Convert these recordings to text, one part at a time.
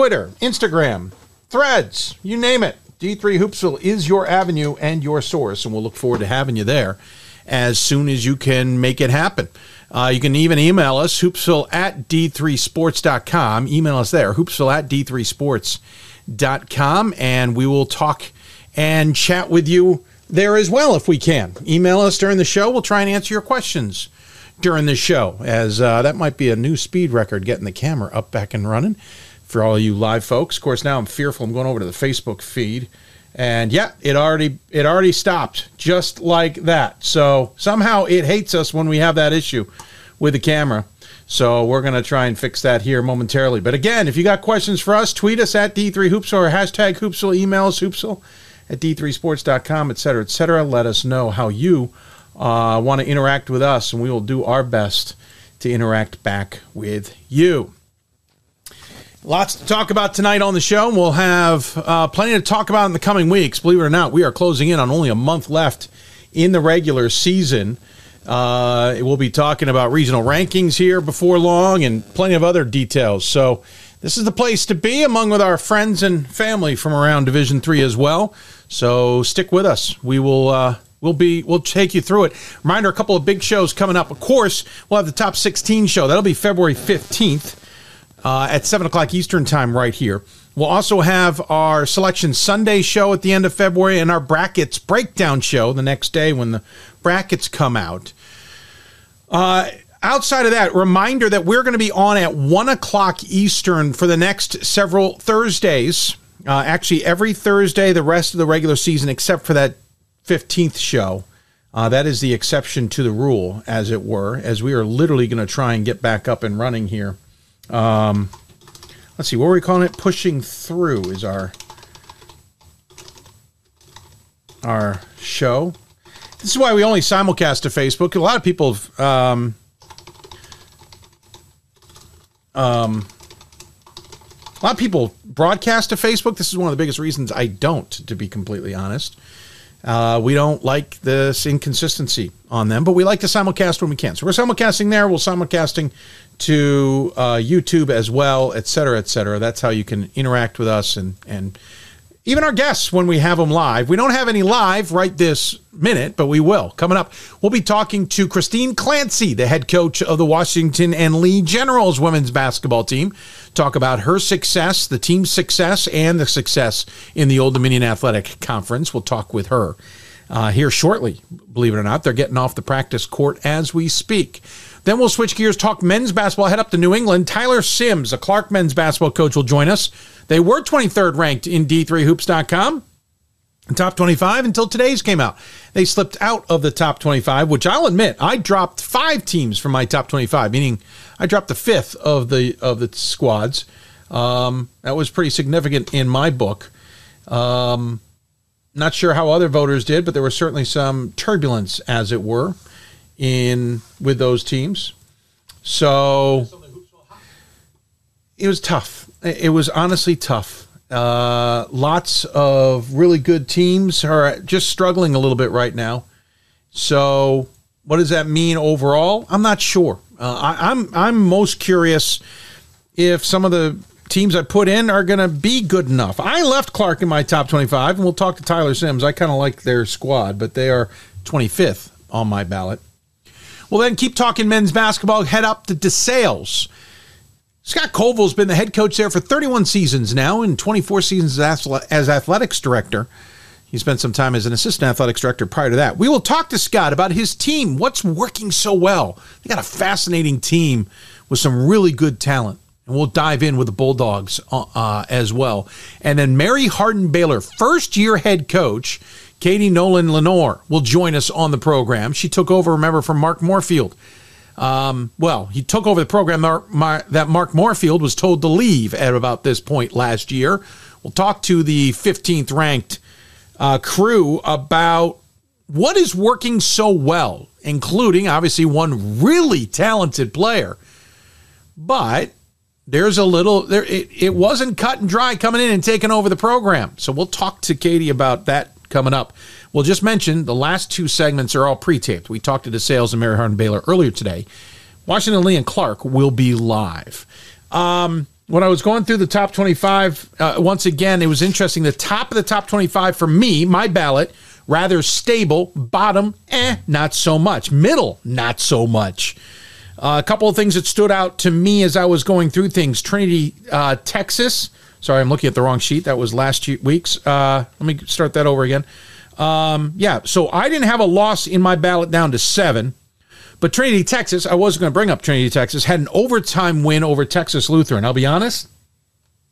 Twitter, Instagram, Threads, you name it. D3 Hoopsville is your avenue and your source, and we'll look forward to having you there as soon as you can make it happen. Uh, you can even email us, hoopsville at d3sports.com. Email us there, hoopsville at d3sports.com, and we will talk and chat with you there as well if we can. Email us during the show. We'll try and answer your questions during the show, as uh, that might be a new speed record getting the camera up, back, and running for all you live folks. Of course, now I'm fearful. I'm going over to the Facebook feed, and yeah, it already it already stopped just like that. So somehow it hates us when we have that issue with the camera. So we're going to try and fix that here momentarily. But again, if you got questions for us, tweet us at D3Hoopsville or hashtag Hoopsville, email us hoopsville at D3Sports.com, et cetera, et cetera. Let us know how you uh, want to interact with us, and we will do our best to interact back with you. Lots to talk about tonight on the show. We'll have uh, plenty to talk about in the coming weeks. Believe it or not, we are closing in on only a month left in the regular season. Uh, we'll be talking about regional rankings here before long and plenty of other details. So this is the place to be among with our friends and family from around Division Three as well. So stick with us. We will. Uh, We'll be we'll take you through it. Reminder: a couple of big shows coming up. Of course, we'll have the top 16 show. That'll be February 15th uh, at 7 o'clock Eastern Time right here. We'll also have our Selection Sunday show at the end of February and our Brackets Breakdown show the next day when the brackets come out. Uh, outside of that, reminder that we're going to be on at 1 o'clock Eastern for the next several Thursdays. Uh, actually, every Thursday, the rest of the regular season, except for that 15th show. Uh, that is the exception to the rule, as it were, as we are literally going to try and get back up and running here um, let's see, what are we calling it? Pushing through is our our show. This is why we only simulcast to Facebook. A lot of people, um, um, a lot of people broadcast to Facebook. This is one of the biggest reasons I don't, to be completely honest. Uh, we don't like this inconsistency on them, but we like to simulcast when we can. So we're simulcasting there. We're simulcasting to uh, YouTube as well, et cetera, et cetera. That's how you can interact with us and and even our guests when we have them live. We don't have any live right this minute, but we will. Coming up, we'll be talking to Christine Clancy, the head coach of the Washington and Lee Generals women's basketball team. Talk about her success, the team's success, and the success in the Old Dominion Athletic Conference. We'll talk with her uh, here shortly. Believe it or not, they're getting off the practice court as we speak. Then we'll switch gears, talk men's basketball, head up to New England. Tyler Simms, a Clark men's basketball coach, will join us. They were 23rd ranked in D3Hoops.com. Top 25 until today's came out. They slipped out of the top 25, which I'll admit I dropped five teams from my top 25, meaning I dropped the fifth of the of the squads. Um, that was pretty significant in my book. Um, not sure how other voters did, but there was certainly some turbulence, as it were in with those teams. So it was tough. It was honestly tough. Uh, lots of really good teams are just struggling a little bit right now. So, what does that mean overall? I'm not sure. Uh, I, I'm I'm most curious if some of the teams I put in are going to be good enough. I left Clark in my top 25, and we'll talk to Tyler Simms. I kind of like their squad, but they are 25th on my ballot. Well, then keep talking men's basketball. Head up to DeSales. Scott Coval's been the head coach there for 31 seasons now and 24 seasons as athletics director. He spent some time as an assistant athletics director prior to that. We will talk to Scott about his team. What's working so well? They got a fascinating team with some really good talent. And we'll dive in with the Bulldogs uh, uh as well. And then Mary Hardin Baylor, first year head coach. Katie Novak-Lenoir will join us on the program. She took over, remember, from Mark Morefield. Um, well, he took over the program that Mark Morefield was told to leave at about this point last year. We'll talk to the 15th ranked uh, crew about what is working so well, including obviously one really talented player. But there's a little there it, it wasn't cut and dry coming in and taking over the program. So we'll talk to Katie about that coming up. We'll just mention the last two segments are all pre-taped. We talked to DeSales and Mary Hardin Baylor earlier today. Washington Lee and Clark will be live. Um, when I was going through the top 25, uh, once again, it was interesting. The top of the top 25 for me, my ballot, rather stable. Bottom, eh, not so much. Middle, not so much. Uh, a couple of things that stood out to me as I was going through things Trinity, uh, Texas. Sorry, I'm looking at the wrong sheet. That was last week's. Uh, let me start that over again. Um, yeah, so I didn't have a loss in my ballot down to seven. But Trinity, Texas, I was going to bring up Trinity, Texas, had an overtime win over Texas Lutheran. I'll be honest,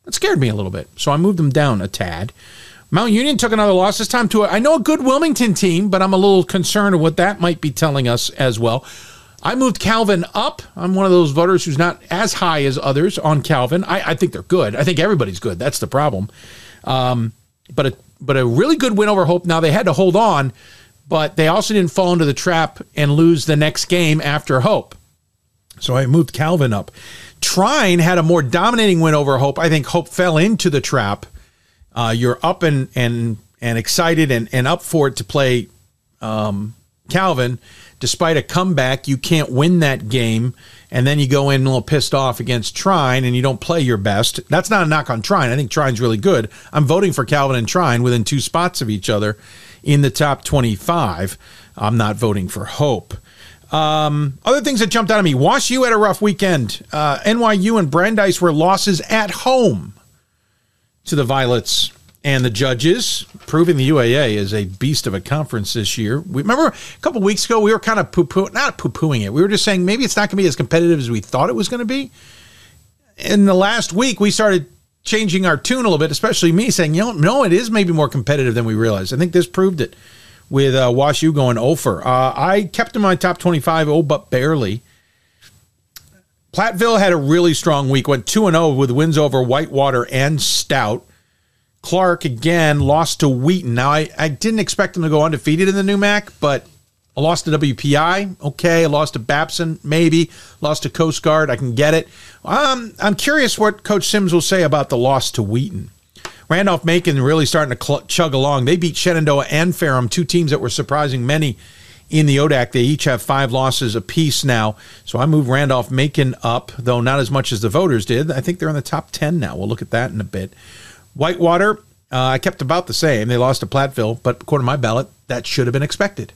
that scared me a little bit. So I moved them down a tad. Mount Union took another loss this time to, a, I know, a good Wilmington team, but I'm a little concerned of what that might be telling us as well. I moved Calvin up. I'm one of those voters who's not as high as others on Calvin. I, I think they're good. I think everybody's good. That's the problem. Um, but a, but a really good win over Hope. Now they had to hold on but they also didn't fall into the trap and lose the next game after Hope. So I moved Calvin up. Trine had a more dominating win over Hope. I think Hope fell into the trap. Uh, you're up and and and excited and, and up for it to play um, Calvin. Despite a comeback, you can't win that game, and then you go in a little pissed off against Trine and you don't play your best. That's not a knock on Trine. I think Trine's really good. I'm voting for Calvin and Trine within two spots of each other in the top 25. I'm not voting for Hope. Um, other things that jumped out at me Wash U had a rough weekend. Uh, NYU and Brandeis were losses at home to the Violets and the judges, proving the UAA is a beast of a conference this year. We remember a couple weeks ago we were kind of poo poo not poo pooing it. We were just saying maybe it's not going to be as competitive as we thought it was going to be. In the last week, we started changing our tune a little bit, especially me saying, you know, no, it is maybe more competitive than we realized. I think this proved it with uh, Wash U going over. Uh, I kept in my top 25, oh, but barely. Platteville had a really strong week, went 2 0 with wins over Whitewater and Stout. Clark again lost to Wheaton. Now, I, I didn't expect them to go undefeated in the NEWMAC, but I lost to WPI. Okay. I lost to Babson. Maybe. Lost to Coast Guard. I can get it. Um, I'm curious what Coach Simms will say about the loss to Wheaton. Randolph Macon really starting to cl- chug along. They beat Shenandoah and Ferrum, two teams that were surprising many in the ODAC. They each have five losses apiece now. So I move Randolph Macon up, though not as much as the voters did. I think they're in the top 10 now. We'll look at that in a bit. Whitewater, uh, I kept about the same. They lost to Platteville, but according to my ballot, that should have been expected.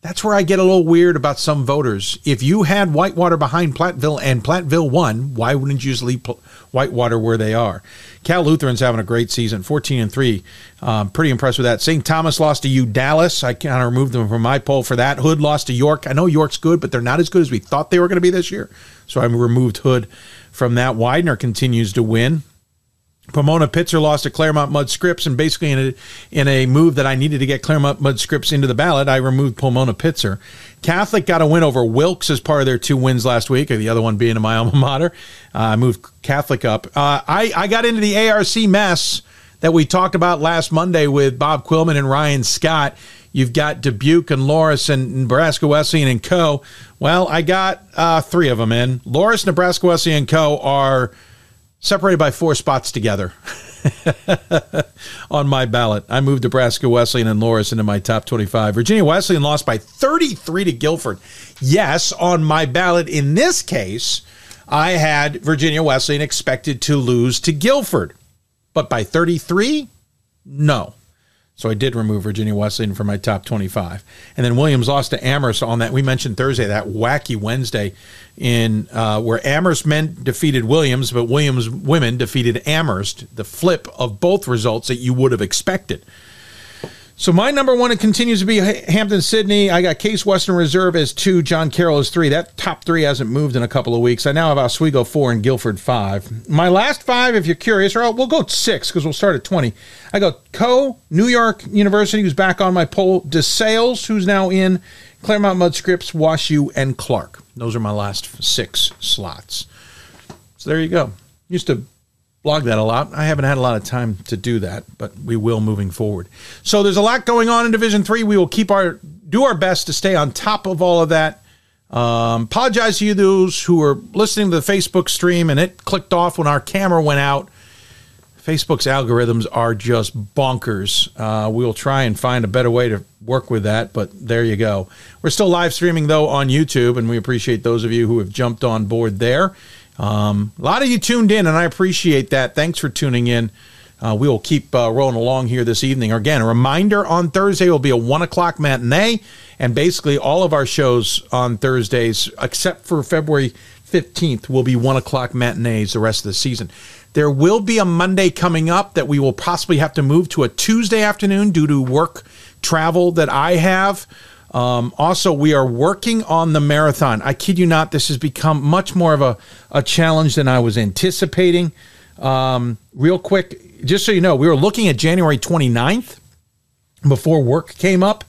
That's where I get a little weird about some voters. If you had Whitewater behind Platteville and Platteville won, why wouldn't you just leave Whitewater where they are? Cal Lutheran's having a great season, 14 and 3. Um, pretty impressed with that. St. Thomas lost to U Dallas. I kind of removed them from my poll for that. Hood lost to York. I know York's good, but they're not as good as we thought they were going to be this year. So I removed Hood from that. Widener continues to win. Pomona Pitzer lost to Claremont Mudd Scripps, and basically in a, in a move that I needed to get Claremont Mudd Scripps into the ballot, I removed Pomona Pitzer. Catholic got a win over Wilkes as part of their two wins last week, the other one being in my alma mater. Uh, I moved Catholic up. Uh, I, I got into the ARC mess that we talked about last Monday with Bob Quillman and Ryan Scott. You've got Dubuque and Loras and Nebraska Wesleyan and Coe. Well, I got uh, three of them in. Loras, Nebraska Wesleyan and Coe. are – separated by four spots together on my ballot. I moved Nebraska Wesleyan and Loras into my top 25. Virginia Wesleyan lost by 33 to Guilford. Yes, on my ballot in this case, I had Virginia Wesleyan expected to lose to Guilford. But by 33? No. So I did remove Virginia Wesleyan from my top 25. And then Williams lost to Amherst on that. We mentioned Thursday, that wacky Wednesday in uh, where Amherst men defeated Williams, but Williams women defeated Amherst, the flip of both results that you would have expected. So my number one it continues to be Hampden-Sydney. I got Case Western Reserve as two, John Carroll as three. That top three hasn't moved in a couple of weeks. I now have Oswego four and Guilford five. My last five, if you're curious, or we'll go six because we'll start at twenty. I go Coe New York University, who's back on my poll. DeSales, who's now in Claremont Mudd Scripps, WashU, and Clark. Those are my last six slots. So there you go. Used to blog that a lot. I haven't had a lot of time to do that, but we will moving forward. So there's a lot going on in Division Three. We will keep our do our best to stay on top of all of that. Um, apologize to you those who are listening to the Facebook stream and it clicked off when our camera went out. Facebook's algorithms are just bonkers. Uh, we'll try and find a better way to work with that, but there you go. We're still live streaming though on YouTube, and we appreciate those of you who have jumped on board there. Um, a lot of you tuned in, and I appreciate that. Thanks for tuning in. Uh, we will keep uh, rolling along here this evening. Again, a reminder on Thursday will be a one o'clock matinee, and basically all of our shows on Thursdays, except for February 15th, will be one o'clock matinees the rest of the season. There will be a Monday coming up that we will possibly have to move to a Tuesday afternoon due to work travel that I have. Um, also, we are working on the marathon. I kid you not, this has become much more of a, a challenge than I was anticipating. Um, real quick, just so you know, we were looking at January 29th before work came up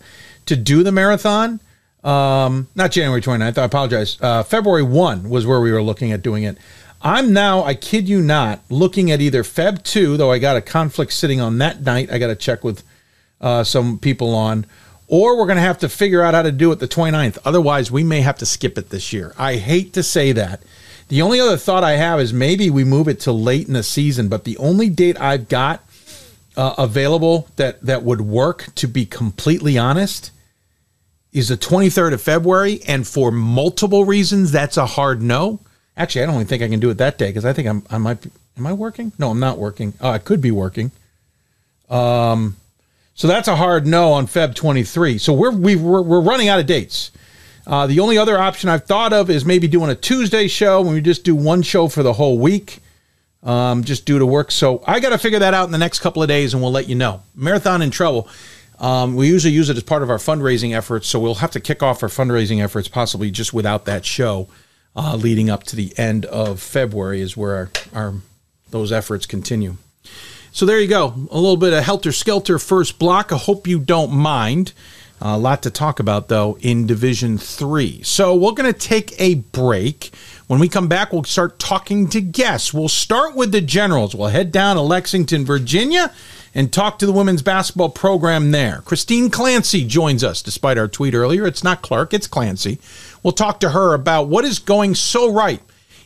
to do the marathon. Um, not January 29th, I apologize. Uh, February 1 was where we were looking at doing it. I'm now, I kid you not, looking at either Feb 2, though I got a conflict sitting on that night. I got to check with uh, some people on, or we're going to have to figure out how to do it the 29th. Otherwise, we may have to skip it this year. I hate to say that. The only other thought I have is maybe we move it to late in the season, but the only date I've got uh, available that, that would work, to be completely honest, is the 23rd of February. And for multiple reasons, that's a hard no. Actually, I don't even think I can do it that day because I think I'm I might be. Am I working? No, I'm not working. Oh, I could be working. Um, so that's a hard no on Feb 23. So we're we are we're running out of dates. Uh, the only other option I've thought of is maybe doing a Tuesday show when we just do one show for the whole week, um, just due to work. So I got to figure that out in the next couple of days, and we'll let you know. Marathon in trouble. Um, we usually use it as part of our fundraising efforts, so we'll have to kick off our fundraising efforts possibly just without that show uh, leading up to the end of February is where our, our those efforts continue. So there you go, a little bit of helter skelter first block. I hope you don't mind. A lot to talk about though in Division Three. So we're going to take a break. When we come back, we'll start talking to guests. We'll start with the Generals. We'll head down to Lexington, Virginia, and talk to the women's basketball program there. Christine Clancy joins us, despite our tweet earlier. It's not Clark, it's Clancy. We'll talk to her about what is going so right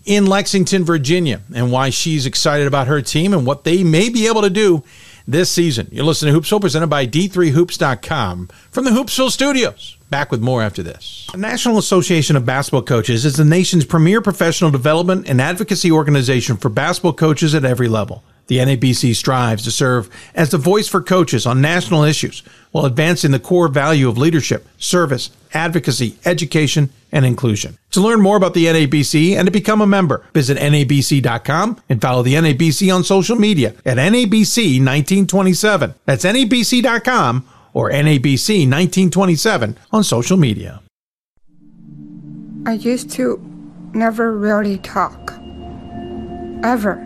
in Lexington, Virginia, and why she's excited about her team and what they may be able to do this season. You're listening to Hoopsville, presented by D3Hoops.com from the Hoopsville studios. Back with more after this. The National Association of Basketball Coaches is the nation's premier professional development and advocacy organization for basketball coaches at every level. The NABC strives to serve as the voice for coaches on national issues while advancing the core value of leadership, service, advocacy, education, and inclusion. To learn more about the NABC and to become a member, visit NABC.com and follow the NABC on social media at NABC 1927. That's NABC.com or NABC 1927 on social media. I used to never really talk. Ever.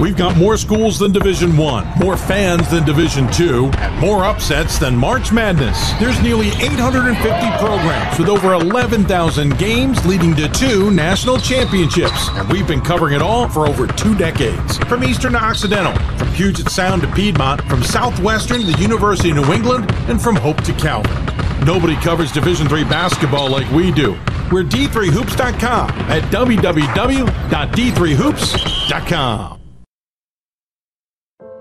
We've got more schools than Division 1, more fans than Division 2, and more upsets than March Madness. There's nearly 850 programs with over 11,000 games leading to two national championships, and we've been covering it all for over two decades. From Eastern to Occidental, from Puget Sound to Piedmont, from Southwestern to the University of New England, and from Hope to Calvin. Nobody covers Division 3 basketball like we do. We're d3hoops.com at www.d3hoops.com.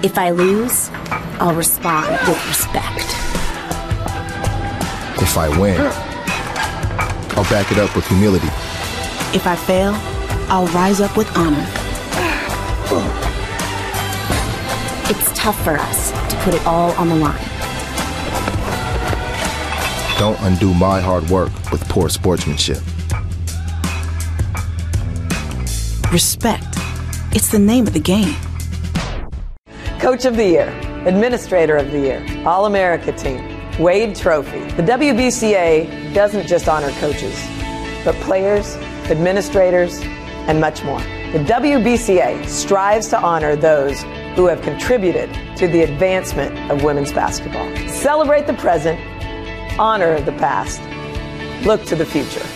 If I lose, I'll respond with respect. If I win, I'll back it up with humility. If I fail, I'll rise up with honor. It's tough for us to put it all on the line. Don't undo my hard work with poor sportsmanship. Respect. It's the name of the game. Coach of the Year, Administrator of the Year, All America Team, Wade Trophy. The WBCA doesn't just honor coaches, but players, administrators, and much more. The WBCA strives to honor those who have contributed to the advancement of women's basketball. Celebrate the present, honor the past, look to the future.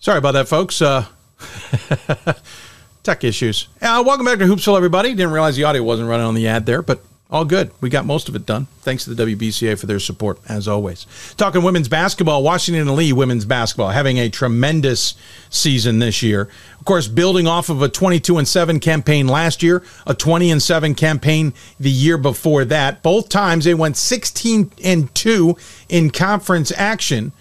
Sorry about that, folks. Uh, tech issues. Uh, welcome back to Hoopsville, everybody. Didn't realize the audio wasn't running on the ad there, but all good. We got most of it done. Thanks to the WBCA for their support, as always. Talking women's basketball, Washington and Lee women's basketball having a tremendous season this year. Of course, building off of a 22 and 7 campaign last year, a 20 and 7 campaign the year before that. Both times they went 16 and 2 in conference action.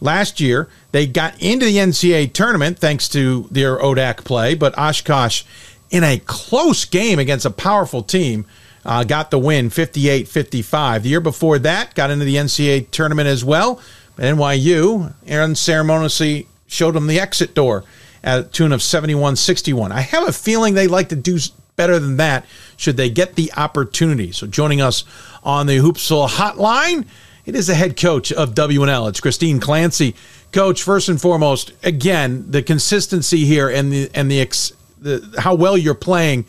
Last year, they got into the NCAA tournament thanks to their ODAC play, but Oshkosh, in a close game against a powerful team, uh, got the win 58 55. The year before that, got into the NCAA tournament as well. NYU unceremoniously showed them the exit door at a tune of 71 61. I have a feeling they like to do better than that should they get the opportunity. So, joining us on the Hoopsville hotline, it is the head coach of W&L. It's Christine Clancy. Coach, first and foremost, again, the consistency here and the and the, ex, the how well you're playing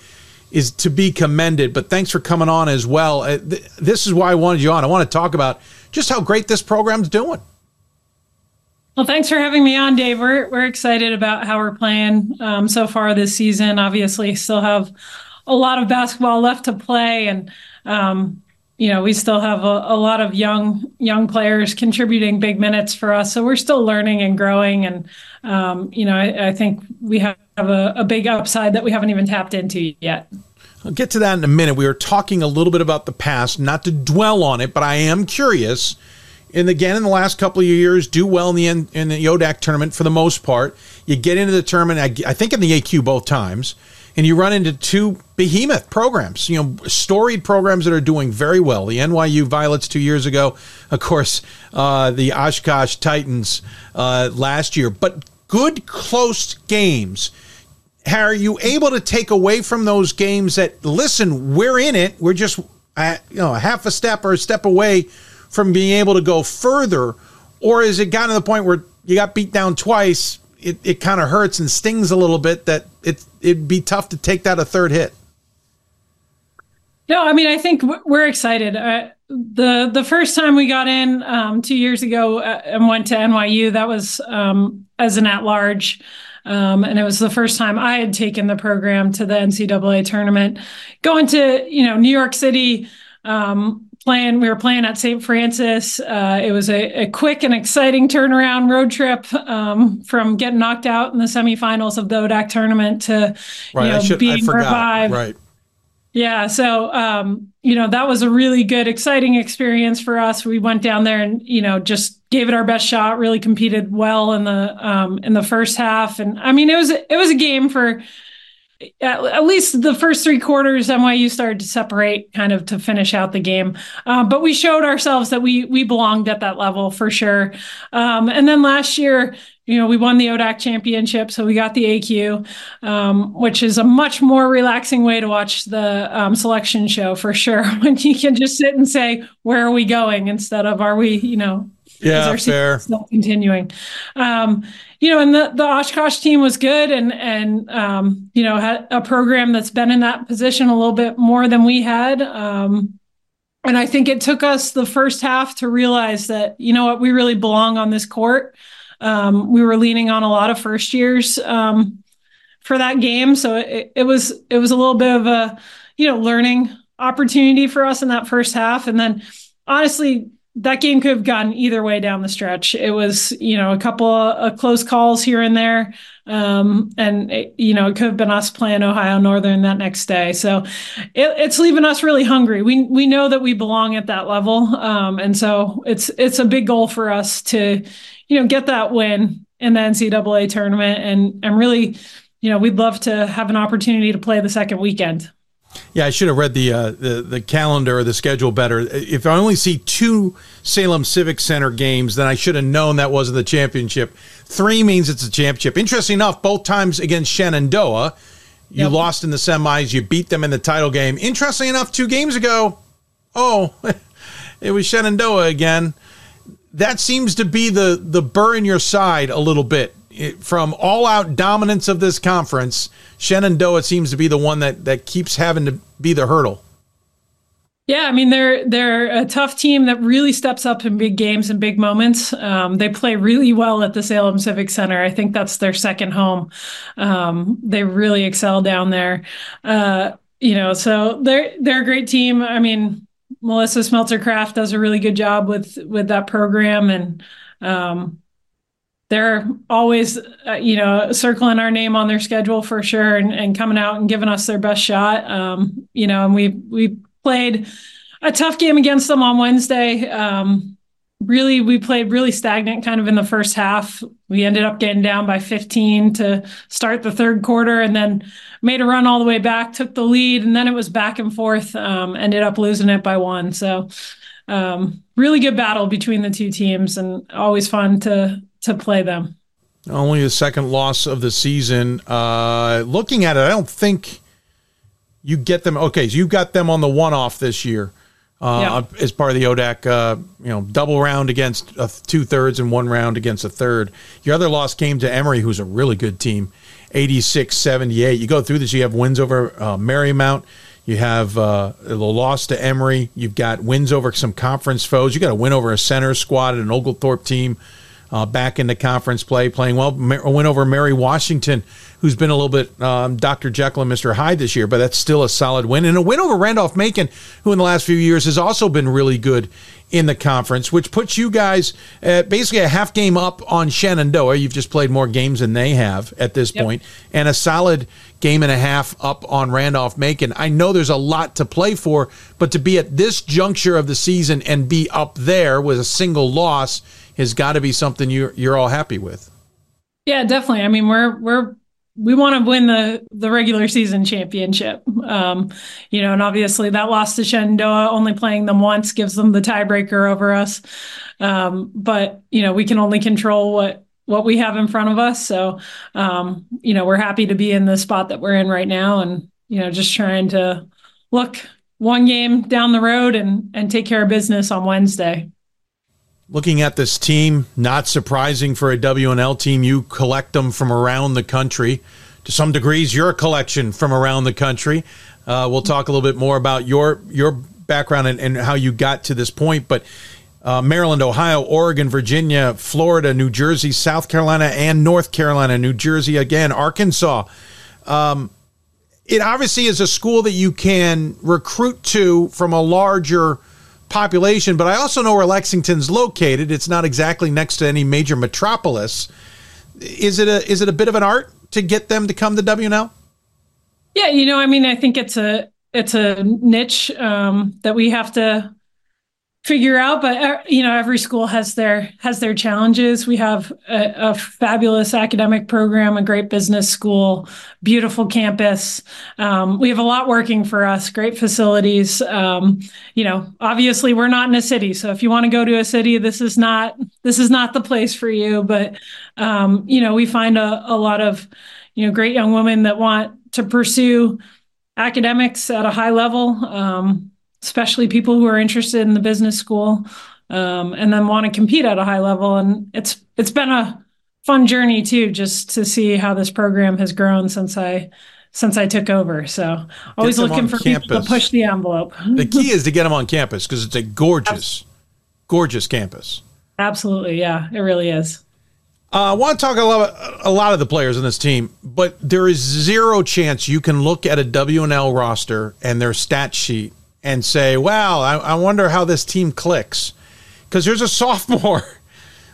is to be commended. But thanks for coming on as well. Uh, this is why I wanted you on. I want to talk about just how great this program's doing. Well, thanks for having me on, Dave. We're we're excited about how we're playing um, so far this season. Obviously, still have a lot of basketball left to play, and um, you know we still have a, a, lot of young young players contributing big minutes for us so we're still learning and growing and um, you know I, I, think we have a, a, big upside that we haven't even tapped into yet. I'll get to that in a minute. We were talking a little bit about the past not to dwell on it but i am curious. And again in the last couple of years do well in the in the ODAC tournament for the most part. You get into the tournament I, I think in the aq both times and you run into two behemoth programs, you know, storied programs that are doing very well. The NYU Violets two years ago, of course, uh, the Oshkosh Titans uh, last year, but good close games. Are you able to take away from those games that listen, we're in it, we're just uh, you know half a step or a step away from being able to go further, or is it gotten to the point where you got beat down twice? It, it kind of hurts and stings a little bit that it it'd be tough to take that a third hit. No, I mean I think we're excited. Uh, the the first time we got in um, two years ago uh, and went to NYU, that was um, as an at large. Um, and it was the first time I had taken the program to the NCAA tournament. Going to you know New York City, um, playing we were playing at st francis. Uh, it was a, a, quick and exciting turnaround road trip um, from getting knocked out in the semifinals of the odac tournament to right, you know should, being revived. Right. Yeah so um, you know that was a really good exciting experience for us. We went down there and you know just gave it our best shot really competed well in the um, in the first half. And i mean it was it was a game for at, least the first three quarters, NYU started to separate, kind of to finish out the game. Uh, but we showed ourselves that we we belonged at that level for sure. Um, and then last year, you know, we won the ODAC championship, so we got the AQ, um, which is a much more relaxing way to watch the um, selection show for sure. When you can just sit and say, "Where are we going?" instead of "Are we?" You know, yeah, fair. Still continuing, um, you know, and the the Oshkosh team was good, and and um, you know had a program that's been in that position a little bit more than we had. Um, and I think it took us the first half to realize that you know what we really belong on this court um, we were leaning on a lot of first years um, for that game, so it, it was it was a little bit of a you know learning opportunity for us in that first half, and then honestly that game could have gone either way down the stretch. It was, you know, a couple of close calls here and there. Um, and, it, you know, it could have been us playing Ohio Northern that next day. So it, it's leaving us really hungry. We, we know that we belong at that level. Um, and so it's, it's a big goal for us to, you know, get that win in the NCAA tournament. And, and really, you know, we'd love to have an opportunity to play the second weekend. Yeah, I should have read the, uh, the the calendar or the schedule better. If I only see two Salem Civic Center games, then I should have known that wasn't the championship. Three means it's a championship. Interesting enough, both times against Shenandoah, you yep. lost in the semis. You beat them in the title game. Interesting enough, two games ago, oh, it was Shenandoah again. That seems to be the the burr in your side a little bit it, from all out dominance of this conference, Shenandoah seems to be the one that that keeps having to be the hurdle. Yeah, I mean they're they're a tough team that really steps up in big games and big moments. Um, they play really well at the Salem Civic Center. I think that's their second home. Um, they really excel down there. Uh, you know, so they're they're a great team. I mean, Melissa Smeltzer-Kraft does a really good job with with that program, and um, they're always uh, you know circling our name on their schedule for sure and, and coming out and giving us their best shot. Um, you know and we we played a tough game against them on wednesday. Um, really we played really stagnant kind of in the first half. We ended up getting down by 15 to start the third quarter and then made a run all the way back took the lead and then it was back and forth um, ended up losing it by one. So um, really good battle between the two teams and always fun to to play them. Only the second loss of the season. Uh, looking at it, I don't think you get them. Okay, so you got them on the one-off this year uh, yeah. as part of the ODAC. Uh, you know, double round against two thirds and one round against a third. Your other loss came to Emory, who's a really good team, 86-78. You go through this. You have wins over uh, Marymount. You have uh, the loss to Emory. You've got wins over some conference foes. You got a win over a Centre squad and an Oglethorpe team uh, back into conference play, playing well. A win over Mary Washington, who's been a little bit um, Dr. Jekyll and Mr. Hyde this year, but that's still a solid win. And a win over Randolph Macon, who in the last few years has also been really good in the conference, which puts you guys at basically a half game up on Shenandoah. You've just played more games than they have at this yep. point, and a solid game and a half up on Randolph Macon. I know there's a lot to play for, but to be at this juncture of the season and be up there with a single loss has got to be something you're you're all happy with. Yeah, definitely. I mean, we're we're we want to win the the regular season championship. Um, you know, and obviously that loss to Shenandoah, only playing them once gives them the tiebreaker over us. Um, but you know, we can only control what what we have in front of us. So, um, you know, we're happy to be in the spot that we're in right now, and you know, just trying to look one game down the road and and take care of business on Wednesday looking at this team, not surprising for a W&L team. You collect them from around the country. To some degrees, you're collection from around the country. Uh, we'll talk a little bit more about your your background and, and how you got to this point. But uh, Maryland, Ohio, Oregon, Virginia, Florida, New Jersey, South Carolina, and North Carolina, New Jersey again, Arkansas. Um, it obviously is a school that you can recruit to from a larger population, but I also know where Lexington's located. It's not exactly next to any major metropolis. Is it a is it a bit of an art to get them to come to W&L? Yeah, you know, I mean, I think it's a it's a niche um, that we have to figure out but uh, you know every school has their has their challenges. We have a, a, fabulous academic program a great business school beautiful campus. Um, we have a lot working for us great facilities. Um, you know obviously we're not in a city so if you want to go to a city this is not this is not the place for you but um, you know we find a, a lot of you know great young women that want to pursue academics at a high level. Um, especially people who are interested in the business school um, and then want to compete at a high level. And it's it's been a fun journey too, just to see how this program has grown since I since I took over. So always looking for campus. people to push the envelope. the key is to get them on campus because it's a gorgeous, gorgeous campus. Absolutely, yeah, it really is. Uh, I want to talk a lot, a lot of the players on this team, but there is zero chance you can look at a W&L roster and their stat sheet and say, "Wow, I, I wonder how this team clicks," because there's a sophomore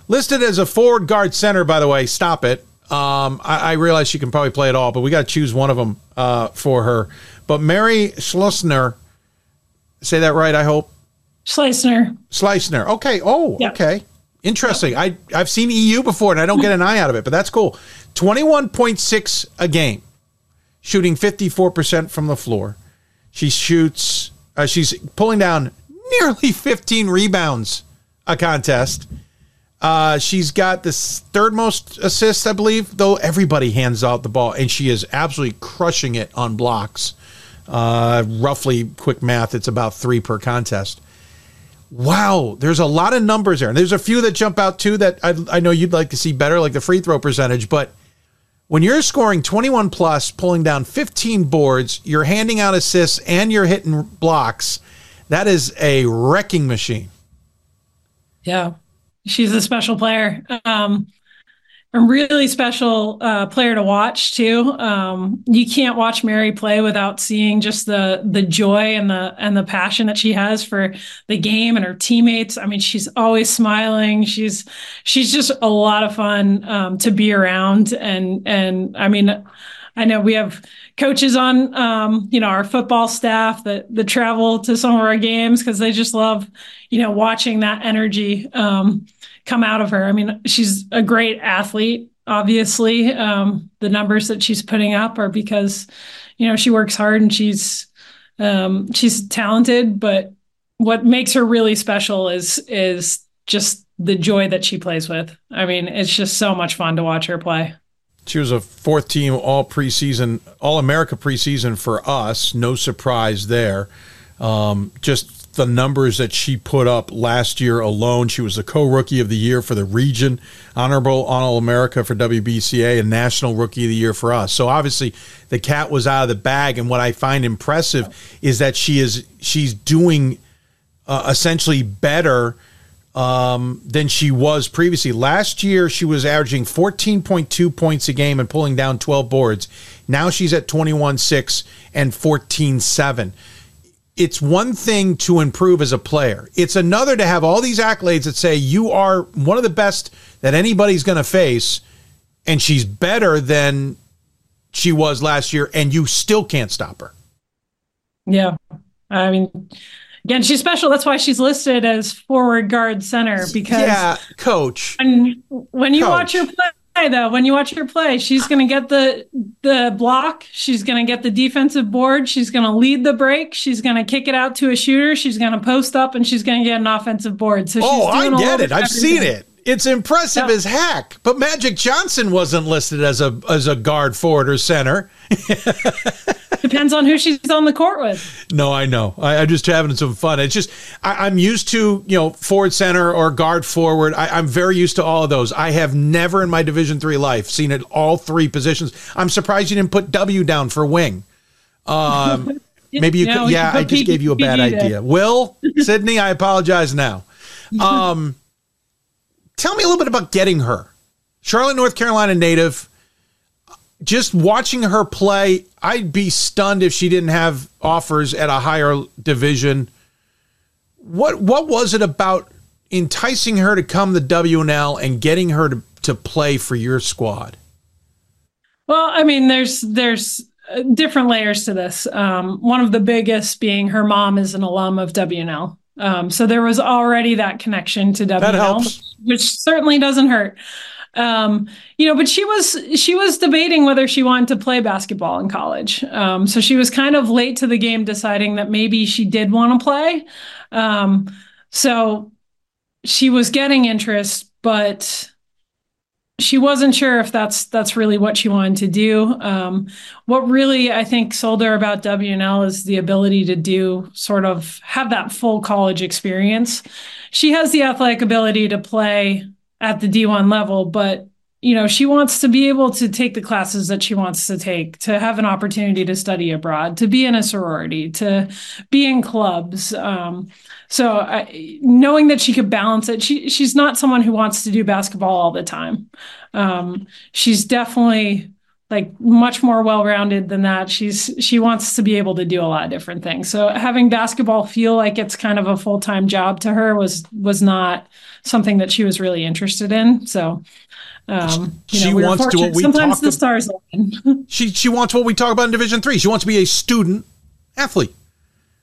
listed as a forward guard center. By the way, stop it. Um, I, I, realize she can probably play it all, but we got to choose one of them uh, for her. But Mary Schleusner, say that right? I hope. Schleisner. Schleisner. Okay. Oh, yep. okay. Interesting. Yep. I I've seen EU before, and I don't get an eye out of it, but that's cool. Twenty one point six a game, shooting fifty four percent from the floor. She shoots uh, she's pulling down nearly 15 rebounds a contest. Uh, she's got the third most assists, I believe, though everybody hands out the ball, and she is absolutely crushing it on blocks. Uh, roughly, quick math, it's about three per contest. Wow, there's a lot of numbers there. And there's a few that jump out too that I, I know you'd like to see better, like the free throw percentage, but when you're scoring 21 plus, pulling down 15 boards, you're handing out assists and you're hitting blocks. That is a wrecking machine. Yeah, she's a special player. Um, a really special uh, player to watch too. Um, you can't watch Mary play without seeing just the the joy and the and the passion that she has for the game and her teammates. I mean, she's always smiling. She's she's just a lot of fun um, to be around. And and I mean, I know we have coaches on um, you know our football staff that that travel to some of our games because they just love you know watching that energy. Um, come out of her. I mean, she's a great athlete. Obviously, um, the numbers that she's putting up are because, you know, she works hard and she's um, she's talented. But what makes her really special is is just the joy that she plays with. I mean, it's just so much fun to watch her play. She was a fourth team all preseason, all America preseason for us. No surprise there. Um, just the numbers that she put up last year alone. She was the co rookie of the year for the region, honorable All America for WBCA, and national rookie of the year for us. So obviously, the cat was out of the bag. And what I find impressive is that she is she's doing uh, essentially better um, than she was previously. Last year, she was averaging 14.2 points a game and pulling down 12 boards. Now she's at 21 6 and 14 7 it's one thing to improve as a player. It's another to have all these accolades that say you are one of the best that anybody's going to face, and she's better than she was last year, and you still can't stop her. Yeah. I mean, again, she's special. That's why she's listed as forward guard center because yeah, coach. When, when you coach. watch her play, though when you watch her play she's going to get the the block she's going to get the defensive board she's going to lead the break she's going to kick it out to a shooter she's going to post up and she's going to get an offensive board. So oh i get it. I've seen it it's impressive yeah. as heck but magic johnson wasn't listed as a as a guard forward or center Depends on who she's on the court with. No, I know. I, am just having some fun. It's just I, am used to you know forward center or guard forward. I, am very used to all of those. I have never in my Division three life seen it all three positions. I'm surprised you didn't put W down for wing. Um, maybe you, could. Yeah, I just gave you a bad idea. Will Sydney, I apologize now. Um, tell me a little bit about getting her. Charlotte, North Carolina native just watching her play, I'd be stunned if she didn't have offers at a higher division. What what was it about enticing her to come to W&L and getting her to, to play for your squad? Well, I mean, there's there's uh, different layers to this. Um, one of the biggest being her mom is an alum of W&L. Um, so there was already that connection to helps. which certainly doesn't hurt. Um, you know, but she was she was debating whether she wanted to play basketball in college. Um, so she was kind of late to the game, deciding that maybe she did want to play. Um, so she was getting interest, but she wasn't sure if that's that's really what she wanted to do. Um, what really I think sold her about W&L is the ability to do sort of have that full college experience. She has the athletic ability to play at the D1 level, but you know, she wants to be able to take the classes that she wants to take, to have an opportunity to study abroad, to be in a sorority, to be in clubs. Um, so I, knowing that she could balance it, she she's not someone who wants to do basketball all the time. Um, she's definitely like much more well-rounded than that. She's she wants to be able to do a lot of different things. So having basketball feel like it's kind of a full-time job to her was was not something that she was really interested in. So um, you she know, we wants to what we sometimes the stars align. She she wants what we talk about in Division Three. She wants to be a student athlete.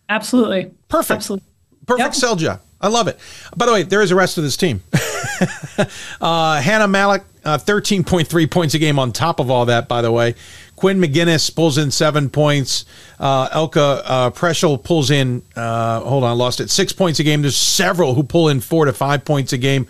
Absolutely. Perfect. Absolutely. Perfect sell job. I love it. By the way, there is a rest of this team. uh, Hannah Malik, uh, 13.3 points a game on top of all that, by the way. Quinn McGinnis pulls in seven points. Uh, Elka uh, Preschel pulls in, uh, hold on, lost it, six points a game. There's several who pull in four to five points a game.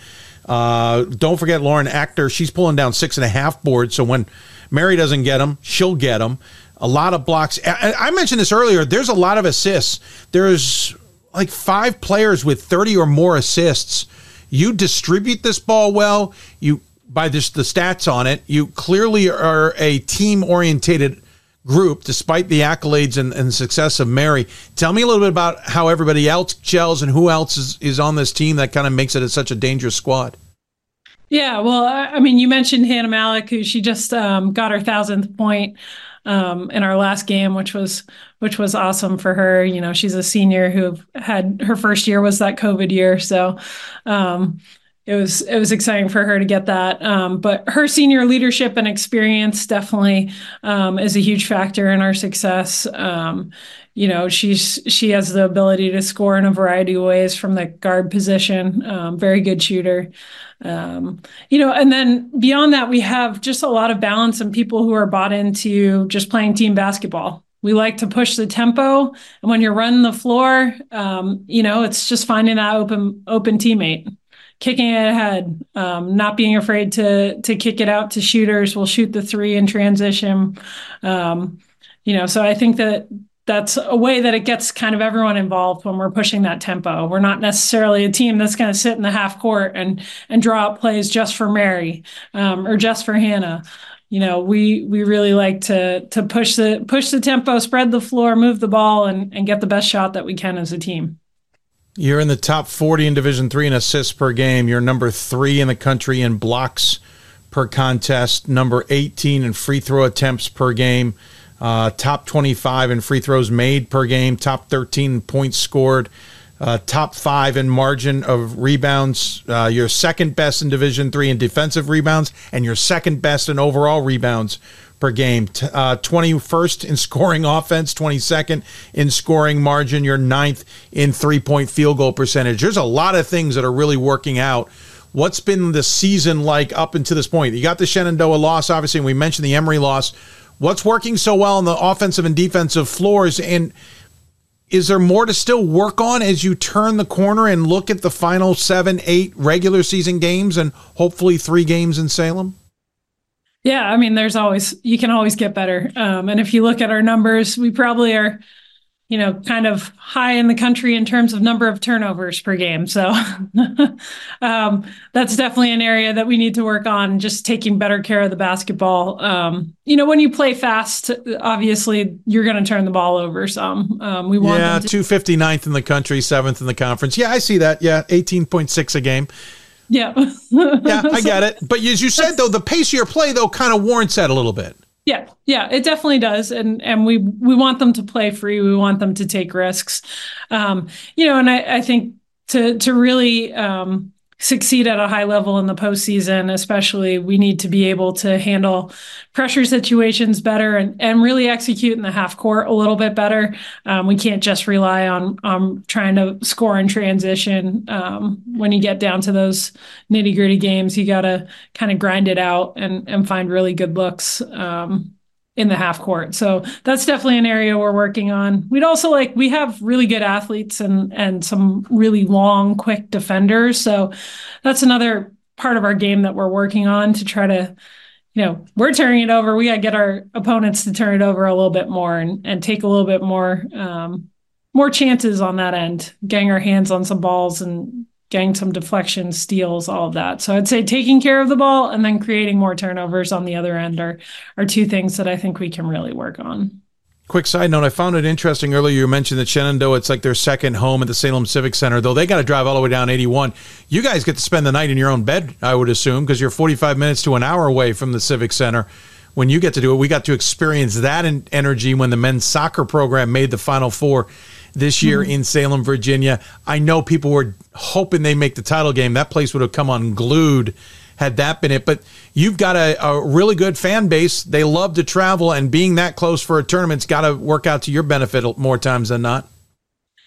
Uh, don't forget Lauren Actor. She's pulling down six and a half boards. So when Mary doesn't get them, she'll get them. A lot of blocks. I, I mentioned this earlier. There's a lot of assists. There's like five players with 30 or more assists. You distribute this ball well. You by just the stats on it, you clearly are a team orientated group, despite the accolades and, and success of Mary. Tell me a little bit about how everybody else gels and who else is, is on this team that kind of makes it such a dangerous squad. Yeah, well, I I mean, you mentioned Hannah Malik, who she just um, got her thousandth point um, in our last game, which was which was awesome for her. You know, she's a senior who had her first year was that COVID year, so um, it was it was exciting for her to get that. Um, but her senior leadership and experience definitely um, is a huge factor in our success. Um, you know, she's she has the ability to score in a variety of ways from the guard position. Um, very good shooter. Um, you know, and then beyond that, we have just a lot of balance and people who are bought into just playing team basketball. We like to push the tempo, and when you're running the floor, um, you know, it's just finding that open open teammate kicking it ahead, um, not being afraid to to kick it out to shooters. We'll shoot the three in transition. Um, you know, so I think that that's a way that it gets kind of everyone involved when we're pushing that tempo. We're not necessarily a team that's going to sit in the half court and and draw up plays just for Mary um, or just for Hannah. You know, we we really like to to push the push the tempo, spread the floor, move the ball, and and get the best shot that we can as a team. You're in the top 40 in Division Three in assists per game. You're number three in the country in blocks per contest. Number 18 in free throw attempts per game. Uh, top 25 in free throws made per game. Top 13 points scored. Uh, top five in margin of rebounds. Uh, you're second best in Division Three in defensive rebounds, and you're second best in overall rebounds per game. Uh, 21st in scoring offense, 22nd in scoring margin. You're ninth in three point field goal percentage. There's a lot of things that are really working out. What's been the season like up until this point? You got the Shenandoah loss, obviously, and we mentioned the Emory loss. What's working so well on the offensive and defensive floors? And is there more to still work on as you turn the corner and look at the final seven, eight regular season games and hopefully three games in Salem? Yeah, I mean, there's always you can always get better. Um, and if you look at our numbers, we probably are, you know, kind of high in the country in terms of number of turnovers per game. So um, that's definitely an area that we need to work on. Just taking better care of the basketball. Um, you know, when you play fast, obviously you're going to turn the ball over some. Um, we want yeah, to- 259th in the country, seventh in the conference. Yeah, I see that. Yeah, 18.6 a game. Yeah. yeah, I get it. But as you said, though, the pace of your play, though, kind of warrants that a little bit. Yeah, yeah, it definitely does, and and we we want them to play free. We want them to take risks, um, you know. And I, I think to to really um, succeed at a high level in the postseason, especially, we need to be able to handle pressure situations better and, and really execute in the half court a little bit better. Um, we can't just rely on on trying to score in transition. Um, when you get down to those nitty gritty games, you got to kind of grind it out and and find really good looks. Um, in the half court. So that's definitely an area we're working on. We'd also like we have really good athletes and and some really long, quick defenders. So that's another part of our game that we're working on to try to you know, we're turning it over. We got to get our opponents to turn it over a little bit more and and take a little bit more um more chances on that end, getting our hands on some balls and getting some deflections, steals, all of that. So I'd say taking care of the ball and then creating more turnovers on the other end are are two things that I think we can really work on. Quick side note, I found it interesting earlier you mentioned that Shenandoah, it's like their second home at the Salem Civic Center, though they got to drive all the way down 81. You guys get to spend the night in your own bed, I would assume, because you're 45 minutes to an hour away from the Civic Center. When you get to do it, we got to experience that energy when the men's soccer program made the Final Four this year mm-hmm. in Salem, Virginia. I know people were hoping they make the title game. That place would have come unglued had that been it. But you've got a, a really good fan base. They love to travel, and being that close for a tournament's got to work out to your benefit more times than not.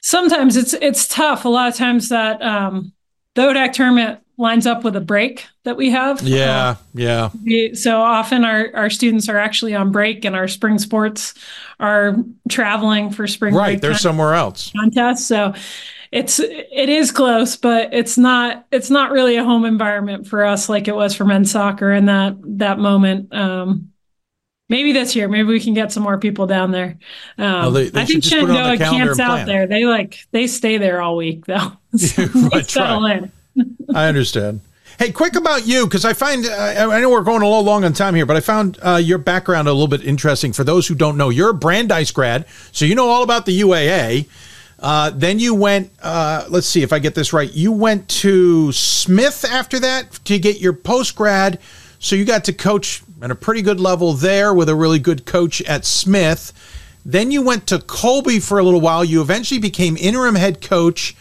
Sometimes it's it's tough. A lot of times that um, the ODAC tournament lines up with a break that we have. Yeah, uh, yeah. We, so often our, our students are actually on break and our spring sports are traveling for spring right, they're somewhere else. Contests. So it's it is close, but it's not it's not really a home environment for us like it was for men's soccer in that that moment. Um, maybe this year, maybe we can get some more people down there. Um, they, they I think Shenandoah camps out there. They like they stay there all week though. so right, settle in. I understand. Hey, quick about you, because I find, uh, I know we're going a little long on time here, but I found uh, your background a little bit interesting. For those who don't know, you're a Brandeis grad, so you know all about the UAA. Uh, then you went, uh, let's see if I get this right. You went to Smith after that to get your post grad. So you got to coach at a pretty good level there with a really good coach at Smith. Then you went to Colby for a little while. You eventually became interim head coach.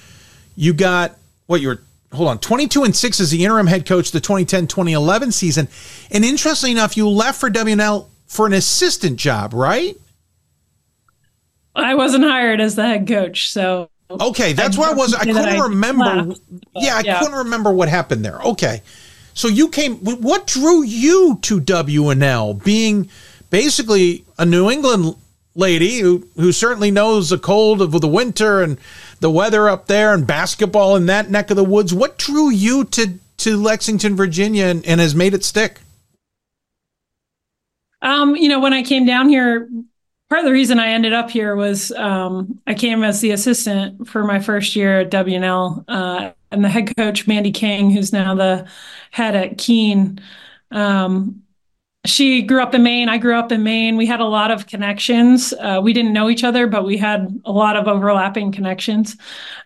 You got what you were hold on 22 and 6 as the interim head coach the 2010-2011 season. And interestingly enough you left for W&L for an assistant job right? I wasn't hired as the head coach so. Okay that's why i was i couldn't I remember. left, yeah i yeah. couldn't remember what happened there. Okay. So you came what drew you to W&L being basically a new england lady who who certainly knows the cold of the winter and the weather up there and basketball in that neck of the woods. What drew you to to Lexington, Virginia, and, and has made it stick? Um, you know, when I came down here, part of the reason I ended up here was um, I came as the assistant for my first year at W&L, uh, and the head coach Mandy King, who's now the head at Keene. Um, she grew up in Maine. I grew up in Maine. We had a lot of connections. Uh, we didn't know each other, but we had a lot of overlapping connections.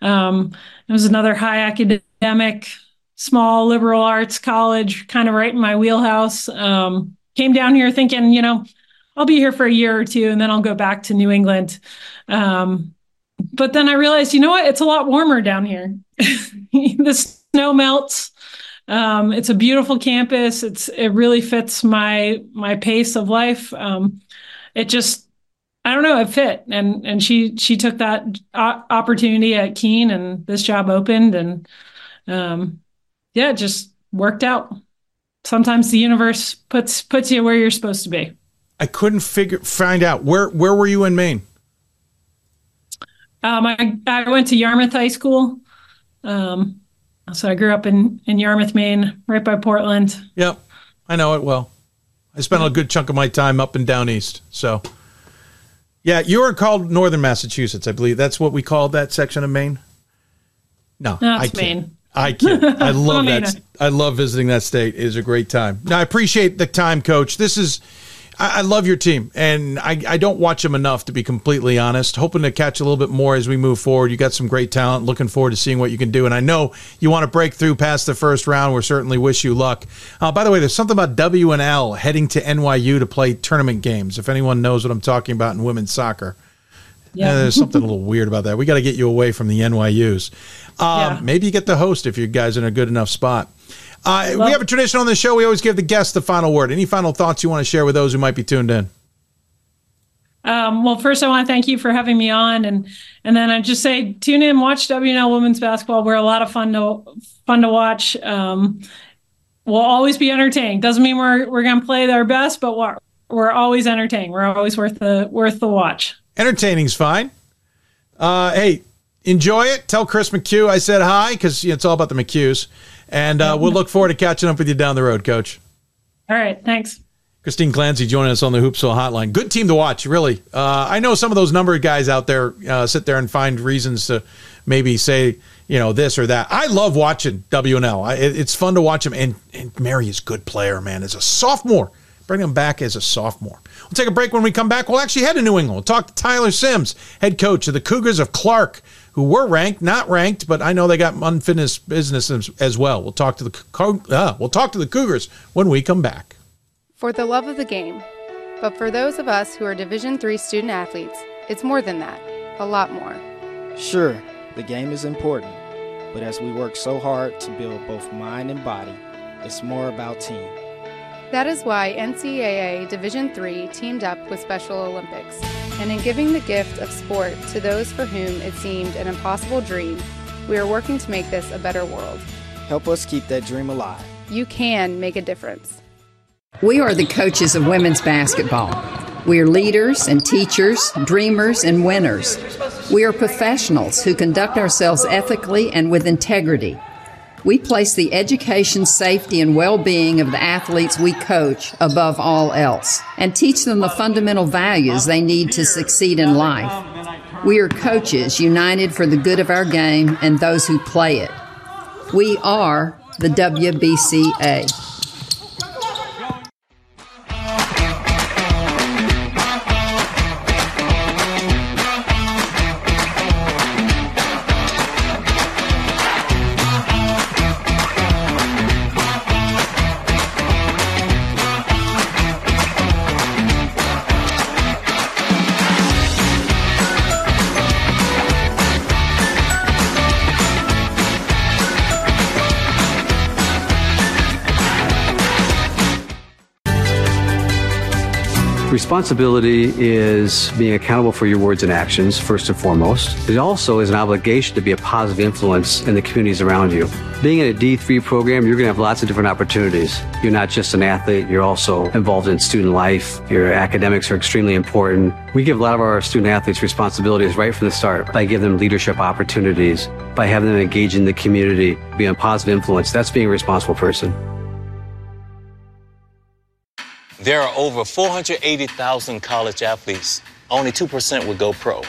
Um, it was another high academic, small liberal arts college, kind of right in my wheelhouse. Um, came down here thinking, you know, I'll be here for a year or two and then I'll go back to New England. Um, but then I realized, you know what? It's a lot warmer down here. the snow melts um, it's a beautiful campus. It's it really fits my my pace of life. Um, it just I don't know it fit and and she she took that opportunity at Keene and this job opened and um, yeah, it just worked out. Sometimes the universe puts puts you where you're supposed to be. I couldn't figure find out where where were you in Maine. Um, I I went to Yarmouth High School. Um, so I grew up in in Yarmouth, Maine, right by Portland. Yep, I know it well. I spent a good chunk of my time up and down east. So, yeah, you are called Northern Massachusetts, I believe. That's what we call that section of Maine. No, no I can't. Maine. I can't. I love that. Uh, I love visiting that state. It is a great time. Now, I appreciate the time, Coach. This is I, I love your team, and I, I don't watch them enough to be completely honest. Hoping to catch a little bit more as we move forward. You got some great talent. Looking forward to seeing what you can do. And I know you want to break through past the first round. We certainly wish you luck. Uh, by the way, there's something about W&L heading to NYU to play tournament games. If anyone knows what I'm talking about in women's soccer Yeah. there's something a little weird about that. We got to get you away from the NYU's. Um, yeah. Maybe you get the host if you guys are in a good enough spot. Uh, we have a tradition on the show. We always give the guests the final word. Any final thoughts you want to share with those who might be tuned in? Um, well, first, I want to thank you for having me on, and and then I just say tune in, watch W&L women's basketball. We're a lot of fun to fun to watch. Um, we'll always be entertaining. Doesn't mean we're we're going to play our best, but we're we're always entertaining. We're always worth the worth the watch. Entertaining's fine. Uh, hey, enjoy it. Tell Chris McHugh I said hi because you know, it's all about the McHughes, and uh, we'll look forward to catching up with you down the road, Coach. All right, thanks. Christine Clancy joining us on the Hoopsville Hotline. Good team to watch, really. Uh, I know some of those number guys out there uh, sit there and find reasons to maybe say, you know, this or that. I love watching W&L. I, it, it's fun to watch him. And, and Mary is a good player, man. As a sophomore, bring him back as a sophomore. We'll take a break when we come back. We'll actually head to New England. We'll talk to Tyler Simms, head coach of the Cougars of Clark, who were ranked, not ranked, but I know they got unfinished business as, as well. We'll talk to the uh, we'll talk to the Cougars when we come back for the love of the game. But for those of us who are Division 3 student athletes, it's more than that, a lot more. Sure, the game is important, but as we work so hard to build both mind and body, it's more about team. That is why NCAA Division III teamed up with Special Olympics, and in giving the gift of sport to those for whom it seemed an impossible dream, we are working to make this a better world. Help us keep that dream alive. You can make a difference. We are the coaches of women's basketball. We are leaders and teachers, dreamers and winners. We are professionals who conduct ourselves ethically and with integrity. We place the education, safety, and well being of the athletes we coach above all else and teach them the fundamental values they need to succeed in life. We are coaches united for the good of our game and those who play it. We are the WBCA. Responsibility is being accountable for your words and actions, first and foremost. It also is an obligation to be a positive influence in the communities around you. Being in a D3 program, you're going to have lots of different opportunities. You're not just an athlete, you're also involved in student life. Your academics are extremely important. We give a lot of our student athletes responsibilities right from the start by giving them leadership opportunities, by having them engage in the community, be a positive influence. That's being a responsible person. There are over 480,000 college athletes. Only 2% would go pro.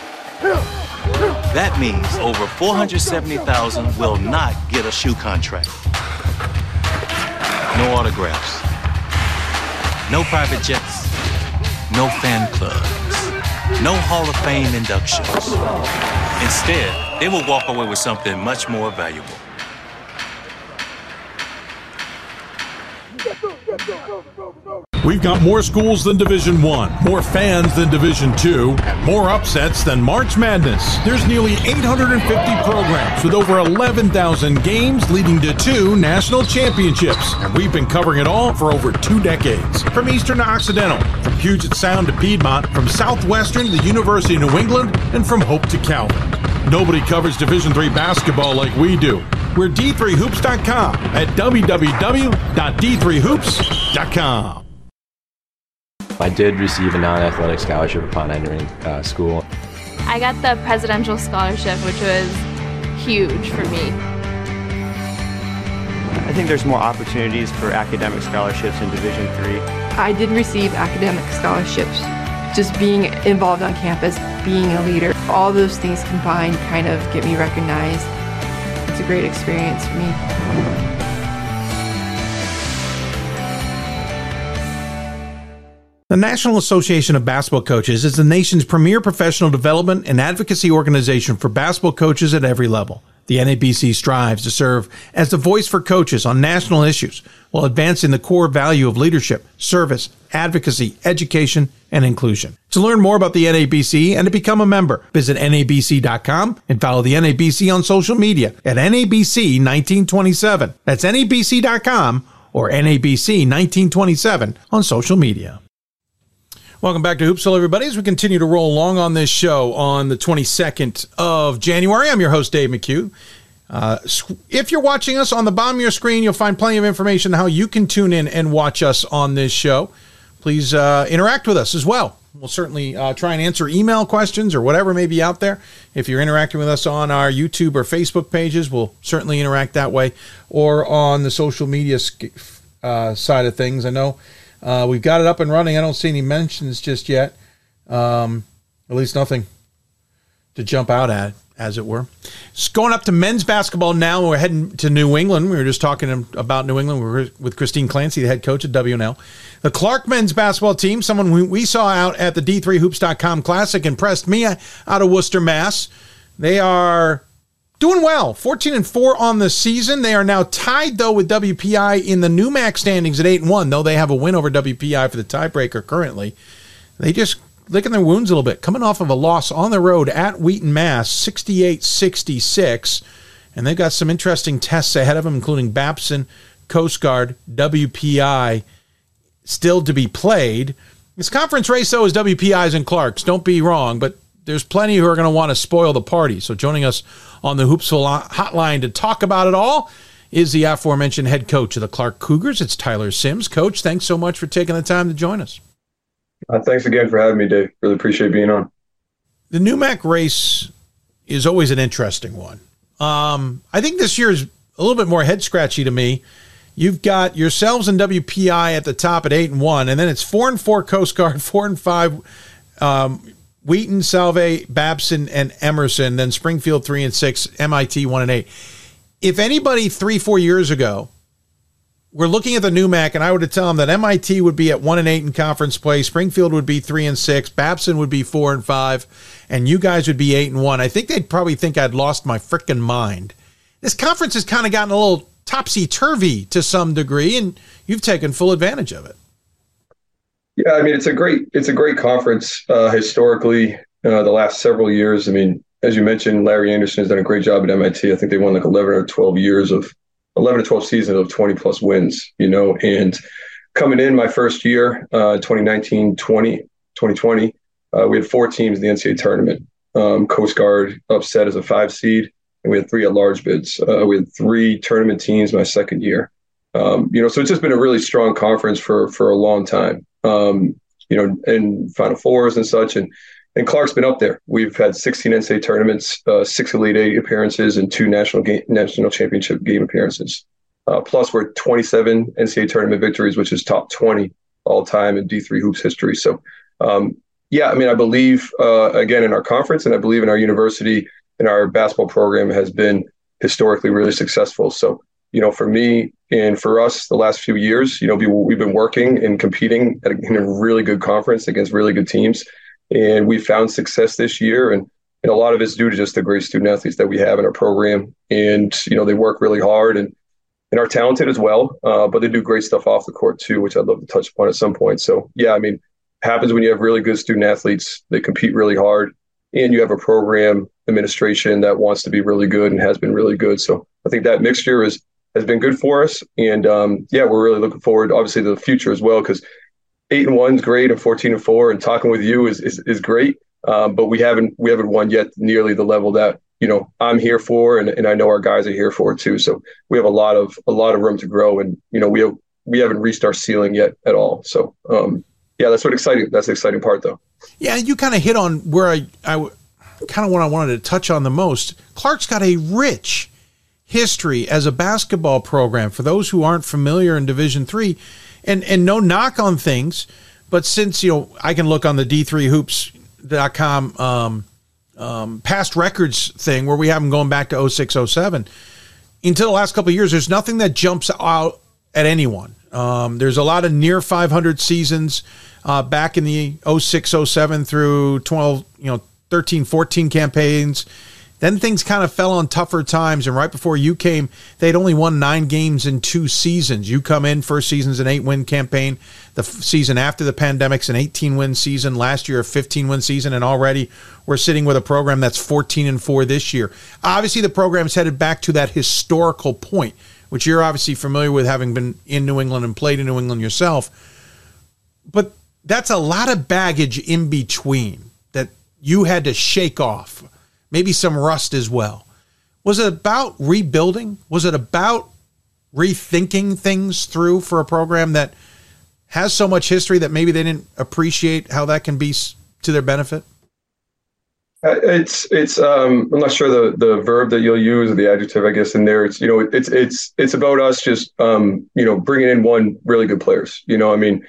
That means over 470,000 will not get a shoe contract. No autographs. No private jets. No fan clubs. No Hall of Fame inductions. Instead, they will walk away with something much more valuable. We've got more schools than Division 1, more fans than Division 2, and more upsets than March Madness. There's nearly 850 programs with over 11,000 games leading to two national championships, and we've been covering it all for over two decades. From Eastern to Occidental, from Puget Sound to Piedmont, from Southwestern to the University of New England, and from Hope to Calvin. Nobody covers Division 3 basketball like we do. We're d3hoops.com at www.d3hoops.com. I did receive a non-athletic scholarship upon entering uh, school. I got the presidential scholarship, which was huge for me. I think there's more opportunities for academic scholarships in Division Three. I did receive academic scholarships. Just being involved on campus, being a leader, all those things combined kind of get me recognized. It's a great experience for me. The National Association of Basketball Coaches is the nation's premier professional development and advocacy organization for basketball coaches at every level. The NABC strives to serve as the voice for coaches on national issues while advancing the core value of leadership, service, advocacy, education, and inclusion. To learn more about the NABC and to become a member, visit NABC.com and follow the NABC on social media at NABC 1927. That's NABC.com or NABC 1927 on social media. Welcome back to Hoopsville, everybody. As we continue to roll along on this show on the 22nd of January, I'm your host, Dave McHugh. Uh, if you're watching us on the bottom of your screen, you'll find plenty of information on how you can tune in and watch us on this show. Please uh, interact with us as well. We'll certainly uh, try and answer email questions or whatever may be out there. If you're interacting with us on our YouTube or Facebook pages, we'll certainly interact that way or on the social media uh, side of things. I know uh, we've got it up and running. I don't see any mentions just yet. Um, at least nothing to jump out at, as it were. It's going up to men's basketball now. We're heading to New England. We were just talking about New England. We were with Christine Clancy, the head coach at W&L. The Clark men's basketball team, someone we saw out at the D3Hoops.com Classic, impressed me out of Worcester, Mass. They are doing well. 14 and 4 on the season. They are now tied though with wpi in the NEWMAC standings at 8 and 1 though they have a win over wpi for the tiebreaker currently. They just licking their wounds a little bit. Coming off of a loss on the road at wheaton mass 68-66 and they've got some interesting tests ahead of them including babson coast guard wpi still to be played. This conference race though is wpi's and clark's. Don't be wrong but there's plenty who are going to want to spoil the party so joining us on the Hoopsville hotline to talk about it all is the aforementioned head coach of the Clark Cougars. It's Tyler Simms. Coach, thanks so much for taking the time to join us. Uh, thanks again for having me, Dave. Really appreciate being on. The NEWMAC race is always an interesting one. Um, I think this year is a little bit more head scratchy to me. You've got yourselves and WPI at the top at eight and one, and then it's four and four Coast Guard, four and five um, Wheaton, Salve, Babson, and Emerson. Then Springfield three and six, MIT one and eight. If anybody three four years ago we're looking at the NEWMAC, and I would tell them that MIT would be at one and eight in conference play, Springfield would be three and six, Babson would be four and five, and you guys would be eight and one. I think they'd probably think I'd lost my freaking mind. This conference has kind of gotten a little topsy turvy to some degree, and you've taken full advantage of it. Yeah, I mean it's a great it's a great conference uh, historically. Uh, the last several years, I mean, as you mentioned, Larry Anderson has done a great job at MIT. I think they won like 11 or 12 years of 11 or 12 seasons of 20 plus wins. You know, and coming in my first year, uh, 2019, 20, 2020, uh, we had four teams in the NCAA tournament. Um, Coast Guard upset as a five seed, and we had three at large bids. Uh, we had three tournament teams my second year. Um, you know, so it's just been a really strong conference for for a long time um, you know, in Final Fours and such. And and Clark's been up there. We've had 16 NCAA tournaments, uh, six Elite Eight appearances, and two national game, national championship game appearances. Uh, plus, we're 27 NCAA tournament victories, which is top 20 all time in D3 hoops history. So, um, yeah, I mean, I believe uh, again in our conference, and I believe in our university and our basketball program has been historically really successful. So, you know, for me and for us, the last few years, you know, we've been working and competing at in a really good conference against really good teams, and we found success this year. And, and a lot of it's due to just the great student athletes that we have in our program, and you know, they work really hard and and are talented as well. Uh, but they do great stuff off the court too, which I'd love to touch upon at some point. So yeah, I mean, happens when you have really good student athletes. They compete really hard, and you have a program administration that wants to be really good and has been really good. So I think that mixture is has been good for us. And um, yeah, we're really looking forward, obviously, to the future as well, because eight and one is great, and fourteen and four, and talking with you is is, is great. Um, but we haven't we haven't won yet nearly the level that you know I'm here for, and, and I know our guys are here for too. So we have a lot of a lot of room to grow, and you know we have we haven't reached our ceiling yet at all. So um, yeah, that's what exciting. That's the exciting part, though. Yeah, you kind of hit on where I I kind of what I wanted to touch on the most. Clark's got a rich history as a basketball program for those who aren't familiar in division 3 and and no knock on things but since you know i can look on the d3hoops.com um, um, past records thing where we have them going back to 06 07 until the last couple years there's nothing that jumps out at anyone. Um, there's a lot of near 500 seasons uh, back in the 06 07 through 12 you know 13 14 campaigns Then things kind of fell on tougher times. And right before you came, they'd only won nine games in two seasons. You come in, first season's an eight win campaign. The f- season after the pandemic's an 18 win season. Last year, a 15 win season. And already we're sitting with a program that's 14 and four this year. Obviously, the program's headed back to that historical point, which you're obviously familiar with having been in New England and played in New England yourself. But that's a lot of baggage in between that you had to shake off maybe some rust as well. Was it about rebuilding? Was it about rethinking things through for a program that has so much history that maybe they didn't appreciate how that can be to their benefit? Uh, it's it's um, I'm not sure the the verb that you'll use or the adjective I guess in there. It's you know it's it's it's about us just um, you know bringing in one really good players. You know I mean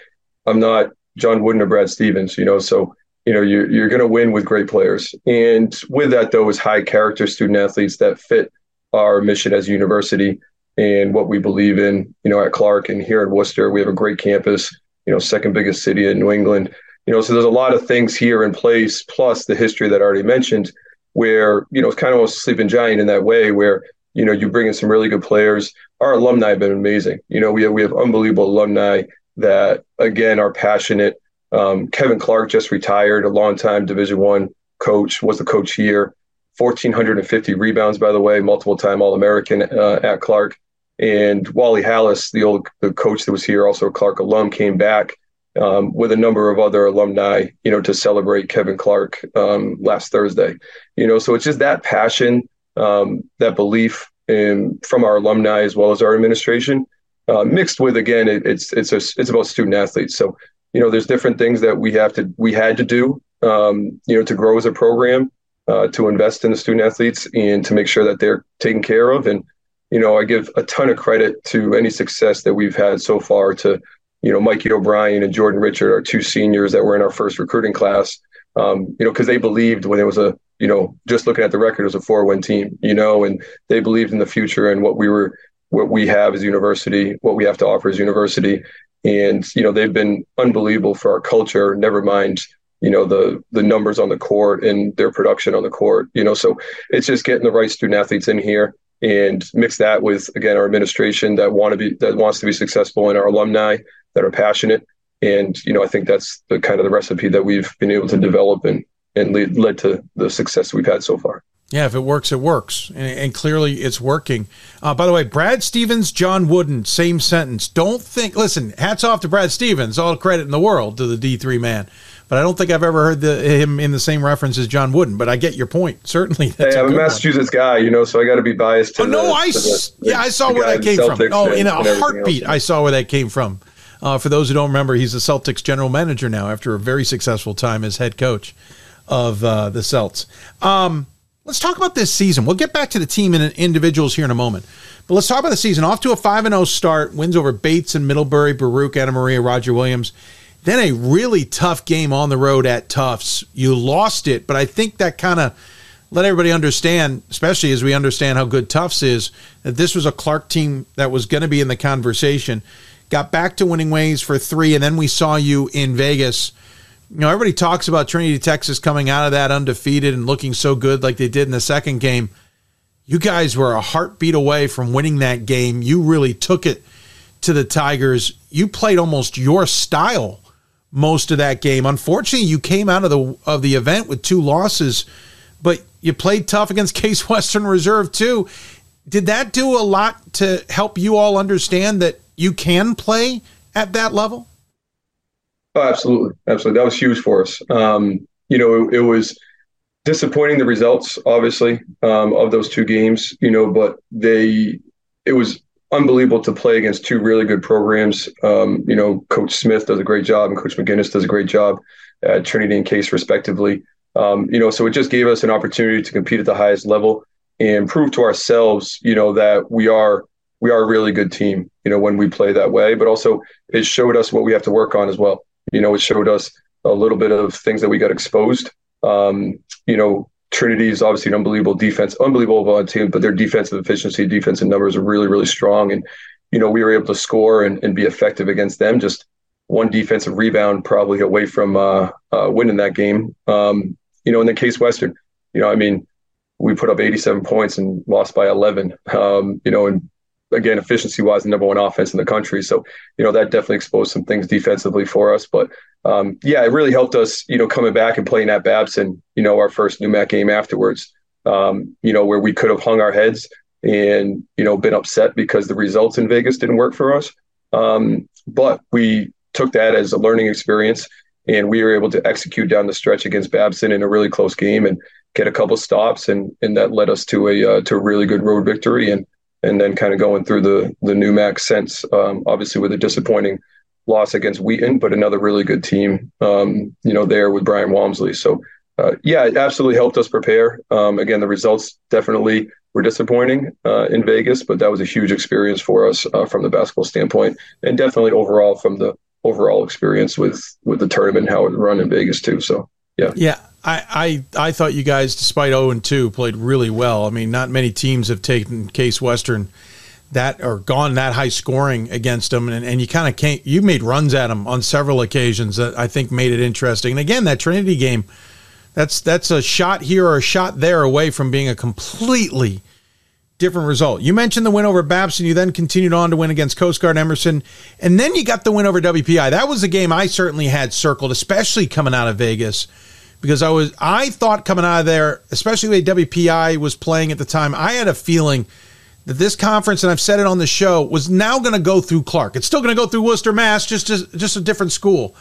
I'm not John Wooden or Brad Stevens. You know so you know you're, you're going to win with great players. And with that though is high character student athletes that fit our mission as a university and what we believe in you know at clark and here at worcester. We have a great campus you know second biggest city in new england. You know so there's a lot of things here in place plus the history that i already mentioned where you know it's kind of a sleeping giant in that way where you know you bring in some really good players. Our alumni have been amazing. You know we have, we have unbelievable alumni that again are passionate um, Kevin Clark just retired, a longtime Division One coach, was the coach here. 1,450 rebounds, by the way, multiple time All American uh, at Clark. And Wally Halas, the old the coach that was here, also a Clark alum, came back um, with a number of other alumni, you know, to celebrate Kevin Clark um, last Thursday. You know, so it's just that passion, um, that belief in, from our alumni as well as our administration, uh, mixed with again, it, it's it's a, it's about student athletes. So you know, there's different things that we have to we had to do, um, you know, to grow as a program, uh, to invest in the student athletes and to make sure that they're taken care of. And you know, I give a ton of credit to any success that we've had so far to, you know, Mikey O'Brien and Jordan Richard, our two seniors that were in our first recruiting class. Um, you know, because they believed when it was a, you know, just looking at the record, it was a four-win team, you know, and they believed in the future and what we were, what we have as university, what we have to offer as university, and you know they've been unbelievable for our culture. Never mind you know the the numbers on the court and their production on the court. You know, so it's just getting the right student athletes in here and mix that with again our administration that want to be that wants to be successful and our alumni that are passionate. And you know, I think that's the kind of the recipe that we've been able to develop and and lead, led to the success we've had so far. Yeah, if it works, it works. And, and clearly it's working. Uh, by the way, Brad Stevens, John Wooden, same sentence. Don't think, listen, hats off to Brad Stevens, all credit in the world to the D3 man. But I don't think I've ever heard the, him in the same reference as John Wooden. But I get your point. Certainly. Hey, I'm a, a Massachusetts one. guy, you know, so I got to be biased. To oh, no, the, I, the, yeah, I saw where that came from. Oh, in a heartbeat, I saw where that came from. Uh, for those who don't remember, he's the Celtics general manager now after a very successful time as head coach of uh, the Celts. Um, Let's talk about this season. We'll get back to the team and individuals here in a moment. But let's talk about the season. Off to a 5 0 start, wins over Bates and Middlebury, Baruch, Anna Maria, Roger Williams. Then a really tough game on the road at Tufts. You lost it, but I think that kind of let everybody understand, especially as we understand how good Tufts is, that this was a Clark team that was going to be in the conversation. Got back to winning ways for three, and then we saw you in Vegas you know, everybody talks about Trinity, Texas coming out of that undefeated and looking so good like they did in the second game. You guys were a heartbeat away from winning that game. You really took it to the Tigers. You played almost your style most of that game. Unfortunately, you came out of the of the event with two losses, but you played tough against Case Western Reserve too. Did that do a lot to help you all understand that you can play at that level? Oh, absolutely, absolutely. That was huge for us. Um, you know, it, it, was disappointing the results, obviously, um, of those two games. You know, but they it was unbelievable to play against two really good programs. Um, you know, Coach Smith does a great job, and Coach McGinnis does a great job at Trinity and Case, respectively. Um, you know, so it just gave us an opportunity to compete at the highest level and prove to ourselves, you know, that we are we are a really good team. You know, when we play that way, but also it showed us what we have to work on as well. You know, it showed us a little bit of things that we got exposed. Um, you know, Trinity is obviously an unbelievable defense, unbelievable on team, but their defensive efficiency, defensive numbers are really, really strong. And, you know, we were able to score and, and be effective against them. Just one defensive rebound probably away from uh, uh, winning that game. Um, you know, in the case Western, you know, I mean, we put up 87 points and lost by 11. Um, you know, and again, efficiency wise, the number one offense in the country. So, you know, that definitely exposed some things defensively for us. But um, yeah, it really helped us, you know, coming back and playing at Babson, you know, our first NEWMAC game afterwards, um, you know, where we could have hung our heads and, you know, been upset because the results in Vegas didn't work for us. Um, but we took that as a learning experience and we were able to execute down the stretch against Babson in a really close game and get a couple stops. And, and that led us to a, uh, to a really good road victory. And, and then kind of going through the the NEWMAC sense, um, obviously with a disappointing loss against Wheaton, but another really good team, um, you know, there with Brian Walmsley. So, uh, yeah, it absolutely helped us prepare. Um, again, the results definitely were disappointing uh, in Vegas, but that was a huge experience for us uh, from the basketball standpoint, and definitely overall from the overall experience with with the tournament, how it run in Vegas too. So, yeah, yeah. I, I, I thought you guys, despite 0 and 2, played really well. I mean, not many teams have taken Case Western that or gone that high scoring against them, and, and you kind of can't. You made runs at them on several occasions that I think made it interesting. And again, that Trinity game, that's that's a shot here or a shot there away from being a completely different result. You mentioned the win over Babson. You then continued on to win against Coast Guard Emerson, and then you got the win over WPI. That was a game I certainly had circled, especially coming out of Vegas because I was I thought coming out of there, especially the way WPI was playing at the time, I had a feeling that this conference, and I've said it on the show, was now going to go through Clark. It's still going to go through Worcester, Mass, just just, just a different school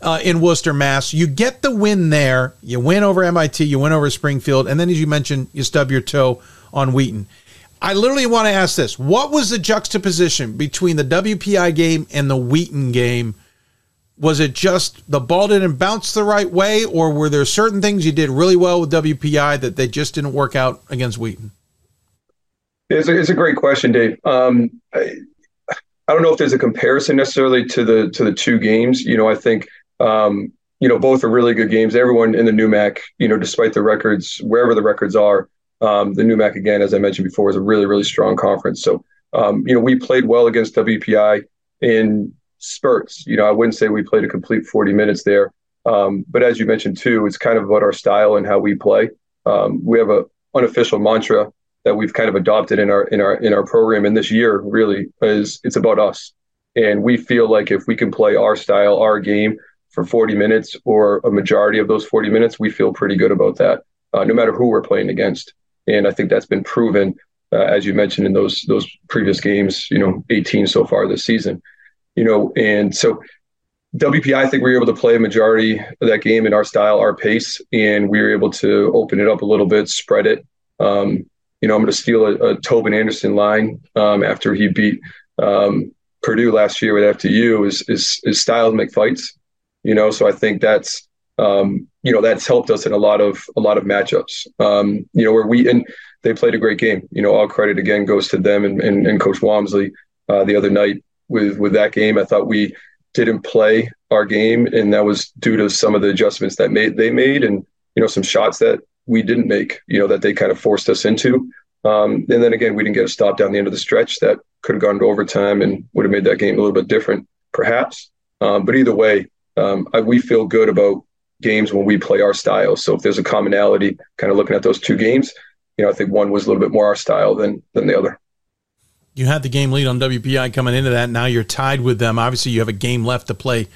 uh, in Worcester, Mass. You get the win there, you win over MIT, you win over Springfield, and then as you mentioned, you stub your toe on Wheaton. I literally want to ask this: What was the juxtaposition between the WPI game and the Wheaton game? Was it just the ball didn't bounce the right way, or were there certain things you did really well with WPI that they just didn't work out against Wheaton? It's a, it's a great question, Dave. Um, I, I, don't know if there's a comparison necessarily to the to the two games. You know, I think um, you know both are really good games. Everyone in the NEWMAC, you know, despite the records, wherever the records are, um, the NEWMAC again, as I mentioned before, is a really really strong conference. So um, you know, we played well against WPI in spurts. You know, I wouldn't say we played a complete 40 minutes there. Um, but as you mentioned too, it's kind of about our style and how we play. Um, we have a unofficial mantra that we've kind of adopted in our in our in our program. And this year really is it's about us. And we feel like if we can play our style, our game for 40 minutes or a majority of those 40 minutes, we feel pretty good about that, uh, no matter who we're playing against. And I think that's been proven, uh, as you mentioned in those those previous games. You know, 18 so far this season you know, and so WPI, I think we were able to play a majority of that game in our style, our pace, and we were able to open it up a little bit, spread it. Um, you know, I'm going to steal a, a, Tobin Anderson line um, after he beat um, Purdue last year with FDU. Is is is style to make fights, you know. So I think that's um, you know that's helped us in a lot of a lot of matchups. Um, you know, where we and they played a great game. You know, all credit again goes to them and and, and Coach Walmsley uh, the other night with with that game. I thought we didn't play our game, and that was due to some of the adjustments that made they made, and you know some shots that we didn't make. You know that they kind of forced us into. Um, and then again, we didn't get a stop down the end of the stretch that could have gone to overtime and would have made that game a little bit different, perhaps. Um, but either way, um, I, we feel good about games when we play our style. So if there's a commonality, kind of looking at those two games, you know, I think one was a little bit more our style than than the other you had the game lead on WPI coming into that. Now you're tied with them. Obviously, you have a game left to play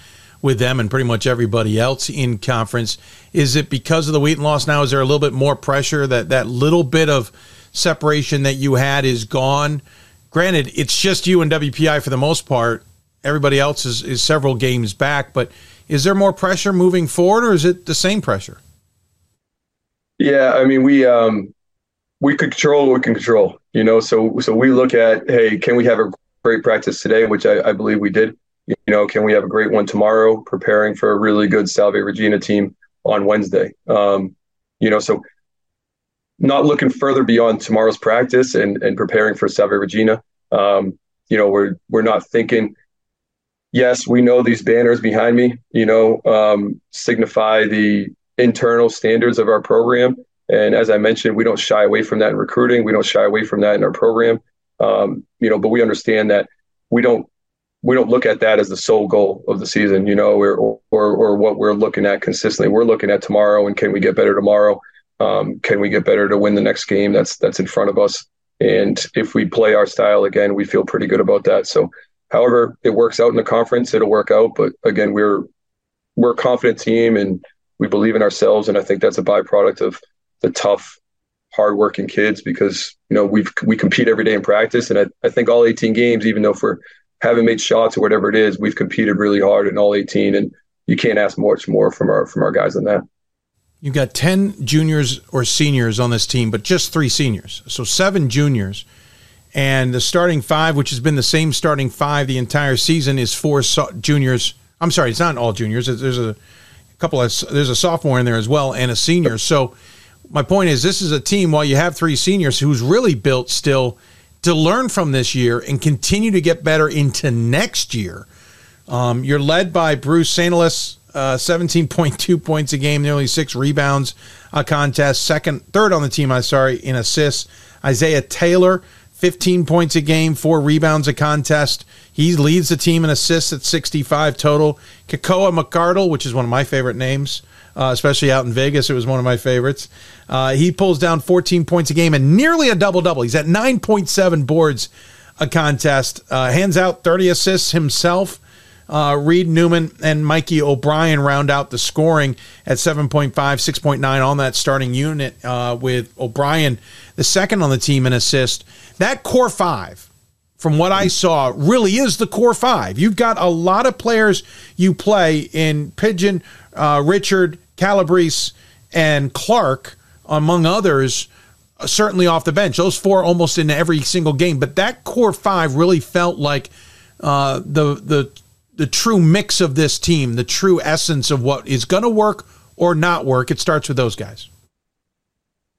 with them and pretty much everybody else in conference. Is it because of the Wheaton loss now? Is there a little bit more pressure that that little bit of separation that you had is gone? Granted, it's just you and WPI for the most part. Everybody else is, is several games back, but is there more pressure moving forward or is it the same pressure? Yeah, I mean, we um, we could control what we can control, you know. So so we look at, hey, can we have a great practice today, which I, I believe we did. You know, can we have a great one tomorrow, preparing for a really good Salve Regina team on Wednesday? Um, you know, so not looking further beyond tomorrow's practice and and preparing for Salve Regina. Um, you know, we're we're not thinking. Yes, we know these banners behind me. You know, um, signify the internal standards of our program and as I mentioned, we don't shy away from that in recruiting. We don't shy away from that in our program. Um, you know, but we understand that we don't we don't look at that as the sole goal of the season, you know, or, or or what we're looking at consistently. We're looking at tomorrow and can we get better tomorrow? Um, can we get better to win the next game that's that's in front of us? And if we play our style again, we feel pretty good about that. So, however it works out in the conference, it'll work out. But again, we're we're a confident team and we believe in ourselves, and I think that's a byproduct of the tough, hardworking kids because you know we we compete every day in practice, and I, I think all 18 games, even though for haven't made shots or whatever it is, we've competed really hard in all 18, and you can't ask much more from our from our guys than that. You've got 10 juniors or seniors on this team, but just three seniors. So seven juniors. And the starting five, which has been the same starting five the entire season, is four so- juniors. I'm sorry, it's not all juniors. There's a couple of, there's a sophomore in there as well and a senior. So my point is, this is a team, while you have three seniors, who's really built still to learn from this year and continue to get better into next year. Um, you're led by Bruce Saintelis, uh, 17.2 points a game, nearly six rebounds a contest. Second, third on the team, I'm sorry, in assists. Isaiah Taylor, 15 points a game, four rebounds a contest. He leads the team in assists at 65 total. Kekoa McArdle, which is one of my favorite names, uh, especially out in Vegas. It was one of my favorites. Uh, he pulls down 14 points a game and nearly a double double. He's at 9.7 boards a contest. Uh, hands out 30 assists himself. Uh, Reed Newman and Mikey O'Brien round out the scoring at 7.5, 6.9 on that starting unit, uh, with O'Brien the second on the team in assist. That core five, from what I saw, really is the core five. You've got a lot of players you play in Pridgeon, uh, Richard, Calabrese, and Clark, among others uh, certainly off the bench. Those four almost in every single game, but that core five really felt like uh, the the the true mix of this team, the true essence of what is going to work or not work. It starts with those guys.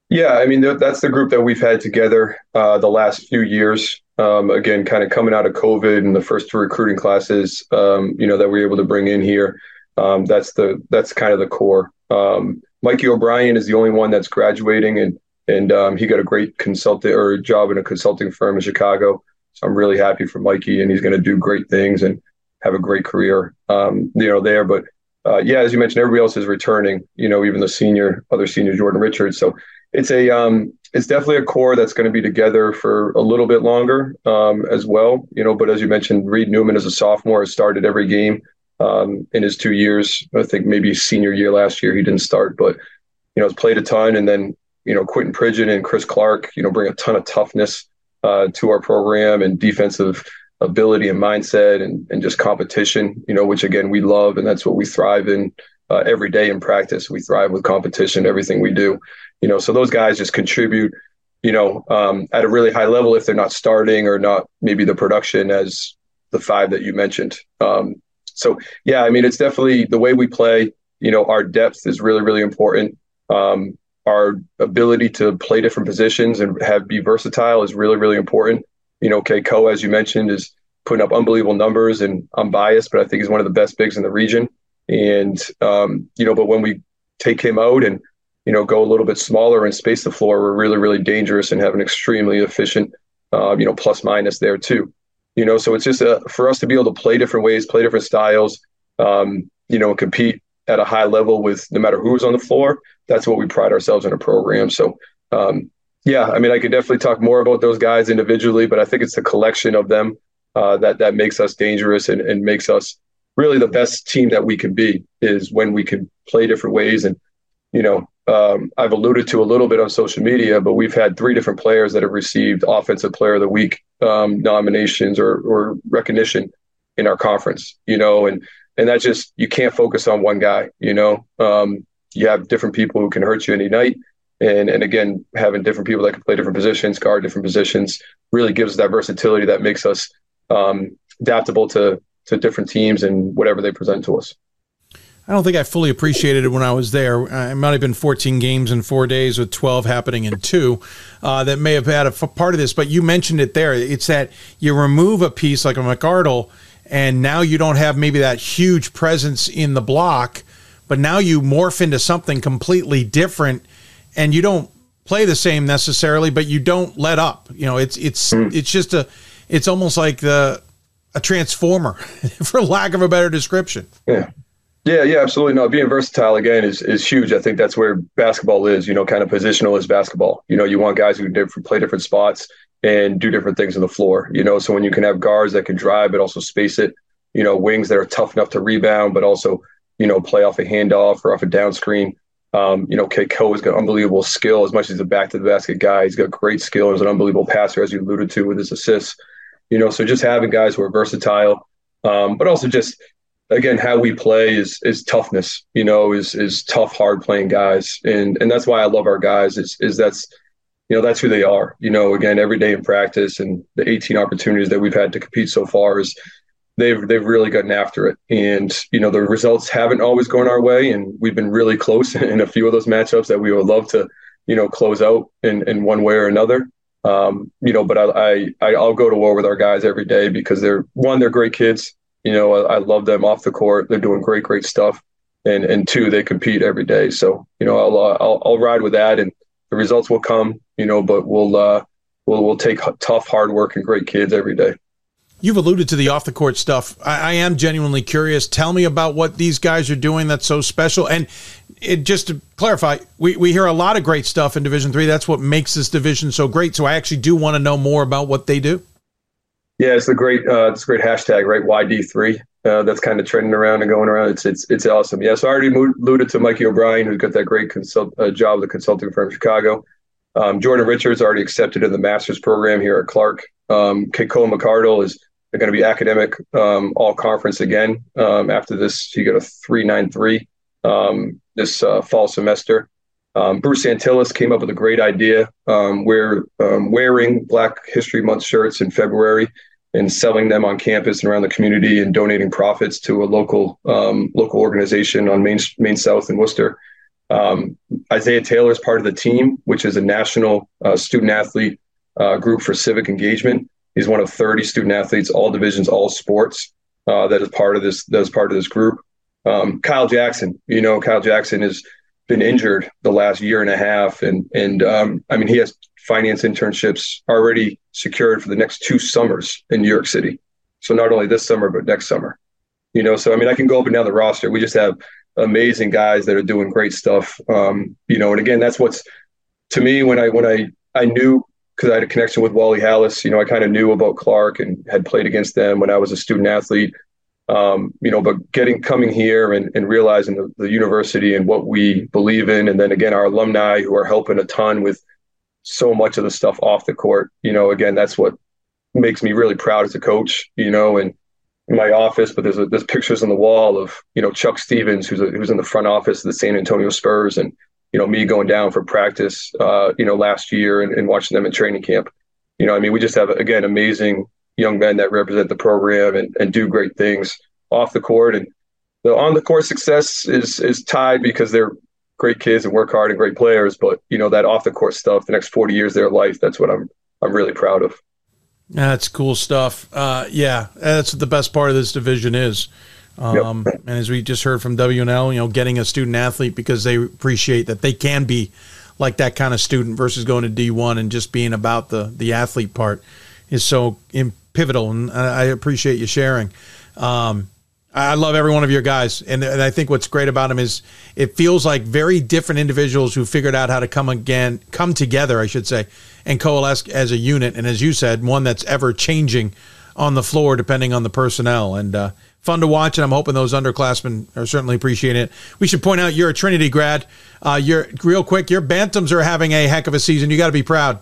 Yeah, I mean that's the group that we've had together uh, the last few years. Um, again, kind of coming out of COVID and the first two recruiting classes, um, you know, that we are able to bring in here. Um, that's the that's kind of the core. Um, Mikey O'Brien is the only one that's graduating, and and um, he got a great consultant or job in a consulting firm in Chicago. So I'm really happy for Mikey, and he's going to do great things and have a great career, um, you know, there. But uh, yeah, as you mentioned, everybody else is returning. You know, even the senior, other senior Jordan Richards. So it's a um, it's definitely a core that's going to be together for a little bit longer um, as well. You know, but as you mentioned, Reed Newman as a sophomore has started every game um, in his two years. I think maybe senior year last year he didn't start, but you know, has played a ton. And then you know, Quentin Pridgeon and Chris Clark, you know, bring a ton of toughness uh, to our program and defensive ability and mindset and, and just competition, you know, which again we love and that's what we thrive in uh, every day in practice. We thrive with competition, everything we do, you know. So those guys just contribute, you know, um, at a really high level if they're not starting or not maybe the production as the five that you mentioned. Um, so yeah, I mean, it's definitely the way we play. You know, our depth is really really important. Um, our ability to play different positions and have be versatile is really really important you know, Kekoa, as you mentioned, is putting up unbelievable numbers, and I'm biased, but I think he's one of the best bigs in the region. And um, you know, but when we take him out and you know go a little bit smaller and space the floor, we're really really dangerous and have an extremely efficient, uh, you know, plus minus there too. You know, so it's just a, for us to be able to play different ways, play different styles, um, you know, compete at a high level with no matter who's on the floor. That's what we pride ourselves in a program. So um, yeah, I mean, I could definitely talk more about those guys individually, but I think it's the collection of them uh, that that makes us dangerous and, and makes us really the best team that we can be. Is when we can play different ways. And you know, um, I've alluded to a little bit on social media, but we've had three different players that have received Offensive Player of the Week um, nominations or or recognition in our conference. You know, and and that just you can't focus on one guy. You know, um, you have different people who can hurt you any night and and again having different people that can play different positions guard different positions really gives that versatility that makes us um, adaptable to to different teams and whatever they present to us I don't think I fully appreciated it when I was there. It might have been 14 games in four days with 12 happening in two uh, that may have had a f- part of this, but you mentioned it there. It's that you remove a piece like a McArdle, and now you don't have maybe that huge presence in the block, but now you morph into something completely different and you don't play the same necessarily, but you don't let up. You know, it's it's mm. it's just a it's almost like the a transformer, for lack of a better description. Yeah. Yeah, yeah, absolutely. No, being versatile again is is huge. I think that's where basketball is. You know, kind of positional is basketball. You know, you want guys who different, play different spots and do different things on the floor. You know, so when you can have guards that can drive but also space it, you know, wings that are tough enough to rebound but also you know play off a handoff or off a down screen. Um, you know, Kekoa has got unbelievable skill. As much as he's a back to the basket guy, he's got great skill. He's an unbelievable passer, as you alluded to with his assists. You know, so just having guys who are versatile, um, but also just again, how we play is is toughness. You know, is is tough, hard playing guys, and and that's why I love our guys. Is is that's you know that's who they are. You know, again, every day in practice and the 18 opportunities that we've had to compete so far is they've they've really gotten after it. And you know, the results haven't always gone our way, and we've been really close in a few of those matchups that we would love to you know close out in in one way or another. Um, you know, but I, I I'll go to war with our guys every day because they're one, they're great kids you know, I, I, love them off the court. They're doing great, great stuff. And and two, they compete every day. So you know, I'll uh, I'll, I'll ride with that, and the results will come. You know, but we'll uh, we'll we'll take tough, hard work and great kids every day. You've alluded to the off the court stuff. I, I, am genuinely curious. Tell me about what these guys are doing that's so special. And it, just to clarify, we, we hear a lot of great stuff in Division Three. That's what makes this division so great. So I actually do want to know more about what they do. Yeah, it's a great uh, it's a great hashtag, right? YD three. Uh, that's kind of trending around and going around. It's it's it's awesome. Yeah, so I already alluded to Mikey O'Brien, who's got that great consult uh, job with the consulting firm Chicago. Um, Jordan Richards already accepted in the master's program here at Clark. Um, Kekoa McArdle is going to be academic um, all conference again um, after this. He got a three nine three um, this uh, fall semester. Um, Bruce Antilles came up with a great idea. Um, we're wearing Black History Month shirts in February and selling them on campus and around the community and donating profits to a local um, local organization on Main Main South in Worcester. Um, Isaiah Taylor is part of the team, which is a national uh, student athlete uh, group for civic engagement. He's one of 30 student athletes, all divisions, all sports, uh, that is part of this. That is part of this group. Um, Kyle Jackson, you know, Kyle Jackson has been injured the last year and a half, and and um, I mean he has finance internships already secured for the next two summers in New York City. So not only this summer, but next summer. You know, so I mean, I can go up and down the roster. We just have amazing guys that are doing great stuff. Um, you know, and again, that's what's to me when I when I I knew because I had a connection with Wally Halas. You know, I kind of knew about Clark and had played against them when I was a student athlete. Um, you know, but getting coming here and, and realizing the, the university and what we believe in, and then again our alumni who are helping a ton with so much of the stuff off the court. You know, again, that's what makes me really proud as a coach. You know, and in my office, but there's a, there's pictures on the wall of you know Chuck Stevens, who's a, who's in the front office of the San Antonio Spurs, and you know me going down for practice, uh, you know, last year and, and watching them in training camp. You know, I mean, we just have again amazing young men that represent the program and, and do great things off the court and the on the court success is is tied because they're great kids and work hard and great players, but you know that off the court stuff, the next forty years of their life, that's what I'm I'm really proud of. That's cool stuff. Uh, yeah, that's the best part of this division is. Um, yep. And as we just heard from W&L, you know, getting a student athlete because they appreciate that they can be like that kind of student versus going to D1 and just being about the the athlete part is so pivotal. And I appreciate you sharing. Um, I love every one of your guys, and, and I think what's great about them is it feels like very different individuals who figured out how to come again, come together, I should say, and coalesce as a unit. And as you said, one that's ever changing on the floor depending on the personnel. And uh, fun to watch, and I'm hoping those underclassmen are certainly appreciating it. We should point out you're a Trinity grad. Uh, you're real quick. Your Bantams are having a heck of a season. You got to be proud.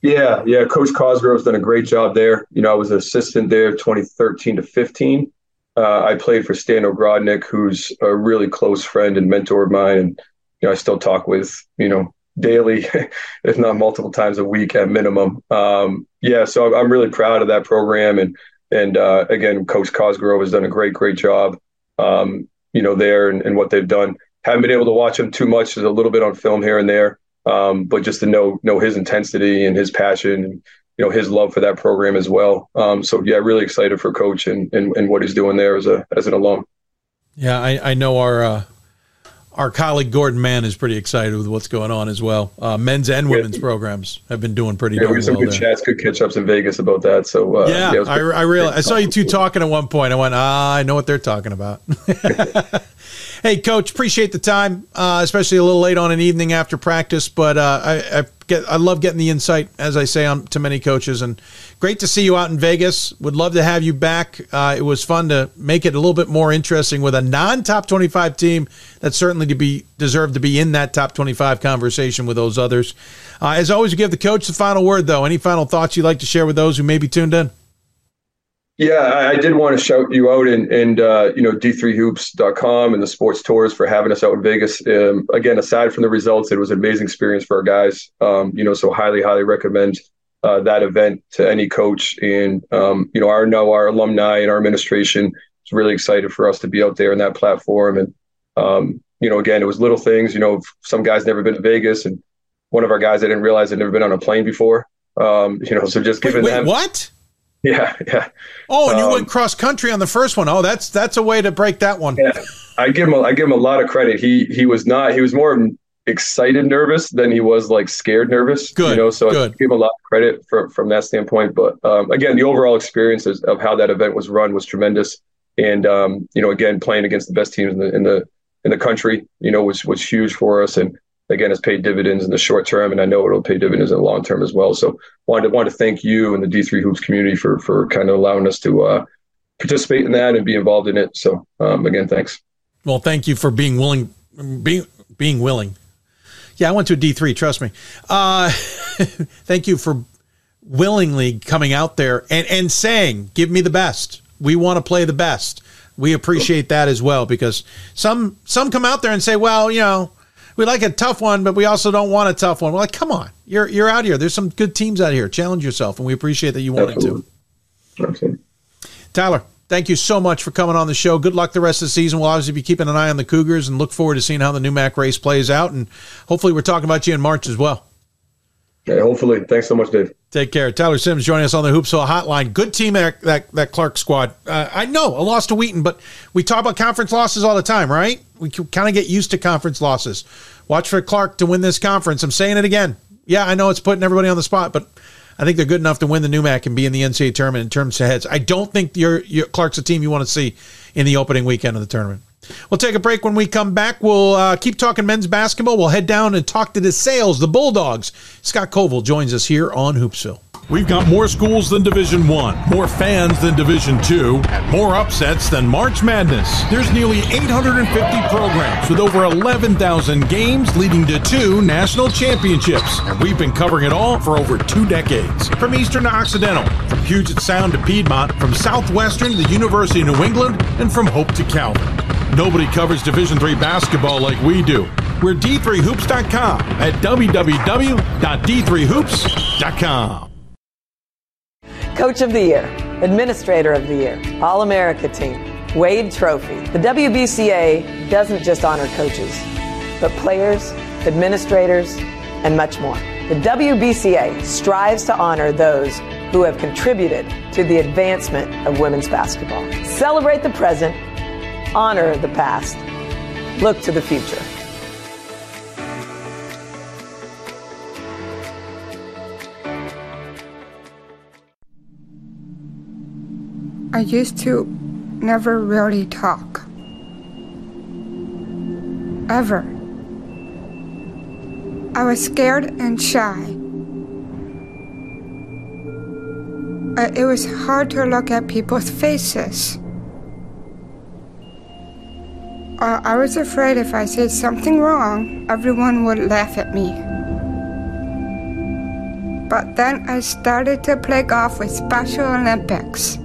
Yeah, yeah. Coach Cosgrove's done a great job there. You know, I was an assistant there 2013 to 15 uh, I played for Stan Ogrodnik, who's a really close friend and mentor of mine, and you know I still talk with you know daily, if not multiple times a week at minimum. Um, yeah, so I'm really proud of that program, and and uh, again, Coach Cosgrove has done a great great job, um, you know, there and, and, what they've done. Haven't been able to watch him too much. There's a little bit on film here and there, um, but just to know know his intensity and his passion and you know his love for that program as well. Um, so yeah, really excited for coach and, and, and what he's doing there as a as an alum. Yeah, I, I know our uh, our colleague Gordon Mann is pretty excited with what's going on as well. Uh, men's and women's yeah. programs have been doing pretty. Yeah, we had some well good there. chats, good catch ups in Vegas about that. So uh, yeah, yeah I, I realized I saw you two talking at one point. I went, ah, I know what they're talking about. hey, coach, appreciate the time, uh, especially a little late on an evening after practice, but uh, I, I get I love getting the insight, as I say on to many coaches, and great to see you out in Vegas. Would love to have you back. Uh, it was fun to make it a little bit more interesting with a non-top twenty-five team that certainly to be deserved to be in that top twenty-five conversation with those others. Uh, as always, give the coach the final word, though. Any final thoughts you'd like to share with those who may be tuned in? Yeah, I, I did want to shout you out and, and uh, you know, d3hoops.com and the sports tours for having us out in Vegas. Um, again, aside from the results, it was an amazing experience for our guys. Um, you know, so highly, highly recommend uh, that event to any coach. And, um, you know, our know our alumni and our administration is really excited for us to be out there in that platform. And, um, you know, again, it was little things, you know, some guys never been to Vegas and one of our guys, I didn't realize had never been on a plane before. Um, you know, so just giving wait, wait, them what? Yeah, yeah. Oh, and you um, went cross country on the first one. Oh, that's that's a way to break that one. Yeah, I give him a, I give him a lot of credit. He he was not he was more excited nervous than he was like scared nervous. Good, you know. So good. I give him a lot of credit from from that standpoint. But um, again, the overall experience of how that event was run was tremendous. And um, you know, again, playing against the best teams in the in the in the country, you know, was was huge for us. And again, it's paid dividends in the short term, and I know it'll pay dividends in the long term as well. So, wanted to want to thank you and the D3 Hoops community for for kind of allowing us to uh, participate in that and be involved in it. So, um, again, thanks. Well, thank you for being willing, being being willing. Yeah, I went to a D three. Trust me. Uh, thank you for willingly coming out there and and saying, "Give me the best. We want to play the best." We appreciate that as well because some some come out there and say, "Well, you know." We like a tough one, but we also don't want a tough one. We're like, come on, you're you're out here. There's some good teams out here. Challenge yourself, and we appreciate that you wanted Absolutely. to. Absolutely. Tyler, thank you so much for coming on the show. Good luck the rest of the season. We'll obviously be keeping an eye on the Cougars and look forward to seeing how the NEWMAC race plays out. And hopefully, we're talking about you in March as well. Yeah, hopefully. Thanks so much, Dave. Take care. Tyler Simms joining us on the Hoopsville Hotline. Good team that that, that Clark squad. Uh, I know a loss to Wheaton, but we talk about conference losses all the time, right? We kind of get used to conference losses. Watch for Clark to win this conference. I'm saying it again. Yeah, I know it's putting everybody on the spot, but I think they're good enough to win the NEWMAC and be in the NCAA tournament in terms of heads. I don't think your Clark's a team you want to see in the opening weekend of the tournament. We'll take a break when we come back. We'll uh, keep talking men's basketball. We'll head down and talk to DeSales, the Bulldogs. Scott Coval joins us here on Hoopsville. We've got more schools than Division 1, more fans than Division 2, and more upsets than March Madness. There's nearly 850 programs with over 11,000 games leading to two national championships, and we've been covering it all for over two decades. From Eastern to Occidental, from Puget Sound to Piedmont, from Southwestern to the University of New England, and from Hope to Calvin. Nobody covers Division 3 basketball like we do. We're d3hoops.com at www.d3hoops.com. Coach of the Year, Administrator of the Year, All America Team, Wade Trophy. The WBCA doesn't just honor coaches, but players, administrators, and much more. The WBCA strives to honor those who have contributed to the advancement of women's basketball. Celebrate the present, honor the past, look to the future. I used to never really talk. Ever. I was scared and shy. Uh, it was hard to look at people's faces. Uh, I was afraid if I said something wrong, everyone would laugh at me. But then I started to play golf with Special Olympics.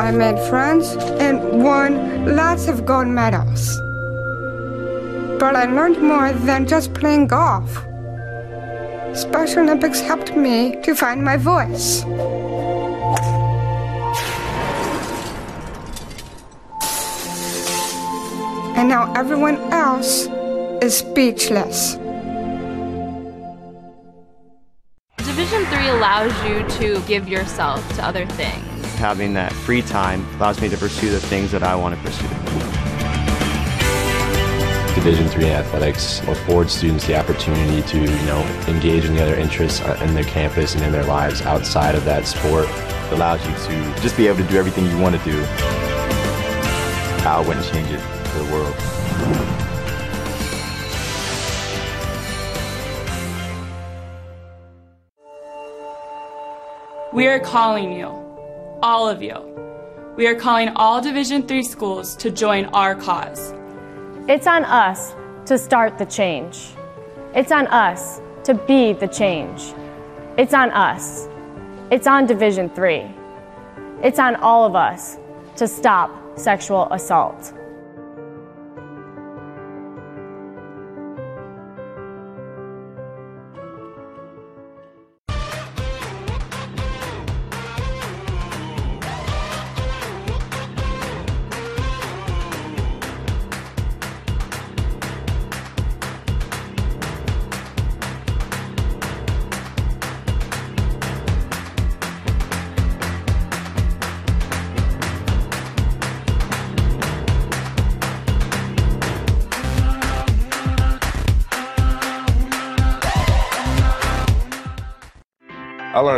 I made friends and won lots of gold medals. But I learned more than just playing golf. Special Olympics helped me to find my voice. And now everyone else is speechless. Division 3 allows you to give yourself to other things having that free time allows me to pursue the things that I want to pursue. Division three athletics affords students the opportunity to, you know, engage in the other interests uh, in their campus and in their lives outside of that sport. It allows you to just be able to do everything you want to do. I wouldn't change it for the world. We are calling you, all of you. We are calling all Division 3 schools to join our cause. It's on us to start the change. It's on us to be the change. It's on us. It's on Division 3. It's on all of us to stop sexual assault.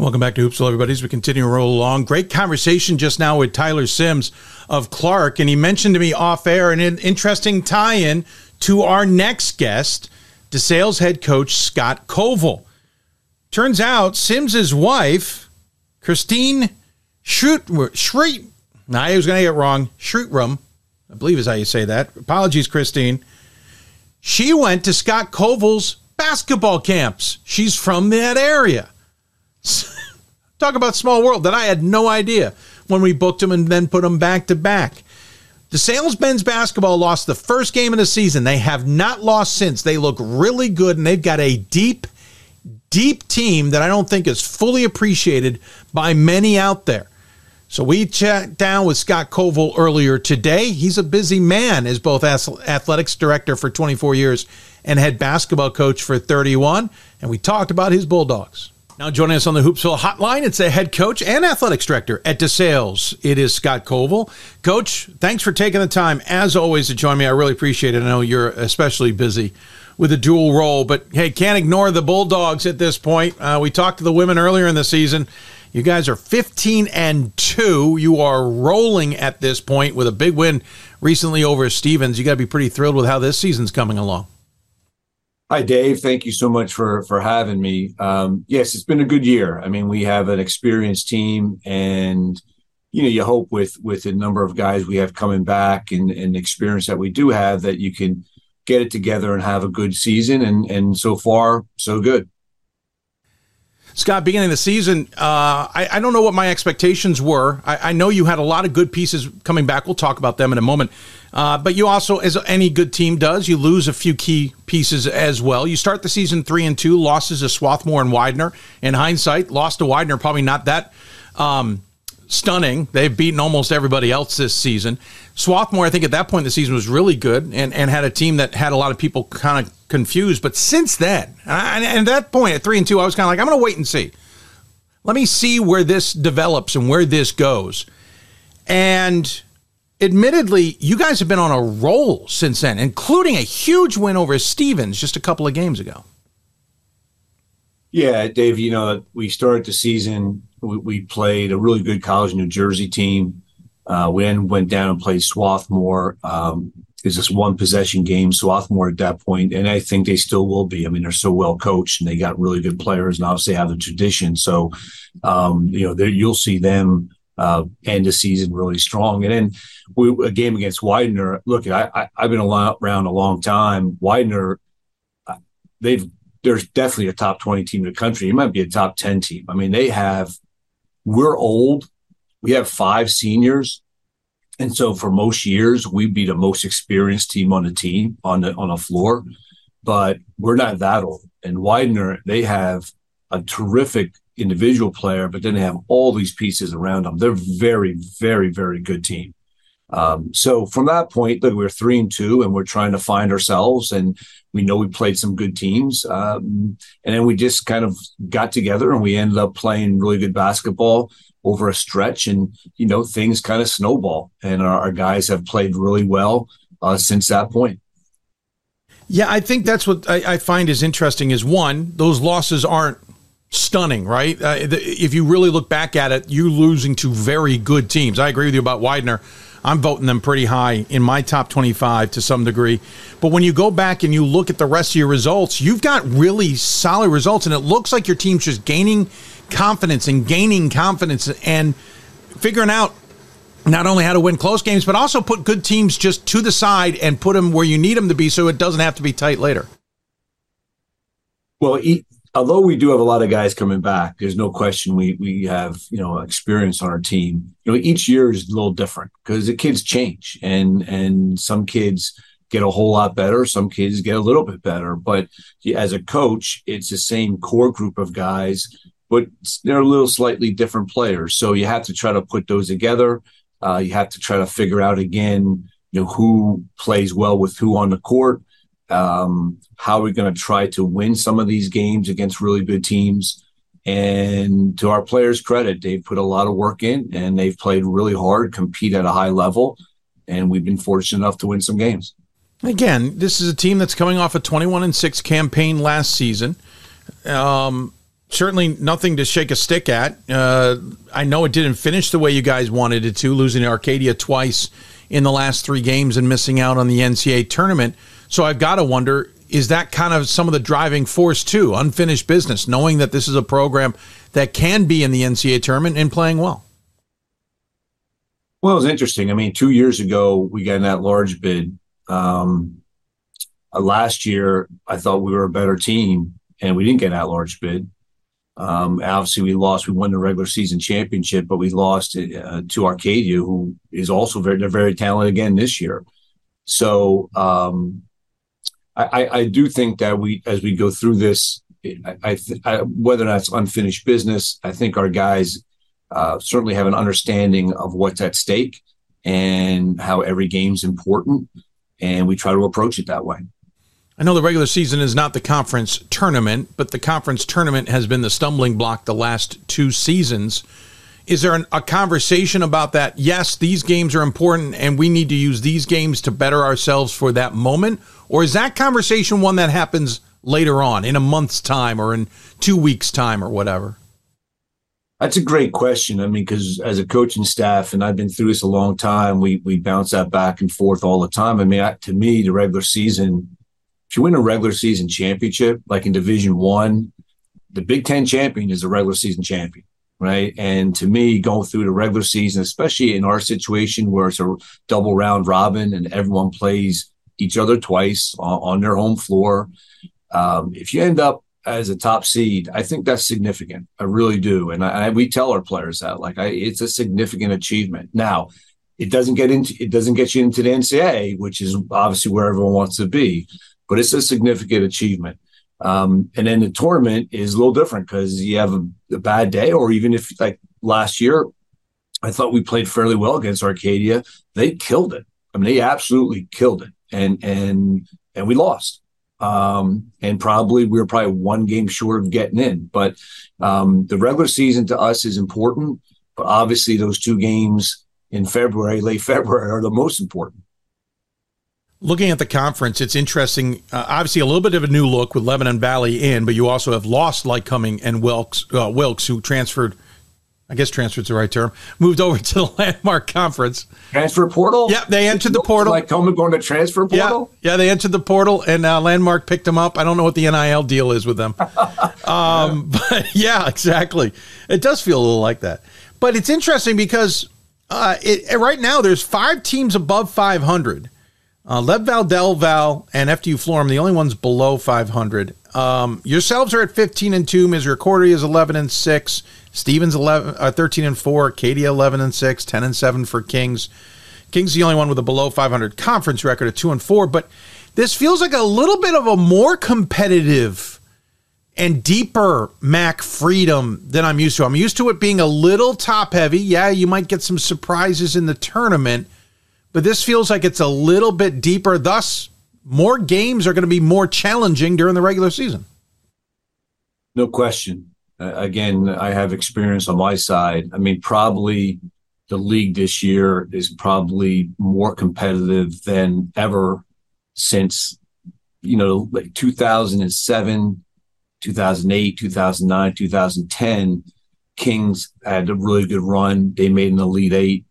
Welcome back to Hoopsville, everybody. As we continue to roll along, great conversation just now with Tyler Simms of Clark, and he mentioned to me off air an interesting tie-in to our next guest, DeSales head coach Scott Coval. Turns out Simms's wife, Christine Schroot, now I was going to get it wrong, Schrootrum, I believe is how you say that. Apologies, Christine. She went to Scott Coval's basketball camps. She's from that area. Talk about small world that I had no idea when we booked them and then put them back to back. DeSales Benz basketball lost the first game of the season. They have not lost since. They look really good and they've got a deep, deep team that I don't think is fully appreciated by many out there. So we chat down with Scott Coval earlier today. He's a busy man as both athletics director for 24 years and head basketball coach for 31. And we talked about his Bulldogs. Now joining us on the Hoopsville hotline, it's the head coach and athletics director at DeSales. It is Scott Coval. Coach, thanks for taking the time, as always, to join me. I really appreciate it. I know you're especially busy with a dual role, but hey, can't ignore the Bulldogs at this point. Uh, we talked to the women earlier in the season. You guys are 15 and 2. You are rolling at this point with a big win recently over Stevens. You got to be pretty thrilled with how this season's coming along. Hi, Dave. Thank you so much for for having me. Um, yes, it's been a good year. I mean, we have an experienced team, and you know, you hope with with the number of guys we have coming back and and experience that we do have that you can get it together and have a good season. And and so far, so good. Scott, beginning of the season, uh, I, I, don't know what my expectations were. I, I, know you had a lot of good pieces coming back. We'll talk about them in a moment. Uh, but you also, as any good team does, you lose a few key pieces as well. You start the season three and two, losses to Swarthmore and Widener. In hindsight, lost to Widener, probably not that um, stunning. They've beaten almost everybody else this season. Swarthmore, I think at that point in the season was really good and, and had a team that had a lot of people kind of confused. But since then, and, and at that point at three and two, I was kind of like, I'm going to wait and see. Let me see where this develops and where this goes. And admittedly, you guys have been on a roll since then, including a huge win over Stevens just a couple of games ago. Yeah, Dave, you know, we started the season, we, we played a really good college New Jersey team. Uh, we then went down and played Swarthmore. Um, it's just one possession game, Swarthmore at that point, and I think they still will be. I mean, they're so well coached and they got really good players, and obviously have the tradition. So, um, you know, you'll see them uh, end the season really strong. And then we, a game against Widener. Look, I, I have been around a long time. Widener, uh, they've there's definitely a top twenty team in the country. It might be a top ten team. I mean, they have. We're old. We have five seniors, And so for most years, we'd be the most experienced team on the team on the on the floor, but we're not that old. And Widener, they have a terrific individual player, but then they have all these pieces around them. They're very, very, very good team. Um, so from that point, look, we're three and two, and we're trying to find ourselves. And we know we played some good teams, um, and then we just kind of got together, and we ended up playing really good basketball over a stretch, and you know things kind of snowball, and our, our guys have played really well uh, since that point. Yeah, I think that's what I, I, find is interesting. Is one, those losses aren't stunning, right? Uh, the, if you really look back at it, you're losing to very good teams. I agree with you about Widener. I'm voting them pretty high in my top 25 to some degree. But when you go back and you look at the rest of your results, you've got really solid results, and it looks like your team's just gaining confidence and gaining confidence and figuring out not only how to win close games, but also put good teams just to the side and put them where you need them to be so it doesn't have to be tight later. Well, although we do have a lot of guys coming back, there's no question we we have you know experience on our team. You know, each year is a little different because the kids change, and and some kids get a whole lot better, some kids get a little bit better. But as a coach, it's the same core group of guys, but they're a little slightly different players. So you have to try to put those together. Uh, you have to try to figure out again, you know, who plays well with who on the court um, how we're going to try to win some of these games against really good teams. And to our players' credit, they've put a lot of work in and they've played really hard, compete at a high level, and we've been fortunate enough to win some games. Again, this is a team that's coming off a 21 and 6 campaign last season. Um, certainly nothing to shake a stick at. Uh, I know it didn't finish the way you guys wanted it to, losing Arcadia twice in the last three games and missing out on the NCAA tournament. So I've got to wonder is that kind of some of the driving force too? Unfinished business, knowing that this is a program that can be in the NCAA tournament and playing well. Well, it's interesting. I mean, two years ago we got in that large bid. Um, uh, last year, I thought we were a better team, and we didn't get that large bid. Um, obviously, we lost. We won the regular season championship, but we lost uh, to Arcadia, who is also very they're very talented again this year. So um, I, I do think that we, as we go through this, I, I, I whether that's unfinished business, I think our guys uh, certainly have an understanding of what's at stake and how every game's important, and we try to approach it that way. I know the regular season is not the conference tournament, but the conference tournament has been the stumbling block the last two seasons. Is there an, a conversation about that? Yes, these games are important, and we need to use these games to better ourselves for that moment or is that conversation one that happens later on in a month's time or in two weeks' time or whatever? That's a great question. I mean, because as a coaching staff, and I've been through this a long time, we we bounce that back and forth all the time. I mean, I, to me, the regular season, if you win a regular season championship, like in Division One, the Big Ten champion is a regular season champion, right? And to me, going through the regular season, especially in our situation where it's a double round robin and everyone plays each other twice on, on their home floor. Um, if you end up as a top seed, I think that's significant. I really do, and I, I, we tell our players that like I, it's a significant achievement. Now, it doesn't get into it doesn't get you into the NCAA, which is obviously where everyone wants to be, but it's a significant achievement. Um, and then the tournament is a little different because you have a, a bad day, or even if like last year, I thought we played fairly well against Arcadia. They killed it. I mean, they absolutely killed it and and and we lost. Um, and probably we were probably one game short of getting in. But um, the regular season to us is important. But obviously, those two games in February, late February, are the most important. Looking at the conference, it's interesting. Uh, obviously, a little bit of a new look with Lebanon Valley in, but you also have lost Lycoming and Wilkes, uh, Wilkes, who transferred I guess transfer's the right term, moved over to the Landmark Conference. Transfer portal? Yeah, they entered the portal. Lycoming going to transfer portal? Yeah, yeah they entered the portal, and uh, Landmark picked them up. I don't know what the NIL deal is with them. um, but yeah, exactly. It does feel a little like that. But it's interesting because uh, it, right now there's five teams above 500. Uh, Lev Val, Del Val, and FDU Florham, the only ones below 500. Um, yourselves are at 15 and 2. Misericordia is 11 and 6. Stevens 11, uh, 13 and 4, Katie 11 and 6, 10 and 7 for Kings. Kings the only one with a below 500 conference record of two and four, but this feels like a little bit of a more competitive and deeper MAC Freedom than I'm used to. I'm used to it being a little top heavy. Yeah, you might get some surprises in the tournament, but this feels like it's a little bit deeper. Thus, more games are going to be more challenging during the regular season. No question. Uh, again, I have experience on my side. I mean, probably the league this year is probably more competitive than ever since, you know, like 2007, 2008, 2009, 2010. Kings had a really good run. They made an Elite Eight.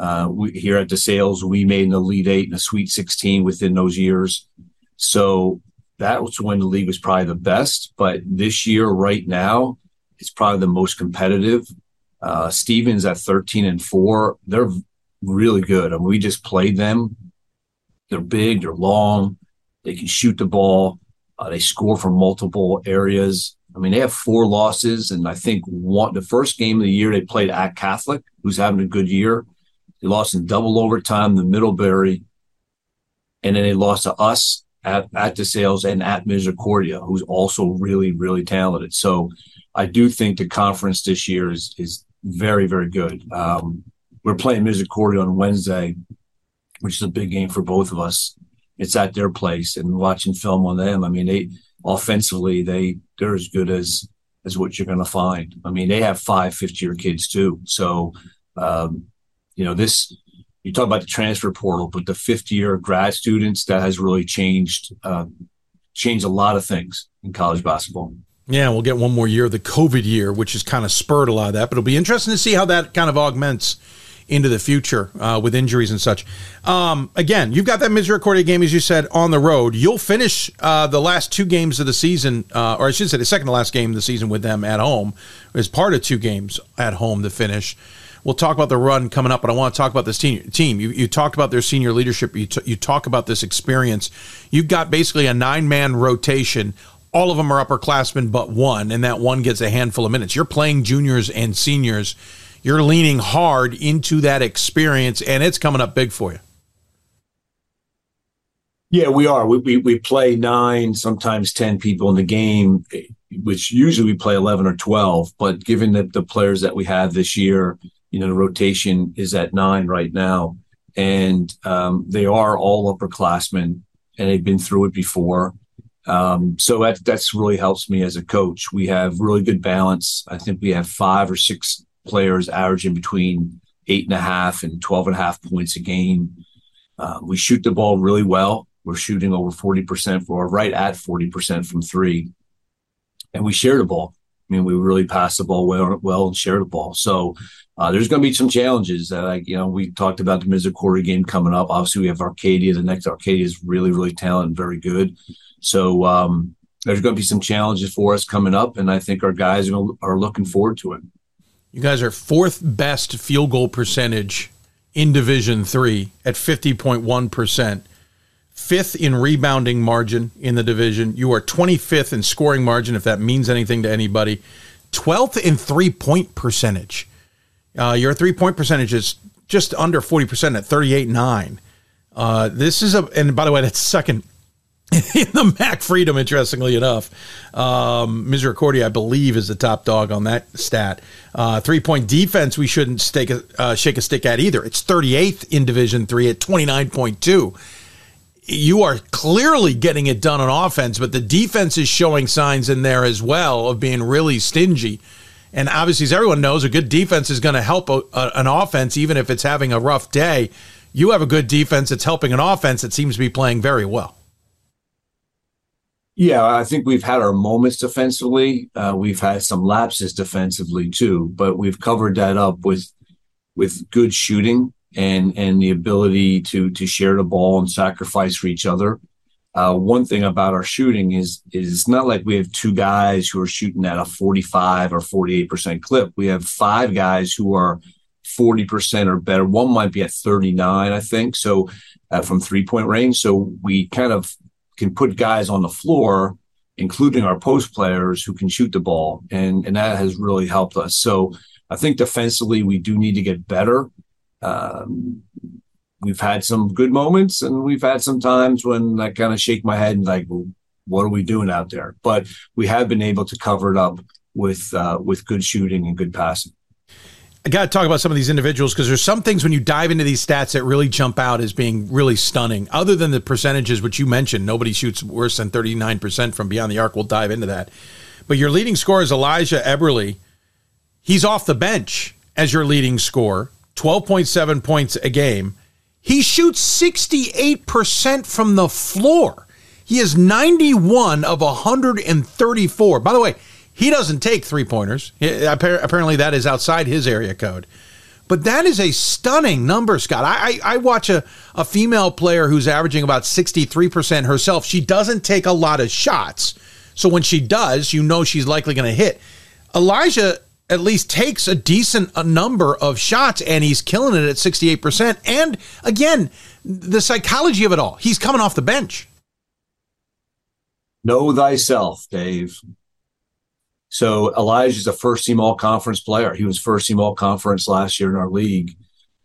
Uh, we, here at DeSales, we made an Elite Eight and a Sweet 16 within those years. So that was when the league was probably the best. But this year, right now, it's probably the most competitive. Uh, Stevens at 13 and four, they're really good. I mean, we just played them. They're big, they're long, they can shoot the ball, uh, they score from multiple areas. I mean, they have four losses, and I think one the first game of the year they played at Catholic, who's having a good year. They lost in double overtime to Middlebury, and then they lost to us at at DeSales and at Misericordia, who's also really really talented. So I do think the conference this year is is very very good. Um, we're playing Misericordia on Wednesday, which is a big game for both of us. It's at their place, and watching film on them. I mean, they offensively they they're as good as as what you're going to find. I mean, they have five fifth year kids too. So, um, you know, this you talk about the transfer portal, but the fifth year grad students that has really changed uh, changed a lot of things in college basketball. Yeah, we'll get one more year, the COVID year, which has kind of spurred a lot of that. But it'll be interesting to see how that kind of augments into the future uh, with injuries and such. Um, again, you've got that Misericordia game, as you said, on the road. You'll finish uh, the last two games of the season, uh, or I should say the second to last game of the season with them at home, as part of two games at home to finish. We'll talk about the run coming up, but I want to talk about this team. Team, you, you talked about their senior leadership. You, t- you talk about this experience. You've got basically a nine man rotation. All of them are upperclassmen, but one, and that one gets a handful of minutes. You're playing juniors and seniors. You're leaning hard into that experience, and it's coming up big for you. Yeah, we are. We, we, we play nine, sometimes 10 people in the game, which usually we play 11 or 12. But given that the players that we have this year, you know, the rotation is at nine right now. And um, they are all upperclassmen and they've been through it before. Um, so that that's really helps me as a coach. We have really good balance. I think we have five or six players averaging between eight and a half and 12 and a half points a game. Uh, we shoot the ball really well. We're shooting over 40% or right at 40% from three. And we share the ball. I mean, we really pass the ball well, well and share the ball. So uh, there's going to be some challenges. Uh, like you know, we talked about the Misericordia game coming up. Obviously, we have Arcadia. The next Arcadia is really, really talented very good. So um, there's going to be some challenges for us coming up, and I think our guys are, are looking forward to it. You guys are fourth best field goal percentage in Division Three at fifty point one percent. Fifth in rebounding margin in the division. You are 25th in scoring margin, if that means anything to anybody. 12th in three point percentage. Uh, your three point percentage is just under 40% at 38.9. Uh, this is a, and by the way, that's second in the MAC Freedom, interestingly enough. Um, Misericordia, I believe, is the top dog on that stat. Uh, three point defense, we shouldn't stake a, uh, shake a stick at either. It's 38th in Division three at 29.2. You are clearly getting it done on offense, but the defense is showing signs in there as well of being really stingy. And obviously, as everyone knows, a good defense is going to help a, a, an offense, even if it's having a rough day. You have a good defense that's helping an offense that seems to be playing very well. Yeah, I think we've had our moments defensively. Uh, we've had some lapses defensively too, but we've covered that up with with good shooting and and the ability to to share the ball and sacrifice for each other. Uh, one thing about our shooting is is it's not like we have two guys who are shooting at a 45 or 48 percent clip. We have five guys who are 40 percent or better. One might be at 39, I think. So uh, from three point range, so we kind of can put guys on the floor, including our post players who can shoot the ball, and and that has really helped us. So I think defensively we do need to get better. Um, we've had some good moments and we've had some times when I kind of shake my head and like, well, what are we doing out there? But we have been able to cover it up with uh, with good shooting and good passing. I got to talk about some of these individuals because there's some things when you dive into these stats that really jump out as being really stunning. Other than the percentages, which you mentioned, nobody shoots worse than 39% from beyond the arc. We'll dive into that. But your leading scorer is Elijah Eberly. He's off the bench as your leading scorer, 12.7 points a game. He shoots 68% from the floor. He is 91 of 134. By the way, he doesn't take three pointers. Apparently, that is outside his area code. But that is a stunning number, Scott. I, I, I, watch a, a female player who's averaging about 63% herself. She doesn't take a lot of shots. So when she does, you know she's likely going to hit. Elijah at least takes a decent number of shots and he's killing it at 68%. And again, the psychology of it all, he's coming off the bench. Know thyself, Dave. So Elijah's a first team all conference player. He was first team all conference last year in our league.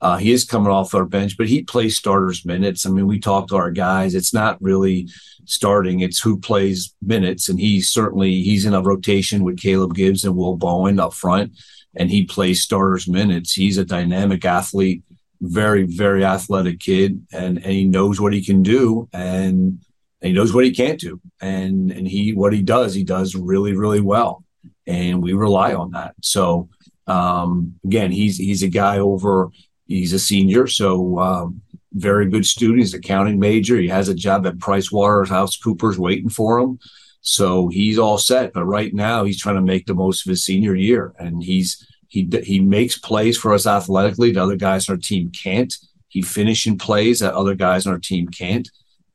Uh, he is coming off our bench, but he plays starters minutes. I mean, we talk to our guys. It's not really starting; it's who plays minutes, and he's certainly he's in a rotation with Caleb Gibbs and Will Bowen up front, and he plays starters minutes. He's a dynamic athlete, very very athletic kid, and and he knows what he can do, and and he knows what he can't do. And and he what he does, he does really, really well. And we rely on that. So um, again, he's he's a guy over, he's a senior, so um, very good student. He's a accounting major. He has a job at PricewaterhouseCoopers waiting for him. So he's all set. But right now he's trying to make the most of his senior year. And he's he he makes plays for us athletically that other guys on our team can't. He finishing plays that other guys on our team can't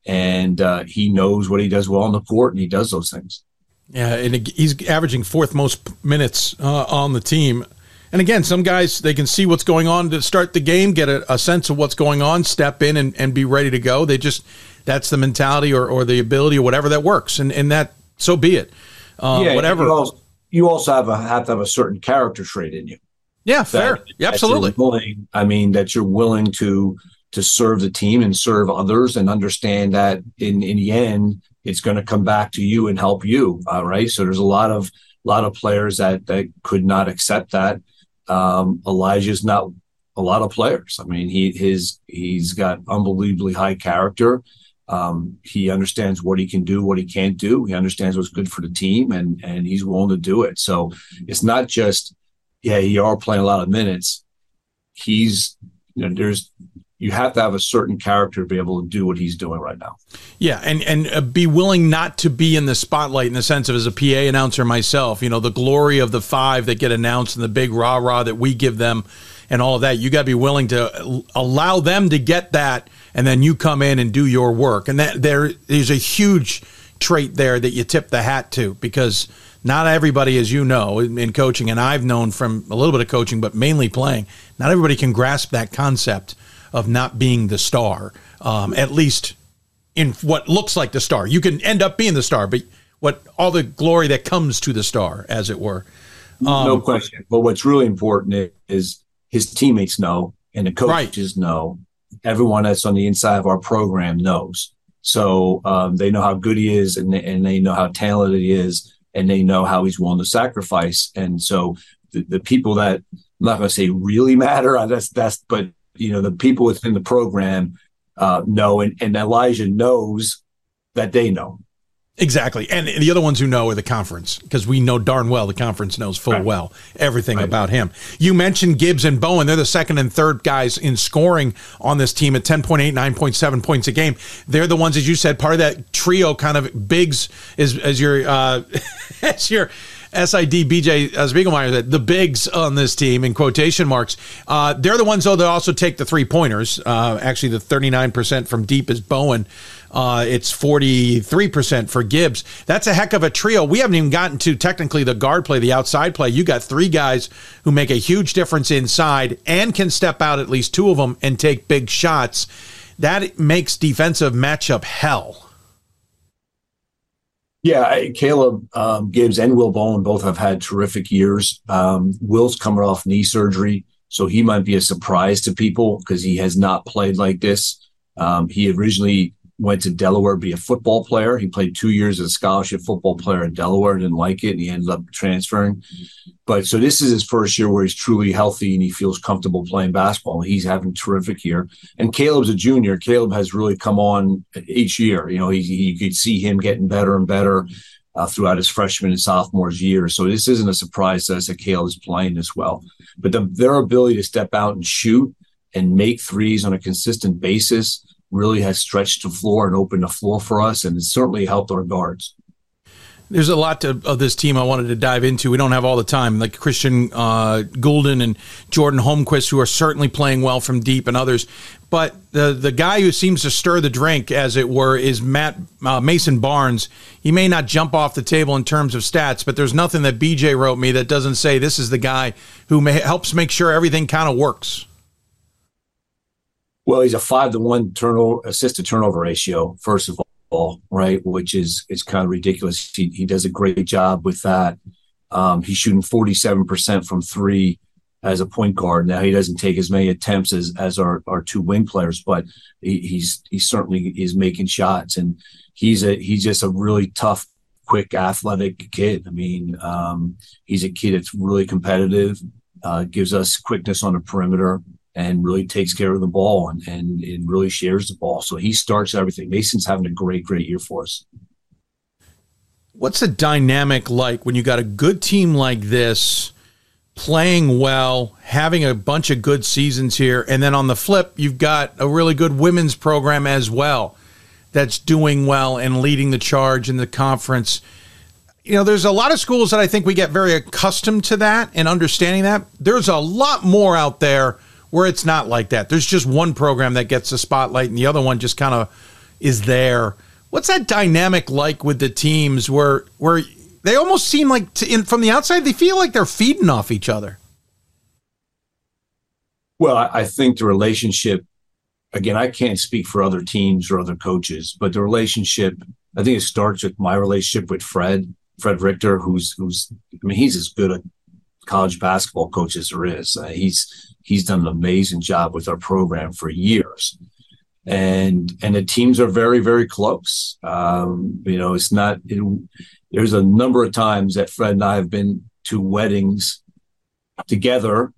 and uh, he knows what he does well on the court, and he does those things. Yeah, and he's averaging fourth most minutes uh, on the team. And again, some guys they can see what's going on to start the game, get a, a, sense of what's going on, step in and, and be ready to go. They just that's the mentality or, or the ability or whatever that works, and and that so be it. Uh, yeah, whatever. You also, you also, have a have to have a certain character trait in you. Yeah, that, fair. Yeah, absolutely. Willing, I mean that you're willing to to serve the team and serve others and understand that in, in the end, it's going to come back to you and help you. Uh, right. So there's a lot of, a lot of players that, that could not accept that. Um, Elijah's not a lot of players. I mean, he, his, he's got unbelievably high character. Um, he understands what he can do, what he can't do. He understands what's good for the team and, and he's willing to do it. So it's not just, yeah, you are playing a lot of minutes. He's, you know, there's you have to have a certain character to be able to do what he's doing right now. Yeah, and and uh, be willing not to be in the spotlight in the sense of as a PA announcer myself, you know, the glory of the five that get announced and the big rah rah that we give them and all of that. You got to be willing to allow them to get that, and then you come in and do your work. And that there is a huge trait there that you tip the hat to because not everybody, as you know, in coaching, and I've known from a little bit of coaching, but mainly playing, not everybody can grasp that concept of not being the star, um, at least in what looks like the star. You can end up being the star, but what all the glory that comes to the star, as it were. Um, no question. But what's really important is his teammates know and the coaches right. know. Everyone that's on the inside of our program knows. So um, they know how good he is, and they, and they know how talented he is, and they know how he's willing to sacrifice. And so the, the people that I'm not going to say really matter. That's that's but you know the people within the program uh, know, and, and Elijah knows that they know. Exactly. And the other ones who know are the conference because we know darn well the conference knows full right. well everything right. about him. You mentioned Gibbs and Bowen. They're the second and third guys in scoring on this team at 10.8, 9.7 points a game. They're the ones, as you said, part of that trio kind of bigs is as your, uh, as your, SID BJ uh, Spiegelmeyer the bigs on this team in quotation marks. Uh, they're the ones though that also take the three pointers. Uh, actually, the 39% from deep is Bowen. Uh, it's 43% for Gibbs. That's a heck of a trio. We haven't even gotten to technically the guard play, the outside play. You got three guys who make a huge difference inside and can step out at least two of them and take big shots. That makes defensive matchup hell. Yeah, Caleb um, Gibbs and Will Bowen both have had terrific years. Um, Will's coming off knee surgery, So he might be a surprise to people because he has not played like this. Um, he originally went to Delaware to be a football player. He played two years as a scholarship football player in Delaware, didn't like it, and he ended up transferring. But so this is his first year where he's truly healthy and he feels comfortable playing basketball. He's having a terrific year. And Caleb's a junior. Caleb has really come on each year. You know, he, he you could see him getting better and better uh, throughout his freshman and sophomore's year. So this isn't a surprise to us that Caleb is playing as well. But the, their ability to step out and shoot and make threes on a consistent basis really has stretched the floor and opened the floor for us, and it's certainly helped our guards. There's a lot to, of this team I wanted to dive into. We don't have all the time, like Christian uh, Goulden and Jordan Holmquist, who are certainly playing well from deep, and others. But the the guy who seems to stir the drink, as it were, is Matt uh, Mason Barnes. He may not jump off the table in terms of stats, but there's nothing that BJ wrote me that doesn't say this is the guy who may, helps make sure everything kind of works. Well, he's a five to one turnover assist to turnover ratio, first of all, right? Which is is kind of ridiculous. He he does a great job with that. Um, he's shooting forty seven percent from three as a point guard. Now he doesn't take as many attempts as as our our two wing players, but he, he's he certainly is making shots, and he's a he's just a really tough, quick, athletic kid. I mean, um, he's a kid that's really competitive. Uh, gives us quickness on the perimeter and really takes care of the ball and, and, and really shares the ball. So he starts everything. Mason's having a great, great year for us. What's the dynamic like when you got a good team like this playing well, having a bunch of good seasons here, and then on the flip, you've got a really good women's program as well that's doing well and leading the charge in the conference. You know, there's a lot of schools that I think we get very accustomed to that and understanding that. There's a lot more out there where it's not like that. There's just one program that gets the spotlight and the other one just kind of is there. What's that dynamic like with the teams where where they almost seem like to, in, from the outside they feel like they're feeding off each other? Well, I, think the relationship again, I can't speak for other teams or other coaches, but the relationship I think it starts with my relationship with Fred, Fred Richter, who's who's I mean, he's as good a college basketball coach as there is. Uh, he's he's done an amazing job with our program for years and and the teams are very very close um, you know it's not it, there's a number of times that fred and i have been to weddings together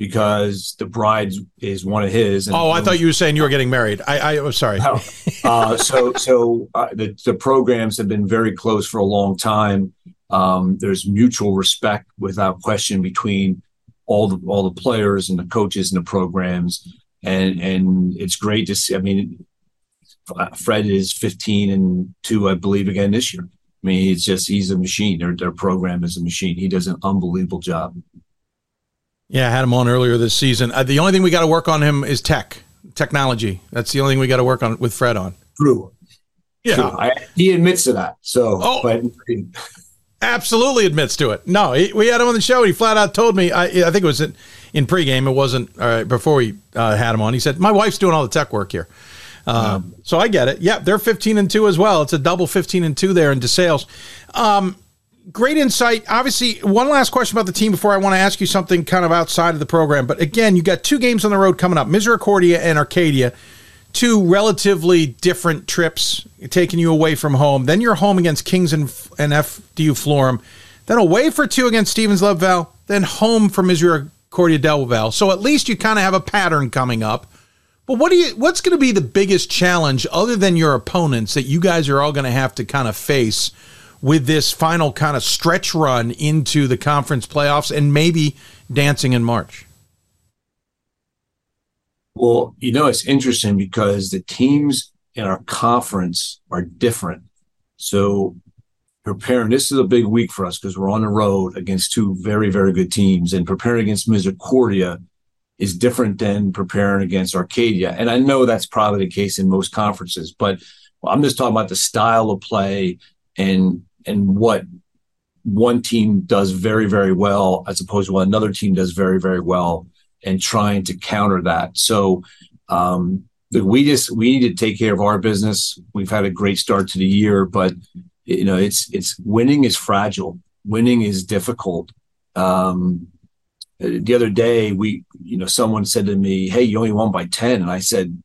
because the bride is one of his. oh, I thought you were saying you were getting married. I, I was sorry. No. Uh, so, so uh, the, the programs have been very close for a long time. Um, there's mutual respect without question between all the all the players and the coaches and the programs, and and it's great to see. I mean, Fred is 15 and two, I believe, again this year. I mean, it's just he's a machine. Their their program is a machine. He does an unbelievable job. Yeah, I had him on earlier this season. Uh, the only thing we got to work on him is tech, technology. That's the only thing we got to work on with Fred on. True. Yeah, True. I, he admits to that. So, oh. but absolutely admits to it. No, he, we had him on the show. And he flat out told me. I, I think it was in, in pregame. It wasn't uh, before we uh, had him on. He said, "My wife's doing all the tech work here." Um, so I get it. Yeah, they're 15 and two as well. It's a double 15 and two there in DeSales. Um, great insight. Obviously, one last question about the team before I want to ask you something kind of outside of the program. But again, you got two games on the road coming up: Misericordia and Arcadia two relatively different trips taking you away from home. Then you're home against Kings and, and FDU Florham. Then away for two against Stevens Leadville. Then home for Misericordia Del Val. So at least you kind of have a pattern coming up. But what do you? What's going to be the biggest challenge, other than your opponents, that you guys are all going to have to kind of face with this final kind of stretch run into the conference playoffs and maybe dancing in March? Well, you know, it's interesting because the teams in our conference are different. So preparing, this is a big week for us because we're on the road against two very, very good teams and preparing against Misericordia is different than preparing against Arcadia. And I know that's probably the case in most conferences, but I'm just talking about the style of play and, and what one team does very, very well as opposed to what another team does very, very well and trying to counter that. So um, we just we need to take care of our business. We've had a great start to the year, but you know it's it's winning is fragile. Winning is difficult. Um, the other day we you know someone said to me hey you only won by 10 and i said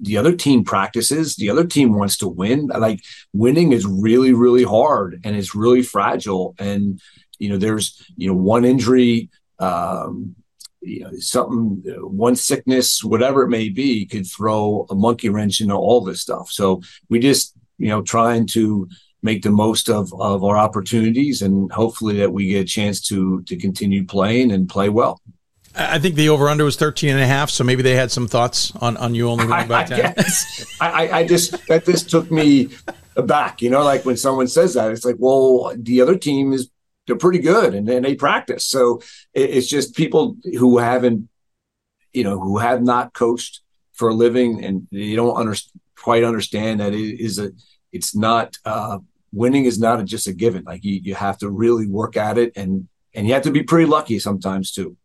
the other team practices the other team wants to win like winning is really really hard and it's really fragile and you know there's you know one injury um you know something uh, one sickness whatever it may be could throw a monkey wrench into all this stuff. So we just you know trying to make the most of of our opportunities and hopefully that we get a chance to to continue playing and play well. I think the over under was 13 and a half, so maybe they had some thoughts on, on you only winning by 10. I, I, I just, that this took me aback, you know, like when someone says that, it's like, well, the other team is, they're pretty good and, and they practice. So it, it's just people who haven't, you know, who have not coached for a living and they don't under, quite understand that it is a, it's not, uh, winning is not a, just a given. Like you, you have to really work at it and, and you have to be pretty lucky sometimes too.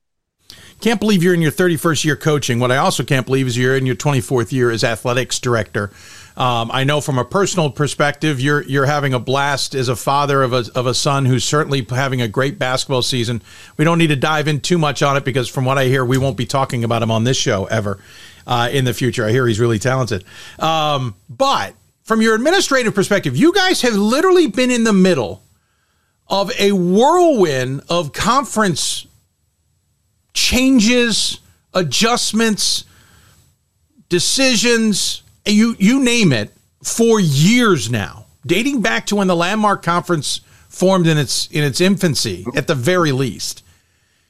Can't believe you're in your 31st year coaching. What I also can't believe is you're in your 24th year as athletics director. Um, I know from a personal perspective, you're you're having a blast as a father of a of a son who's certainly having a great basketball season. We don't need to dive in too much on it because, from what I hear, we won't be talking about him on this show ever uh, in the future. I hear he's really talented. Um, but from your administrative perspective, you guys have literally been in the middle of a whirlwind of conference changes, adjustments, decisions, you you name it, for years now, dating back to when the landmark conference formed in its in its infancy, at the very least.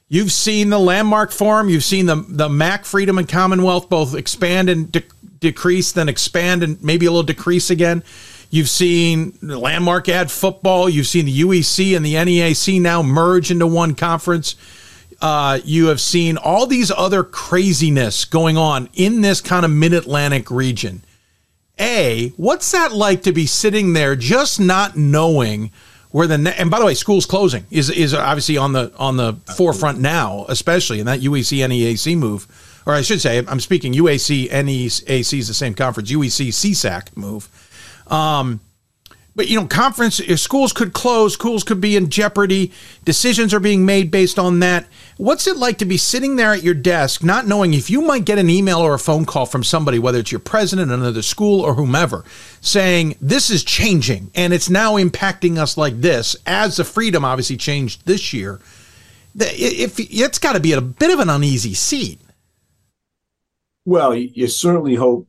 You've seen the landmark form, you've seen the the MAC Freedom and Commonwealth both expand and de- decrease, then expand and maybe a little decrease again. You've seen landmark add football. You've seen the UEC and the NEAC now merge into one conference uh, you have seen all these other craziness going on in this kind of mid Atlantic region. A, what's that like to be sitting there just not knowing where the ne- and by the way, schools closing is is obviously on the on the forefront now, especially in that UEC NEAC move, or I should say, I'm speaking UAC NEAC is the same conference, UEC CSAC move. Um, but you know, conference schools could close, schools could be in jeopardy. Decisions are being made based on that. What's it like to be sitting there at your desk, not knowing if you might get an email or a phone call from somebody, whether it's your president, another school, or whomever, saying this is changing and it's now impacting us like this, as the freedom obviously changed this year. If it's got to be a bit of an uneasy seat. Well, you certainly hope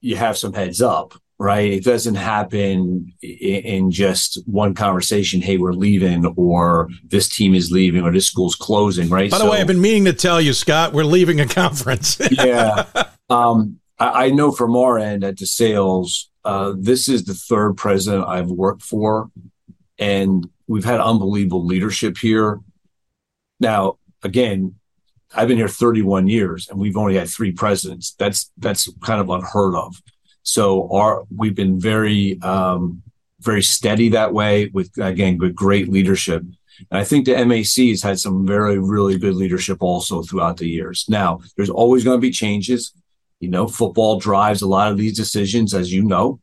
you have some heads up right? It doesn't happen in just one conversation. Hey, we're leaving, or this team is leaving, or this school's closing, right? By the so, way, I've been meaning to tell you, Scott, we're leaving a conference. yeah. Um, I, I, know from our end at DeSales, uh, this is the third president I've worked for, and we've had unbelievable leadership here. Now, again, I've been here 31 years, and we've only had three presidents. That's that's kind of unheard of. So our we've been very um, very steady that way with again with great leadership. And I think the MAC has had some very really good leadership also throughout the years. Now there's always going to be changes. You know, football drives a lot of these decisions, as you know,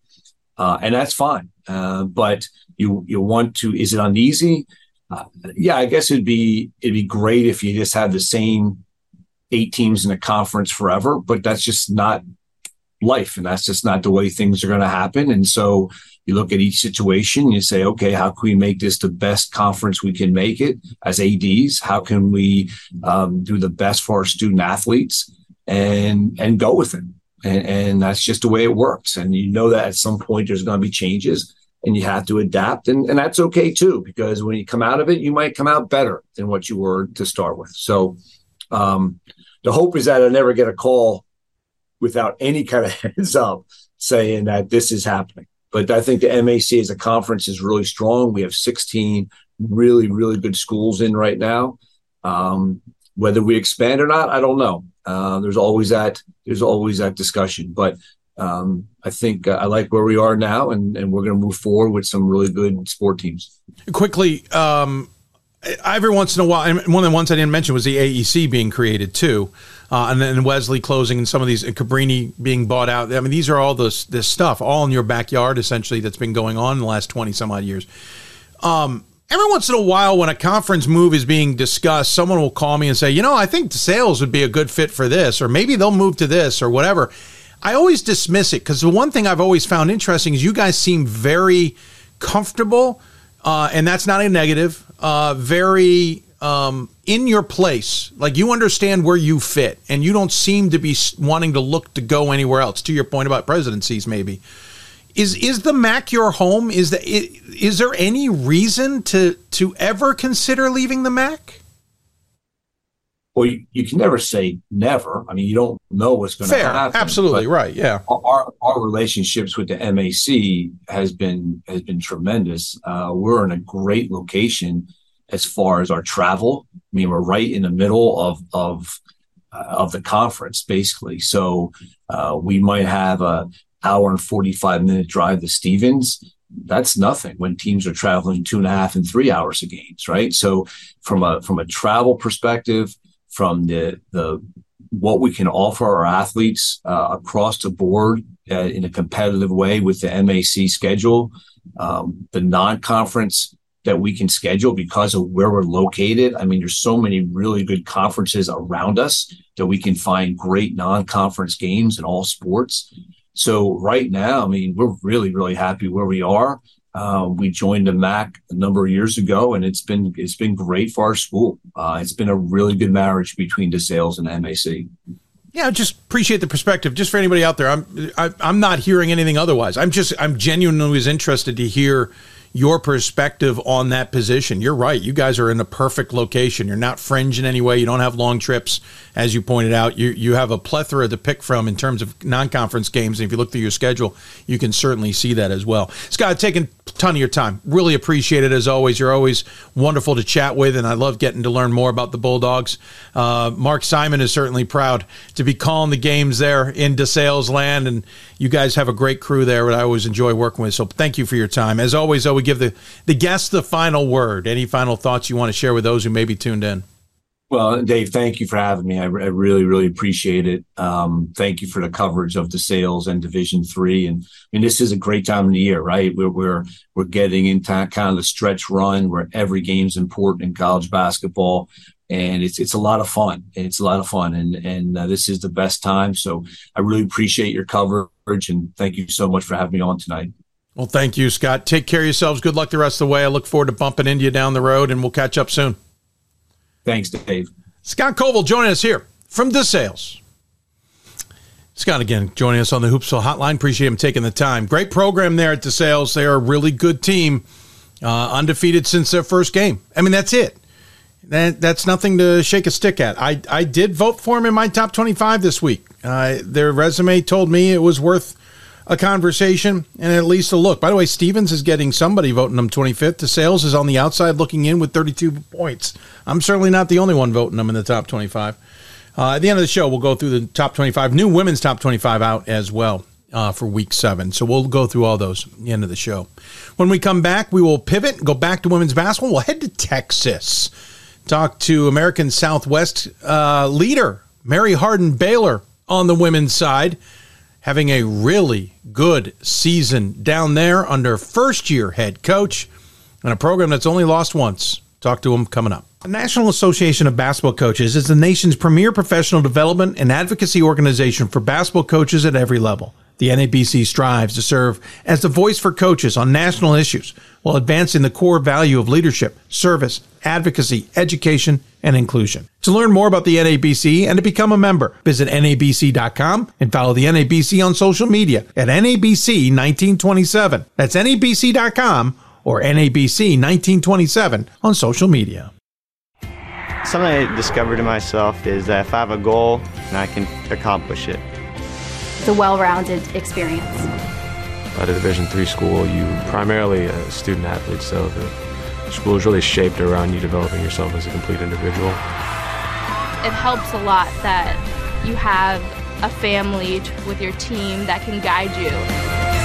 uh, and that's fine. Uh, but you you want to is it uneasy? Uh, yeah, I guess it'd be it'd be great if you just had the same eight teams in a conference forever, but that's just not life and that's just not the way things are going to happen. And so you look at each situation you say okay how can we make this the best conference we can make it as ads how can we um, do the best for our student athletes and and go with it? And, and that's just the way it works. And you know that at some point there's going to be changes and you have to adapt and, and that's okay too because when you come out of it you might come out better than what you were to start with. So um, the hope is that i never get a call without any kind of heads up saying that this is happening. But I think the MAC as a conference is really strong. We have 16 really, really good schools in right now. Um, whether we expand or not, I don't know. Uh, there's always that. There's always that discussion. But um, I think uh, I like where we are now, and, and we're going to move forward with some really good sport teams. Quickly, um, every once in a while, and one of the ones I didn't mention was the AEC being created too, uh, and then Wesley closing, and some of these and Cabrini being bought out. I mean, these are all this this stuff all in your backyard essentially that's been going on in the last twenty some odd years. Um, every once in a while when a conference move is being discussed someone will call me and say you know i think sales would be a good fit for this or maybe they'll move to this or whatever i always dismiss it because the one thing i've always found interesting is you guys seem very comfortable uh, and that's not a negative uh, very um, in your place like you understand where you fit and you don't seem to be wanting to look to go anywhere else to your point about presidencies maybe is is the MAC your home? Is that is there any reason to to ever consider leaving the MAC? Well, you, you can never say never. I mean, you don't know what's going to happen. absolutely right. Yeah, Our our relationships with the MAC has been has been tremendous. Uh, we're in a great location as far as our travel. I mean, we're right in the middle of of uh, of the conference, basically. So uh, we might have a hour and forty five minute drive to Stevens. That's nothing when teams are traveling two and a half and three hours of games, right? So from a from a travel perspective, from the the what we can offer our athletes uh, across the board uh, in a competitive way with the MAC schedule, um, the non-conference that we can schedule because of where we're located. I mean, there's so many really good conferences around us that we can find great non-conference games in all sports. So right now, I mean, we're really, really happy where we are. Uh, we joined the MAC a number of years ago, and it's been it's been great for our school. Uh, it's been a really good marriage between DeSales and MAC. yeah. Just appreciate the perspective. Just for anybody out there, I'm I, I'm not hearing anything otherwise. I'm just I'm genuinely was interested to hear your perspective on that position. You're right. You guys are in a perfect location. You're not fringe in any way. You don't have long trips, as you pointed out. You you have a plethora to pick from in terms of non-conference games. And if you look through your schedule, you can certainly see that as well. Scott, taking a ton of your time. Really appreciate it as always. You're always wonderful to chat with, and I love getting to learn more about the Bulldogs. Uh, Mark Simon is certainly proud to be calling the games there in DeSales land, and you guys have a great crew there that I always enjoy working with. So thank you for your time. As always, though, we give the, the guests the final word. Any final thoughts you want to share with those who may be tuned in? Well, Dave, thank you for having me. I, I really, really appreciate it. Um, thank you for the coverage of DeSales and Division Three. And I mean, this is a great time of the year, right? We're we're we're getting into kind of the stretch run where every game's important in college basketball, and it's it's a lot of fun. It's a lot of fun, and and uh, this is the best time. So I really appreciate your coverage, and thank you so much for having me on tonight. Well, thank you, Scott. Take care of yourselves. Good luck the rest of the way. I look forward to bumping into you down the road, and we'll catch up soon. Thanks, Dave. Scott Coval joining us here from DeSales. Scott again joining us on the Hoopsville Hotline. Appreciate him taking the time. Great program there at DeSales. They are a really good team, uh, undefeated since their first game. I mean, that's it. That, that's nothing to shake a stick at. I, I did vote for him in my top 25 this week. Uh, their resume told me it was worth a conversation and at least a look. By the way, Stevens is getting somebody voting him 25th. DeSales is on the outside looking in with 32 points. I'm certainly not the only one voting him in the top 25. Uh, at the end of the show, we'll go through the top 25, new women's top 25 out as well uh, for week seven. So we'll go through all those at the end of the show. When we come back, we will pivot, and go back to women's basketball. We'll head to Texas, talk to American Southwest uh, leader Mary Hardin Baylor on the women's side having a really good season down there under first year head coach and a program that's only lost once. Talk to him coming up. The National Association of Basketball Coaches is the nation's premier professional development and advocacy organization for basketball coaches at every level. The NABC strives to serve as the voice for coaches on national issues while advancing the core value of leadership, service, advocacy, education, and inclusion. To learn more about the NABC and to become a member, visit NABC.com and follow the NABC on social media at NABC 1927. That's NABC.com or NABC 1927 on social media. Something I discovered in myself is that if I have a goal and I can accomplish it, It's a well-rounded experience. At a Division three school, you primarily a student athlete, so the school is really shaped around you developing yourself as a complete individual. It helps a lot that you have a family with your team that can guide you.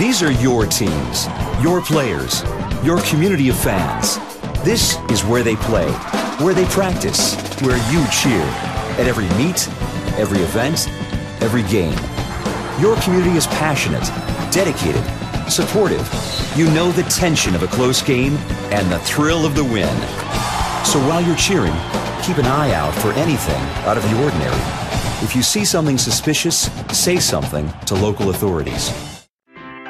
These are your teams, your players, your community of fans. This is where they play, where they practice, where you cheer. At every meet, every event, every game. Your community is passionate, dedicated, supportive. You know the tension of a close game and the thrill of the win. So while you're cheering, keep an eye out for anything out of the ordinary. If you see something suspicious, say something to local authorities.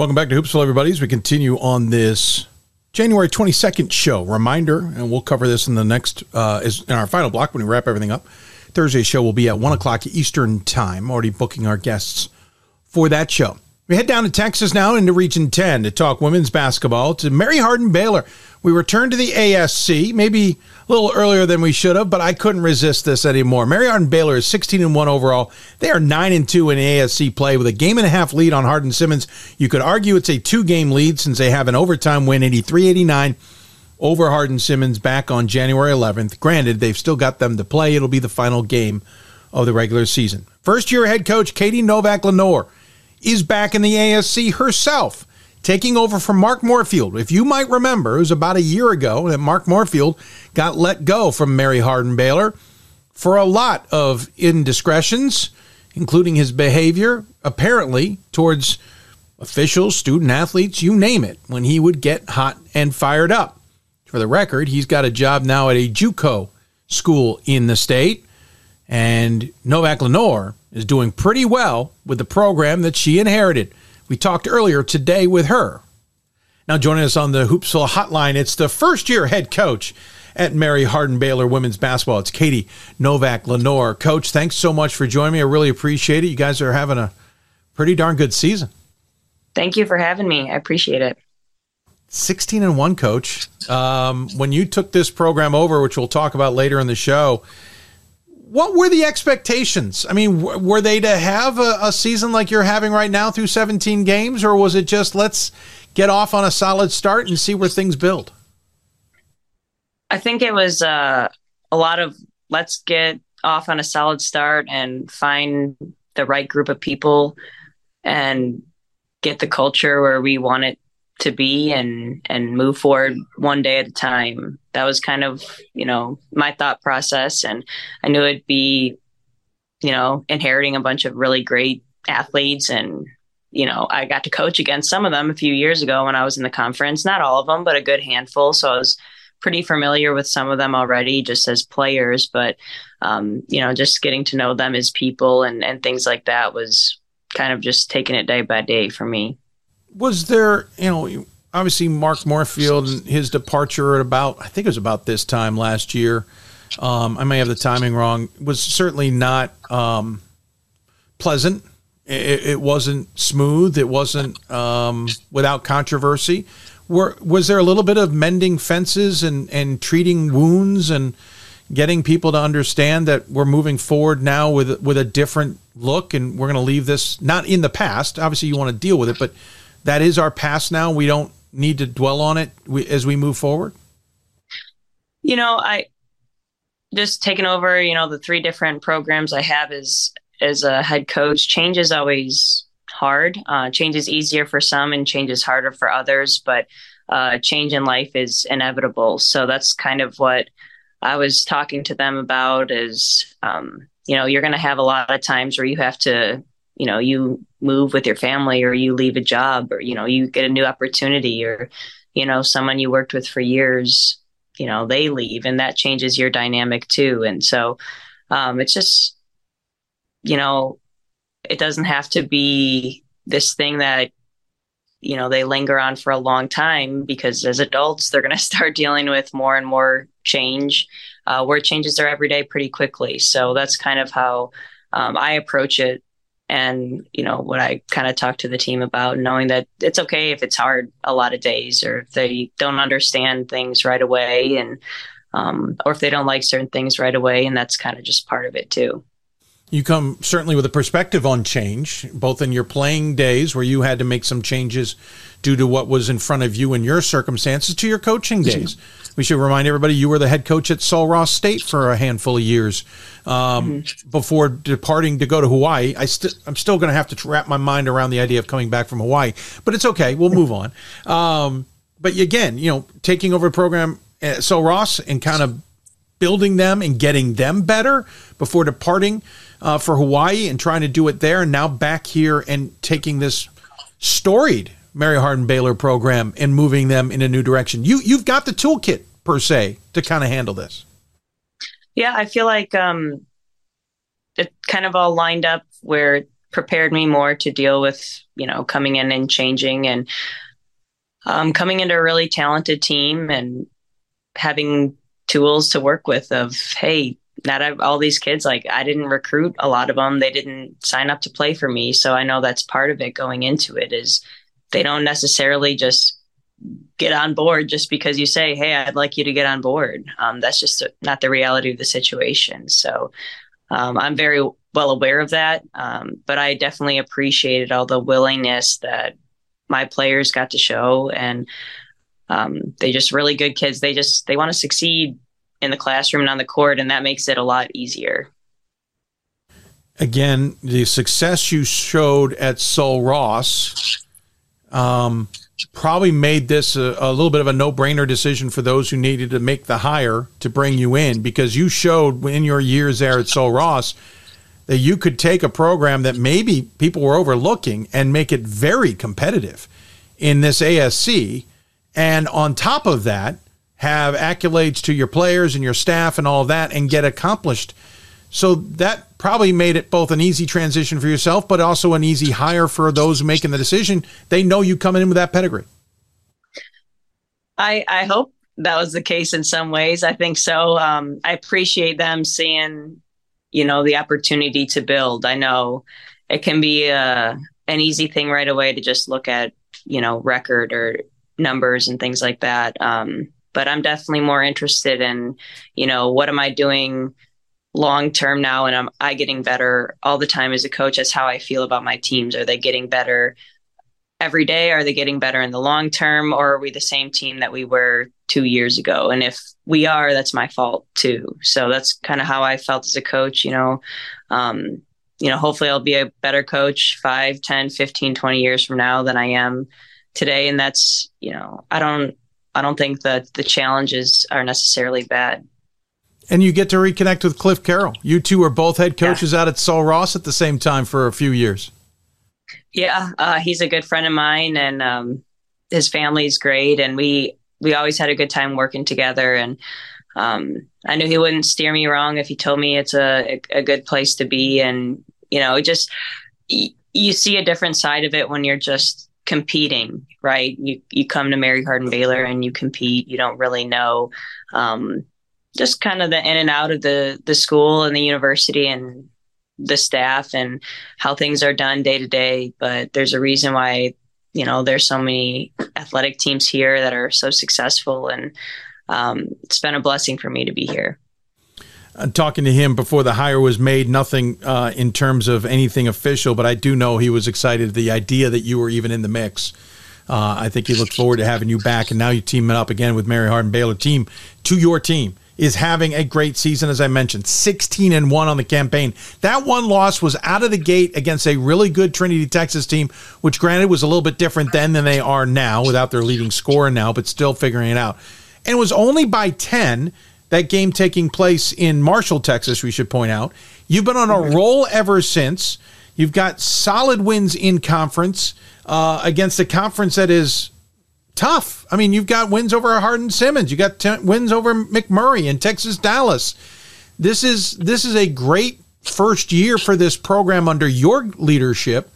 Welcome back to Hoopsville, everybody. As we continue on this January 22nd show, reminder, and we'll cover this in the next, uh, is in our final block when we wrap everything up. Thursday show will be at 1 o'clock Eastern Time, already booking our guests for that show. We head down to Texas now into Region 10 to talk women's basketball to Mary Hardin Baylor. We return to the ASC, maybe a little earlier than we should have, but I couldn't resist this anymore. Mary Hardin Baylor is 16 and 1 overall. They are 9 and 2 in ASC play with a game and a half lead on Hardin Simmons. You could argue it's a two game lead since they have an overtime win 83 89 over Hardin Simmons back on January 11th. Granted, they've still got them to play. It'll be the final game of the regular season. First year head coach Katie Novak-Lenoir is back in the ASC herself, taking over from Mark Morefield. If you might remember, it was about a year ago that Mark Morefield got let go from Mary Hardin Baylor for a lot of indiscretions, including his behavior, apparently, towards officials, student athletes, you name it, when he would get hot and fired up. For the record, he's got a job now at a JUCO school in the state, and Novak-Lenoir is doing pretty well with the program that she inherited. We talked earlier today with her. Now, joining us on the Hoopsville hotline, it's the first year head coach at Mary Hardin Baylor women's basketball. It's Katie Novak-Lenoir. Coach, thanks so much for joining me. I really appreciate it. You guys are having a pretty darn good season. Thank you for having me. I appreciate it. 16 and 1 coach. Um, when you took this program over, which we'll talk about later in the show, what were the expectations? I mean, w- were they to have a, a, season like you're having right now through 17 games, or was it just let's get off on a solid start and see where things build? I think it was uh, a lot of let's get off on a solid start and find the right group of people and get the culture where we want it to be and and move forward one day at a time. That was kind of you know my thought process. And i knew it'd be you know inheriting a bunch of really great athletes. And you know i got to coach against some of them a few years ago when i was in the conference. Not all of them but a good handful. So i was pretty familiar with some of them already just as players. But um, you know just getting to know them as people and and things like that was kind of just taking it day by day for me was there, you know, obviously Mark Morefield and his departure at about, I think it was about this time last year. Um, I may have the timing wrong. Was certainly not um, pleasant. It, it, wasn't smooth. It wasn't um, without controversy. Were, was there a little bit of mending fences and, and treating wounds and getting people to understand that we're moving forward now with with a different look, and we're going to leave this not in the past. Obviously, you want to deal with it, but that is our past now. We don't need to dwell on it as we move forward. You know, I just taking over. You know, the three different programs I have as as a head coach. Change is always hard. Uh, change is easier for some, and change is harder for others. But uh, change in life is inevitable. So that's kind of what I was talking to them about is, um, you know, you're going to have a lot of times where you have to, you know, you move with your family or you leave a job or, you know, you get a new opportunity or, you know, someone you worked with for years, you know, they leave and that changes your dynamic too. And so um, it's just, you know, it doesn't have to be this thing that you know they linger on for a long time because as adults they're going to start dealing with more and more change uh, where changes are every day pretty quickly so that's kind of how um, i approach it and you know what i kind of talk to the team about knowing that it's okay if it's hard a lot of days or if they don't understand things right away and um, or if they don't like certain things right away and that's kind of just part of it too you come certainly with a perspective on change, both in your playing days where you had to make some changes due to what was in front of you and your circumstances, to your coaching days. We should remind everybody you were the head coach at Sul Ross State for a handful of years um, mm-hmm. before departing to go to Hawaii. I st- I'm still going to have to wrap my mind around the idea of coming back from Hawaii, but it's okay. We'll move on. Um, but again, you know, taking over a program at Sul Ross and kind of building them and getting them better before departing uh, for Hawaii and trying to do it there, and now back here and taking this storied Mary Hardin Baylor program and moving them in a new direction. You you've got the toolkit per se to kind of handle this. Yeah, I feel like um, it kind of all lined up where it prepared me more to deal with you know coming in and changing and um, coming into a really talented team and having tools to work with of hey not all these kids like i didn't recruit a lot of them they didn't sign up to play for me. So i know that's part of it going into it is they don't necessarily just get on board just because you say hey i'd like you to get on board. Um, that's just not the reality of the situation. So um, i'm very well aware of that. Um, but i definitely appreciated all the willingness that my players got to show. And um, they just really good kids. They just they want to succeed in the classroom and on the court, and that makes it a lot easier. Again, the success you showed at Sul Ross um, probably made this a, a, little bit of a no-brainer decision for those who needed to make the hire to bring you in because you showed in your years there at Sul Ross that you could take a program that maybe people were overlooking and make it very competitive in this ASC. And on top of that, have accolades to your players and your staff and all of that and get accomplished. So that probably made it both an easy transition for yourself, but also an easy hire for those making the decision. They know you coming in with that pedigree. I I hope that was the case in some ways. I think so. Um, I appreciate them seeing, you know, the opportunity to build. I know it can be uh, an easy thing right away to just look at, you know, record or numbers and things like that. Um, but I'm definitely more interested in, you know, what am I doing long term now and am I getting better all the time as a coach? That's how I feel about my teams. Are they getting better every day? Are they getting better in the long term or are we the same team that we were 2 years ago? And if we are, that's my fault too. So that's kind of how I felt as a coach, you know. Um, you know, hopefully I'll be a better coach 5, 10, 15, 20 years from now than I am today and that's, you know, I don't I don't think that the challenges are necessarily bad. And you get to reconnect with Cliff Carroll. You two were both head coaches yeah. out at Sul Ross at the same time for a few years. Yeah, uh, he's a good friend of mine, and um, his family's great, and we we always had a good time working together. And um, I knew he wouldn't steer me wrong if he told me it's a a good place to be. And you know, it just you see a different side of it when you're just competing, right? You you come to Mary Hardin Baylor and you compete. You don't really know um, just kind of the in and out of the the school and the university and the staff and how things are done day to day. But there's a reason why you know there's so many athletic teams here that are so successful, and um, it's been a blessing for me to be here. Uh, talking to him before the hire was made, nothing uh, in terms of anything official, but I do know he was excited the idea that you were even in the mix. Uh, I think he looked forward to having you back, and now you're teaming up again with Mary Hardin Baylor team to your team is having a great season, as I mentioned, 16 and 1 on the campaign. That one loss was out of the gate against a really good Trinity, Texas team, which granted was a little bit different then than they are now without their leading scorer now, but still figuring it out. And it was only by 10, that game taking place in Marshall, Texas, we should point out. You've been on a roll ever since. You've got solid wins in conference uh, against a conference that is tough. I mean, you've got wins over Hardin Simmons. You got t- wins over McMurry and Texas Dallas. This is this is a great first year for this program under your leadership.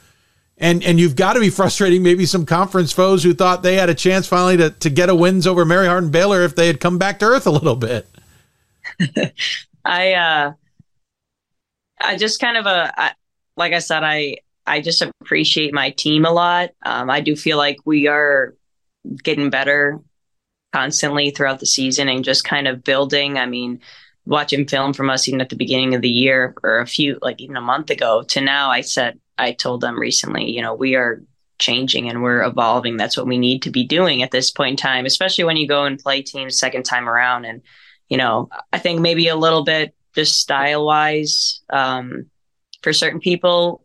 And and you've got to be frustrating maybe some conference foes who thought they had a chance finally to, to get a wins over Mary Hardin Baylor if they had come back to earth a little bit. I uh I just kind of a uh, like I said I I just appreciate my team a lot. Um, I do feel like we are getting better constantly throughout the season and just kind of building. I mean, watching film from us even at the beginning of the year or a few like even a month ago to now I said I told them recently, you know, we are changing and we're evolving. That's what we need to be doing at this point in time, especially when you go and play teams second time around. And, you know, I think maybe a little bit just style wise, um, for certain people,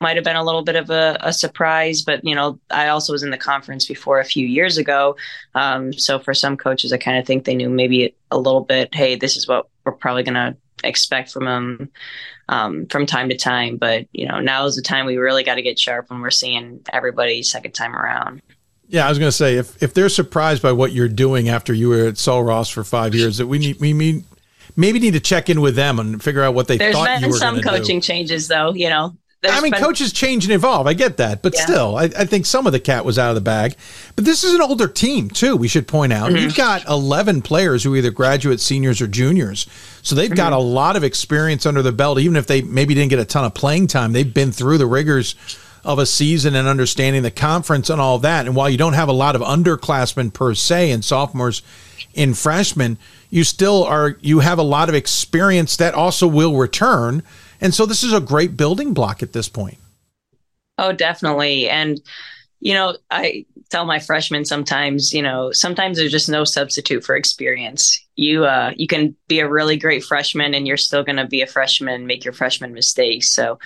might have been a little bit of a, a, surprise, but you know, I also was in the conference before a few years ago. Um, so for some coaches, I kind of think they knew maybe a little bit, hey, this is what we're probably going to expect from them um, from time to time. But you know, now is the time we really got to get sharp when we're seeing everybody second time around. Yeah, I was going to say if if they're surprised by what you're doing after you were at Sul Ross for five years, that we need we mean maybe need to check in with them and figure out what they There's thought you were some coaching do. changes, though. You know, I mean, been- coaches change and evolve. I get that, but Yeah. still, I, I think some of the cat was out of the bag. But this is an older team too. We should point out Mhm. you've got eleven players who are either graduate seniors or juniors, so they've got a lot of experience under the belt. Even if they maybe didn't get a ton of playing time, they've been through the rigors of a season and understanding the conference and all that. And while you don't have a lot of underclassmen per se and sophomores in freshmen, you still are you have a lot of experience that also will return. And so this is a great building block at this point. Oh, definitely. And, you know, I tell my freshmen sometimes, you know, sometimes there's just no substitute for experience. You uh you can be a really great freshman and you're still going to be a freshman, make your freshman mistakes. So,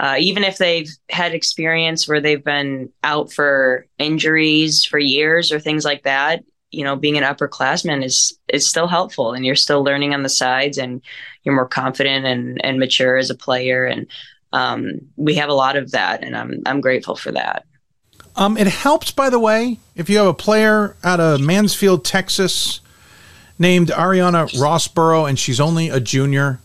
uh, even if they've had experience where they've been out for injuries for years or things like that, you know, being an upperclassman is is still helpful and you're still learning on the sides and you're more confident and and mature as a player and um, we have a lot of that, and I'm I'm grateful for that. Um, it helps, by the way, if you have a player out of Mansfield, Texas, named Ariana Rossborough, and she's only a junior.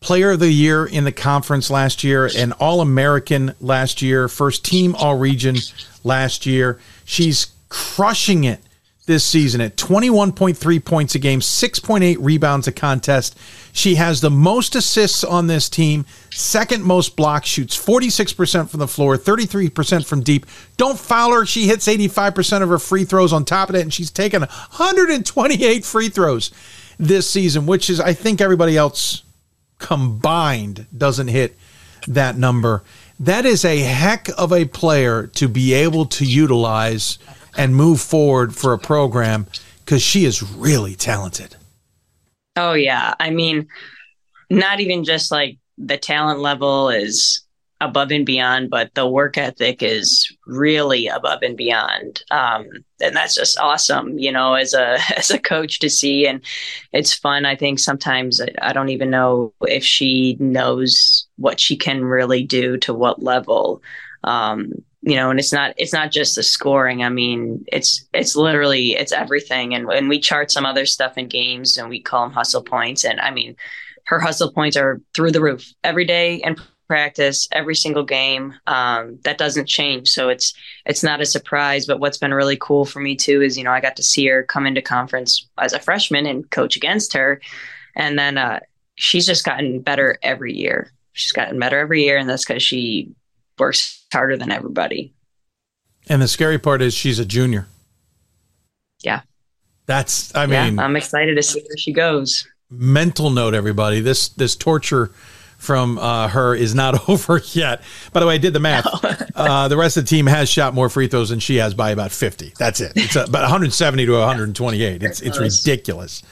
Player of the year in the conference last year, an All American last year, first team All Region last year. She's crushing it this season at 21.3 points a game, 6.8 rebounds a contest. She has the most assists on this team, second most blocks, shoots 46% from the floor, 33% from deep. Don't foul her. She hits 85% of her free throws on top of that, and she's taken 128 free throws this season, which is, I think, everybody else combined doesn't hit that number. That is a heck of a player to be able to utilize and move forward for a program because she is really talented. Oh yeah, I mean, not even just like the talent level is above and beyond, but the work ethic is really above and beyond. Um, and that's just awesome, you know, as a as a coach to see, and it's fun. I think sometimes I- don't even know if she knows what she can really do to what level. Um, you know, and it's not it's not just the scoring. I mean, it's it's literally it's everything. And when we chart some other stuff in games, and we call them hustle points, and I mean, her hustle points are through the roof every day in practice, every single game. Um, that doesn't change, so it's it's not a surprise. But what's been really cool for me too is you know I got to see her come into conference as a freshman and coach against her, and then uh, she's just gotten better every year. She's gotten better every year, and that's because she works harder than everybody. And the scary part is she's a junior. Yeah. That's, I Yeah, mean, I'm excited to see where she goes. mental note, everybody, this this torture from uh, her is not over yet. By the way, I did the math. Uh, the rest of the team has shot more free throws than she has by about 50. That's it. It's about 170 to 128. It's it's ridiculous.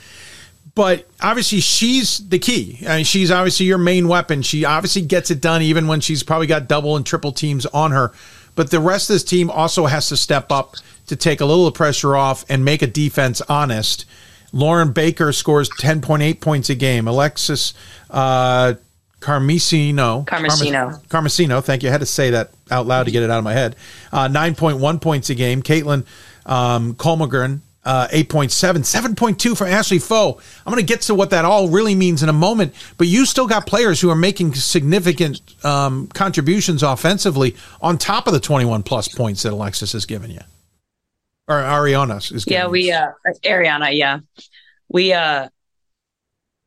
But obviously, she's the key. I mean, she's obviously your main weapon. She obviously gets it done, even when she's probably got double and triple teams on her. But the rest of this team also has to step up to take a little of pressure off and make a defense honest. Lauren Baker scores 10.8 points a game. Alexis uh, Carmesino. Carmesino. Carmesino, thank you. I had to say that out loud to get it out of my head. Uh, 9.1 points a game. Caitlin um, Colmagren, uh, 8.7. 7.2 for Ashley Foe. I'm going to get to what that all really means in a moment, but you still got players who are making significant um, contributions offensively on top of the 21 plus points that Alexis has given you. Or Ariana is giving Yeah, you. we uh Ariana, yeah. We uh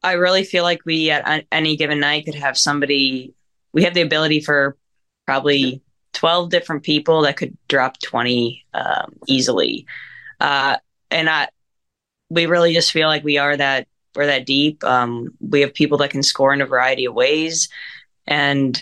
I really feel like we at any given night could have somebody we have the ability for probably 12 different people that could drop 20 um, easily. Uh and I we really just feel like we are that we're that deep. Um we have people that can score in a variety of ways and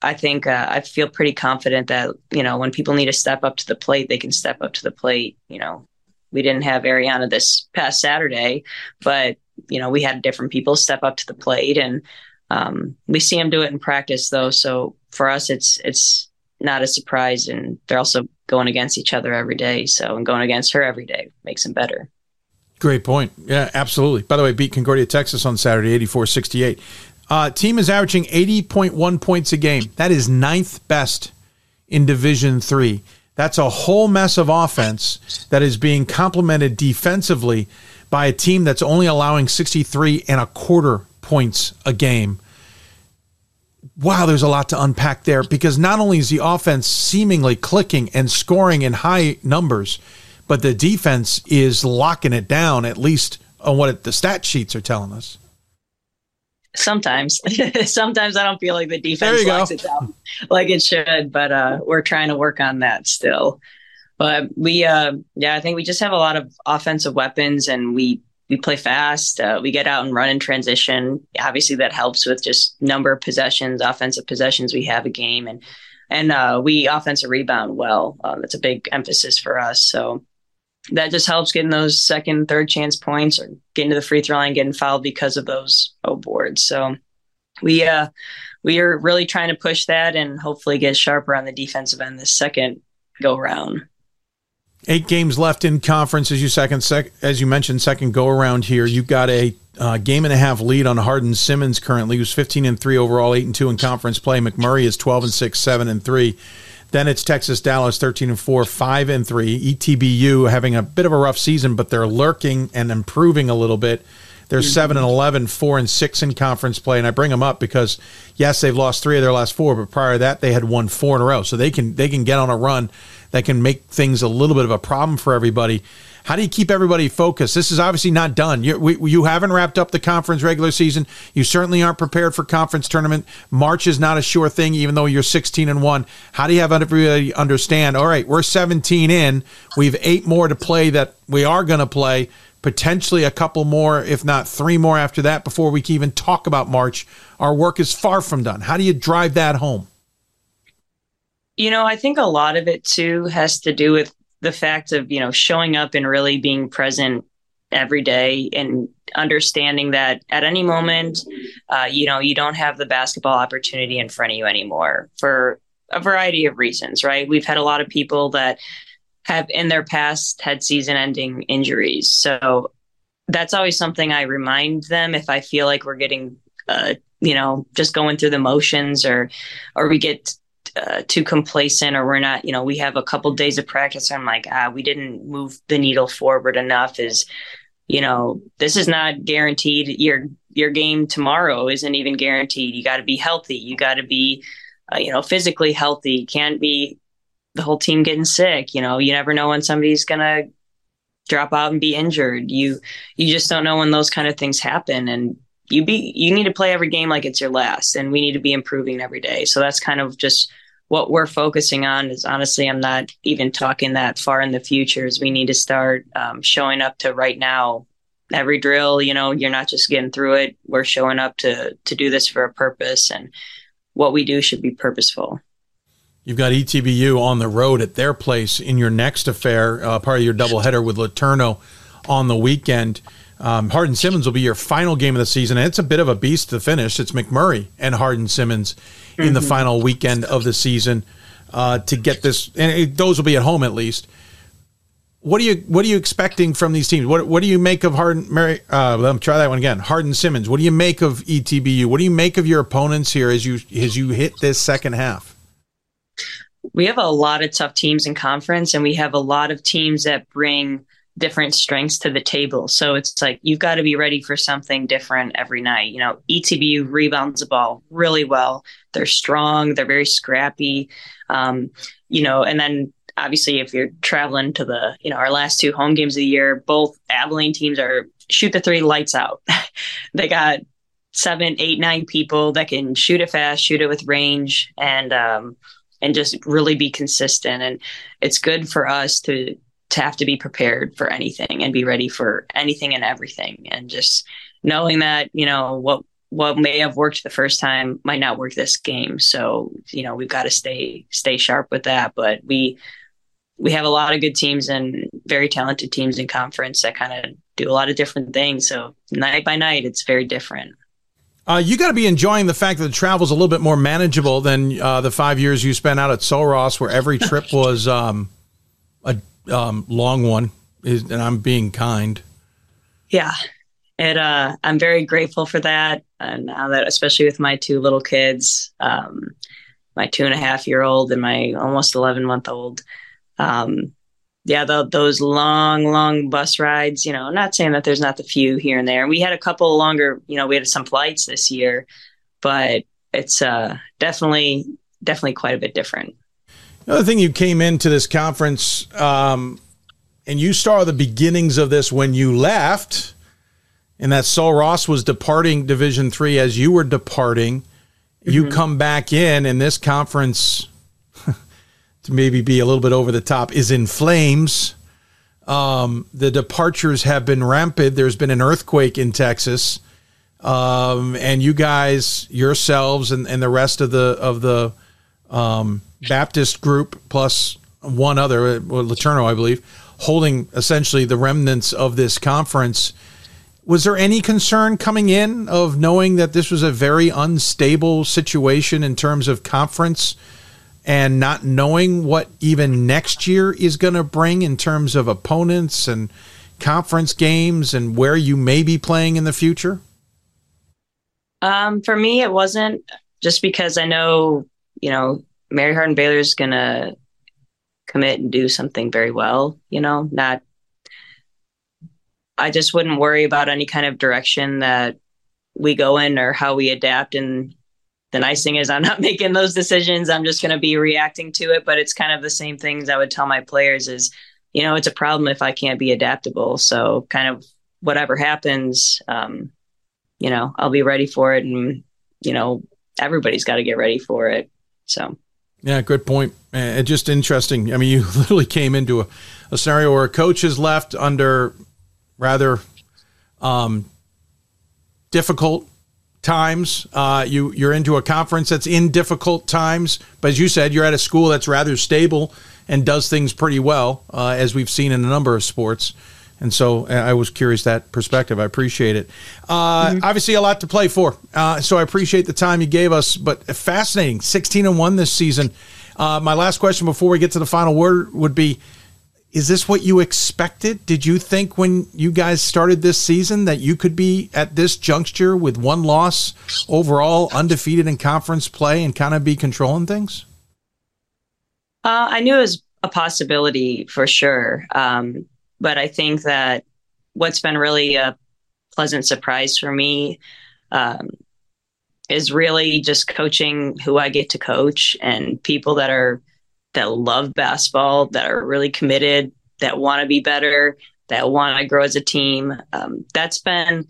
I think uh, I feel pretty confident that you know when people need to step up to the plate, they can step up to the plate. You know, we didn't have Ariana this past Saturday, but you know we had different people step up to the plate, and um, we see them do it in practice though. So for us, it's it's not a surprise, and they're also going against each other every day. So and going against her every day makes them better. Great point. Yeah, absolutely. By the way, beat Concordia, Texas on Saturday, 84 68. Uh, team is averaging 80.1 points a game. That is ninth best in Division Three. That's a whole mess of offense that is being complemented defensively by a team that's only allowing 63 and a quarter points a game. Wow, there's a lot to unpack there because not only is the offense seemingly clicking and scoring in high numbers, but the defense is locking it down, at least on what it, the stat sheets are telling us. Sometimes, sometimes I don't feel like the defense you go. locks it down like it should, but uh, we're trying to work on that still. But we, uh, yeah, I think we just have a lot of offensive weapons, and we we play fast. Uh, we get out and run in transition. Obviously, that helps with just number of possessions, offensive possessions we have a game, and and uh, we offensive rebound well. Uh, that's a big emphasis for us. So that just helps getting those second, third chance points or getting to the free throw line, getting fouled because of those O boards. So we uh we are really trying to push that and hopefully get sharper on the defensive end this second go round. Eight games left in conference as you second sec, as you mentioned second go around here. You've got a uh, game and a half lead on Hardin Simmons currently, who's 15 and three overall, eight and two in conference play. McMurry is 12 and six, seven and three. Then it's Texas Dallas 13 and 4, 5 and 3. E ETBU having a bit of a rough season, but they're lurking and improving a little bit. They're 7 and 11, 4 and 6 in conference play. And I bring them up because yes, they've lost 3 of their last 4, but prior to that they had won 4 in a row. So they can they can get on a run that can make things a little bit of a problem for everybody. How do you keep everybody focused? This is obviously not done. You, we, you haven't wrapped up the conference regular season. You certainly aren't prepared for conference tournament. March is not a sure thing, even though you're 16 and one. How do you have everybody understand? All right, we're 17 in. We have eight more to play that we are going to play. Potentially a couple more, if not three more after that, before we can even talk about March. Our work is far from done. How do you drive that home? You know, I think a lot of it too has to do with the fact of, you know, showing up and really being present every day and understanding that at any moment, uh, you know, you don't have the basketball opportunity in front of you anymore for a variety of reasons, right? We've had a lot of people that have in their past had season ending injuries. So that's always something I remind them if I feel like we're getting, uh, you know, just going through the motions or, or we get uh, too complacent or we're not, you know, we have a couple days of practice. I'm like, ah, we didn't move the needle forward enough. Is, you know, this is not guaranteed. Your your game tomorrow isn't even guaranteed. You got to be healthy. You got to be, uh, you know, physically healthy. Can't be the whole team getting sick. You know, you never know when somebody's gonna drop out and be injured. You you just don't know when those kind of things happen and you be you need to play every game like it's your last and we need to be improving every day. So that's kind of just what we're focusing on is honestly I'm not even talking that far in the future is we need to start um, showing up to right now every drill, you know, you're not just getting through it. We're showing up to to do this for a purpose, and what we do should be purposeful. You've got ETBU on the road at their place in your next affair, uh, part of your doubleheader with LeTourneau on the weekend. Um, Hardin Simmons will be your final game of the season, and it's a bit of a beast to finish. It's McMurry and Hardin Simmons in mm-hmm. the final weekend of the season uh, to get this, and it, those will be at home at least what are you what are you expecting from these teams? What what do you make of Hardin? Mary? Uh, let me try that one again. Hardin Simmons. What do you make of ETBU? What do you make of your opponents here as you as you hit this second half? We have a lot of tough teams in conference, and we have a lot of teams that bring different strengths to the table. So it's like you've got to be ready for something different every night. You know, ETBU rebounds the ball really well. They're strong. They're very scrappy. Um, you know, and then obviously if you're traveling to the you know our last two home games of the year both abilene teams are shoot the three lights out they got seven eight nine people that can shoot it fast shoot it with range and um and just really be consistent and it's good for us to to have to be prepared for anything and be ready for anything and everything and just knowing that you know what what may have worked the first time might not work this game so you know we've got to stay stay sharp with that but we we have a lot of good teams and very talented teams in conference that kind of do a lot of different things. So night by night, it's very different. Uh, you got to be enjoying the fact that the travel is a little bit more manageable than uh, the five years you spent out at Sul Ross, where every trip was um, a um, long one. and I'm being kind. Yeah, it. Uh, I'm very grateful for that, and now that, especially with my two little kids, um, my two and a half year old and my almost 11 month old um, yeah, the, those long, long bus rides, you know, not saying that there's not the few here and there. We had a couple longer, you know, we had some flights this year, but it's uh, definitely, definitely quite a bit different. Another thing you came into this conference um, and you saw the beginnings of this when you left, and that Sul Ross was departing Division Three as you were departing. Mm-hmm. You come back in, and this conference to maybe be a little bit over the top, is in flames. Um, the departures have been rampant. There's been an earthquake in Texas, um, and you guys yourselves and, and the rest of the of the um, Baptist group plus one other, well, LeTourneau, I believe, holding essentially the remnants of this conference. Was there any concern coming in of knowing that this was a very unstable situation in terms of conference? and not knowing what even next year is going to bring in terms of opponents and conference games and where you may be playing in the future? Um, for me, it wasn't just because I know, you know, Mary Hardin Baylor is going to commit and do something very well, you know, not, I just wouldn't worry about any kind of direction that we go in or how we adapt and the nice thing is I'm not making those decisions. I'm just going to be reacting to it. But it's kind of the same things I would tell my players is, you know, it's a problem if I can't be adaptable. So kind of whatever happens, um, you know, I'll be ready for it. And, you know, everybody's got to get ready for it. So. Yeah, good point. And just interesting. I mean, you literally came into a, a scenario where a coach has left under rather um, difficult times. Uh, you you're into a conference that's in difficult times, but as you said, you're at a school that's rather stable and does things pretty well, uh, as we've seen in a number of sports. And so uh, I was curious that perspective. I appreciate it. Uh, mm-hmm. Obviously, a lot to play for. Uh, so I appreciate the time you gave us. But fascinating, 16 and one this season. Uh, my last question before we get to the final word would be is this what you expected? Did you think when you guys started this season that you could be at this juncture with one loss overall, undefeated in conference play, and kind of be controlling things? Uh, I knew it was a possibility for sure. Um, but I think that what's been really a pleasant surprise for me um, is really just coaching who I get to coach and people that are that love basketball, that are really committed, that want to be better, that want to grow as a team. Um, that's been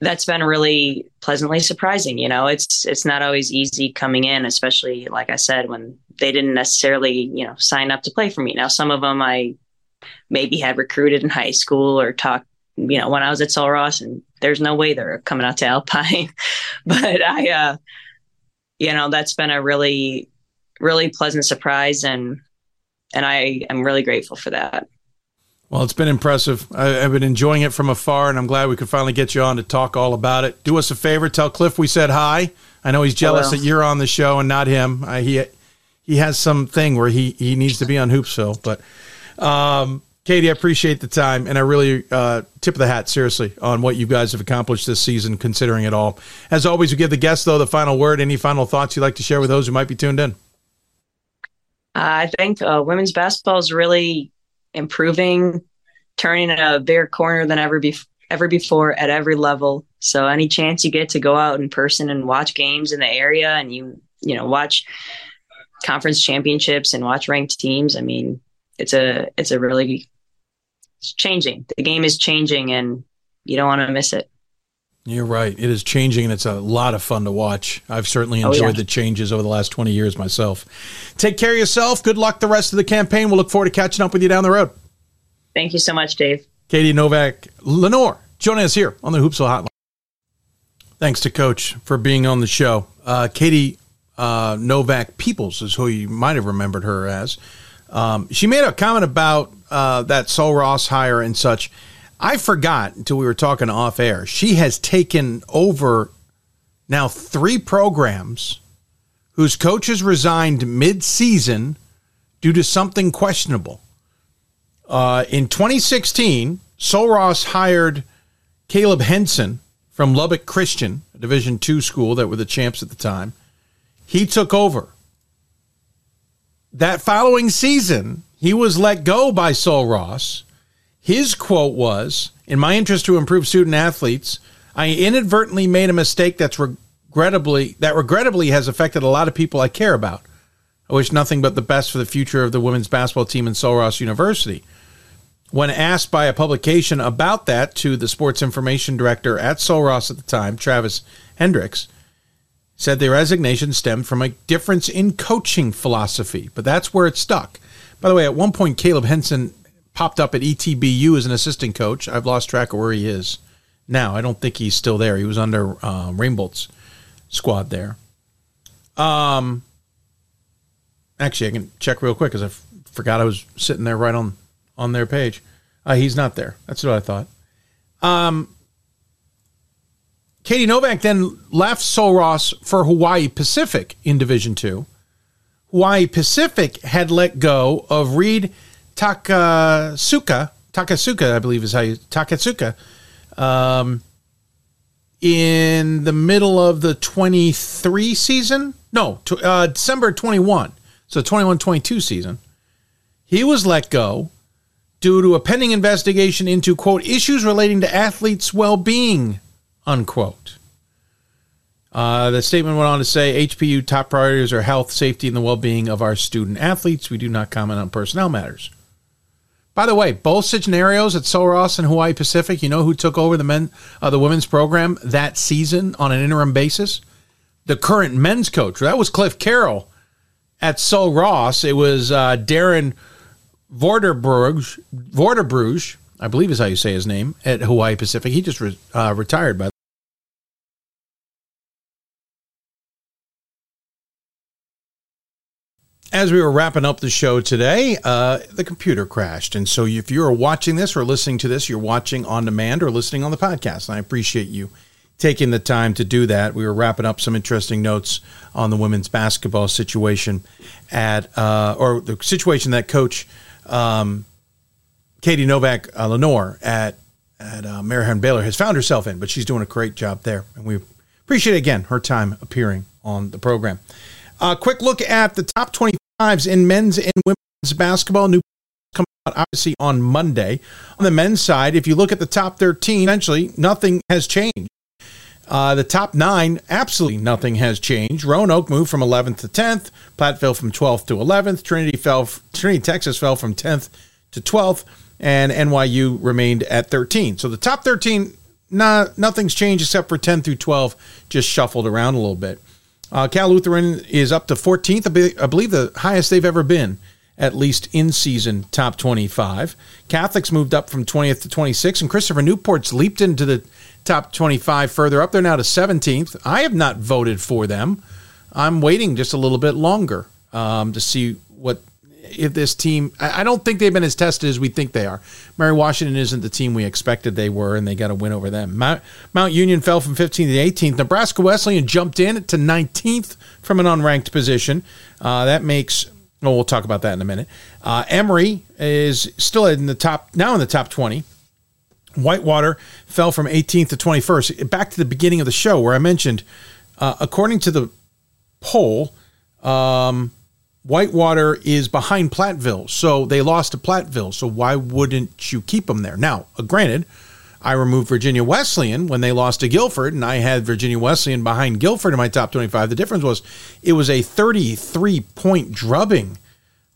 that's been really pleasantly surprising. You know, it's it's not always easy coming in, especially like I said when they didn't necessarily you know sign up to play for me. Now some of them I maybe had recruited in high school or talked you know, when I was at Sul Ross, and there's no way they're coming out to Alpine. but I, uh, you know, that's been a really, really pleasant surprise, and and I am really grateful for that. Well, it's been impressive. I, have been enjoying it from afar, and I'm glad we could finally get you on to talk all about it. Do us a favor, tell Cliff we said hi. I know he's jealous that you're on the show and not him. Uh, he he has some thing where he he needs to be on Hoopsville, but. Um, Katie, I appreciate the time, and I really uh, tip of the hat, seriously, on what you guys have accomplished this season, considering it all. As always, we give the guests, though, the final word. Any final thoughts you'd like to share with those who might be tuned in? I think uh, women's basketball is really improving, turning a bigger corner than ever, be- ever before at every level. So, any chance you get to go out in person and watch games in the area, and you you know watch conference championships and watch ranked teams, I mean, it's a it's a really it's changing. The game is changing, and you don't want to miss it. You're right. It is changing, and it's a lot of fun to watch. I've certainly enjoyed oh, yeah. the changes over the last 20 years myself. Take care of yourself. Good luck the rest of the campaign. We'll look forward to catching up with you down the road. Thank you so much, Dave. Katie Novak Lenoir joining us here on the Hoopsville Hotline. Thanks to Coach for being on the show. Uh, Katie uh, Novak Peoples is who you might have remembered her as. Um, she made a comment about uh, that Sul Ross hire and such. I forgot until we were talking off air. She has taken over now three programs whose coaches resigned mid season due to something questionable. Uh, in 2016, Sul Ross hired Caleb Henson from Lubbock Christian, a Division two school that were the champs at the time. He took over that following season, he was let go by Sul Ross. His quote was In my interest to improve student athletes, I inadvertently made a mistake that's regrettably that regrettably has affected a lot of people I care about. I wish nothing but the best for the future of the women's basketball team in Sul Ross University. When asked by a publication about that to the sports information director at Sul Ross at the time, Travis Hendricks, said the resignation stemmed from a difference in coaching philosophy, but that's where it stuck. By the way, at one point, Caleb Henson popped up at ETBU as an assistant coach. I've lost track of where he is now. I don't think he's still there. He was under uh, Rainbolt's squad there. Um, actually, I can check real quick because I f- forgot I was sitting there right on on their page. Uh, he's not there. That's what I thought. Um, Katie Novak then left Sul Ross for Hawaii Pacific in Division Two. Hawaii Pacific had let go of Reed Takasuka. Takasuka, I believe is how you Takasuka. Um, in the middle of the 23 season, no, uh, December 21, so 21 22 season, he was let go due to a pending investigation into, quote, issues relating to athletes' well being, unquote. Uh, the statement went on to say HPU top priorities are health, safety, and the well being of our student athletes. We do not comment on personnel matters. By the way, both scenarios at Sul Ross and Hawaii Pacific, you know who took over the men, uh, the women's program that season on an interim basis? The current men's coach. That was Cliff Carroll at Sul Ross. It was uh, Darren Vorderbruge, Vorderbruge, I believe is how you say his name, at Hawaii Pacific. He just re- uh, retired, by As we were wrapping up the show today, uh, the computer crashed. And so if you're watching this or listening to this, you're watching on demand or listening on the podcast. And I appreciate you taking the time to do that. We were wrapping up some interesting notes on the women's basketball situation at, uh, or the situation that coach um, Katie Novak uh, Lenoir at, at uh, Baylor has found herself in, but she's doing a great job there. And we appreciate, again, her time appearing on the program. A uh, quick look at the top 20 in men's and women's basketball. New coming out obviously on Monday. On the men's side, if you look at the top 13, essentially nothing has changed. Uh, the top nine, absolutely nothing has changed. Roanoke moved from 11th to 10th. Platte fell from 12th to 11th. Trinity fell. Trinity, Texas fell from 10th to 12th, and NYU remained at 13. So the top 13, nah, nothing's changed except for 10 through 12, just shuffled around a little bit. Uh, Cal Lutheran is up to 14th, I believe the highest they've ever been at least in season top 25. Catholics moved up from 20th to 26, and Christopher Newport's leaped into the top 25 further up. They're now to 17th. I have not voted for them. I'm waiting just a little bit longer um, to see what if this team. I, don't think they've been as tested as we think they are. Mary Washington isn't the team we expected they were, and they got a win over them. Mount, Mount Union fell from 15th to 18th. Nebraska Wesleyan jumped in to 19th from an unranked position. Uh, that makes. Well, we'll talk about that in a minute. Uh, Emory is still in the top now in the top 20. Whitewater fell from 18th to 21st. Back to the beginning of the show where I mentioned, uh, according to the poll, um, Whitewater is behind Platteville, so they lost to Platteville. So why wouldn't you keep them there? Now, uh, granted, I removed Virginia Wesleyan when they lost to Guilford, and I had Virginia Wesleyan behind Guilford in my top 25. The difference was it was a 33 point drubbing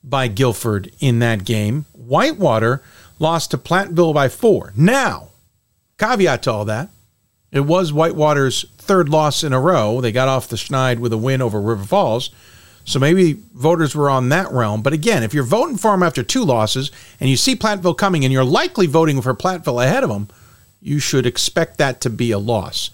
by Guilford in that game. Whitewater lost to Platteville by four. Now, caveat to all that, it was Whitewater's third loss in a row. They got off the schneid with a win over River Falls. So maybe voters were on that realm. But again, if you're voting for him after two losses and you see Platteville coming and you're likely voting for Platteville ahead of him, you should expect that to be a loss.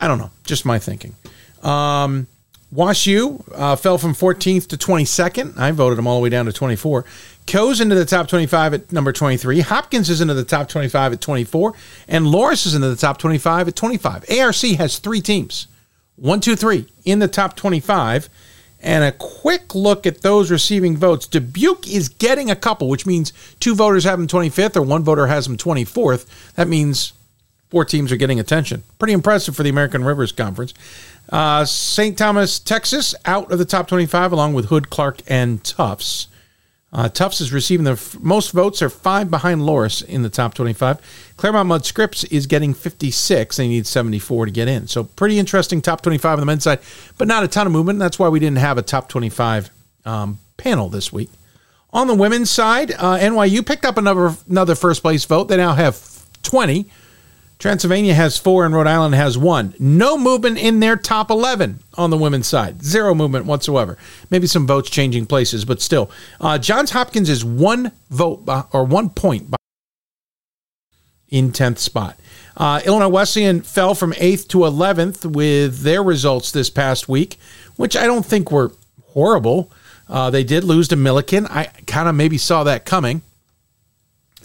I don't know, just my thinking. Um, Wash U uh, fell from 14th to 22nd. I voted them all the way down to 24. Coe's into the top 25 at number 23. Hopkins is into the top 25 at 24. And Loras is into the top 25 at 25. ARC has three teams one, two, three in the top 25. And a quick look at those receiving votes. Dubuque is getting a couple, which means two voters have them 25th or one voter has them 24th. That means four teams are getting attention. Pretty impressive for the American Rivers Conference. Uh, St. Thomas, Texas, out of the top 25, along with Hood, Clark, and Tufts. Uh, Tufts is receiving the f- most votes, are five behind Loras in the top 25. Claremont Mudd Scripps is getting 56. They need 74 to get in. So, pretty interesting top 25 on the men's side, but not a ton of movement. That's why we didn't have a top 25 um, panel this week. On the women's side, uh, NYU picked up another, another first place vote. They now have 20. Transylvania has four and Rhode Island has one. No movement in their top 11 on the women's side. Zero movement whatsoever. Maybe some votes changing places, but still. Uh, Johns Hopkins is one vote by, or one point by in 10th spot. Uh, Illinois Wesleyan fell from 8th to 11th with their results this past week, which I don't think were horrible. Uh, they did lose to Millikin. I kind of maybe saw that coming.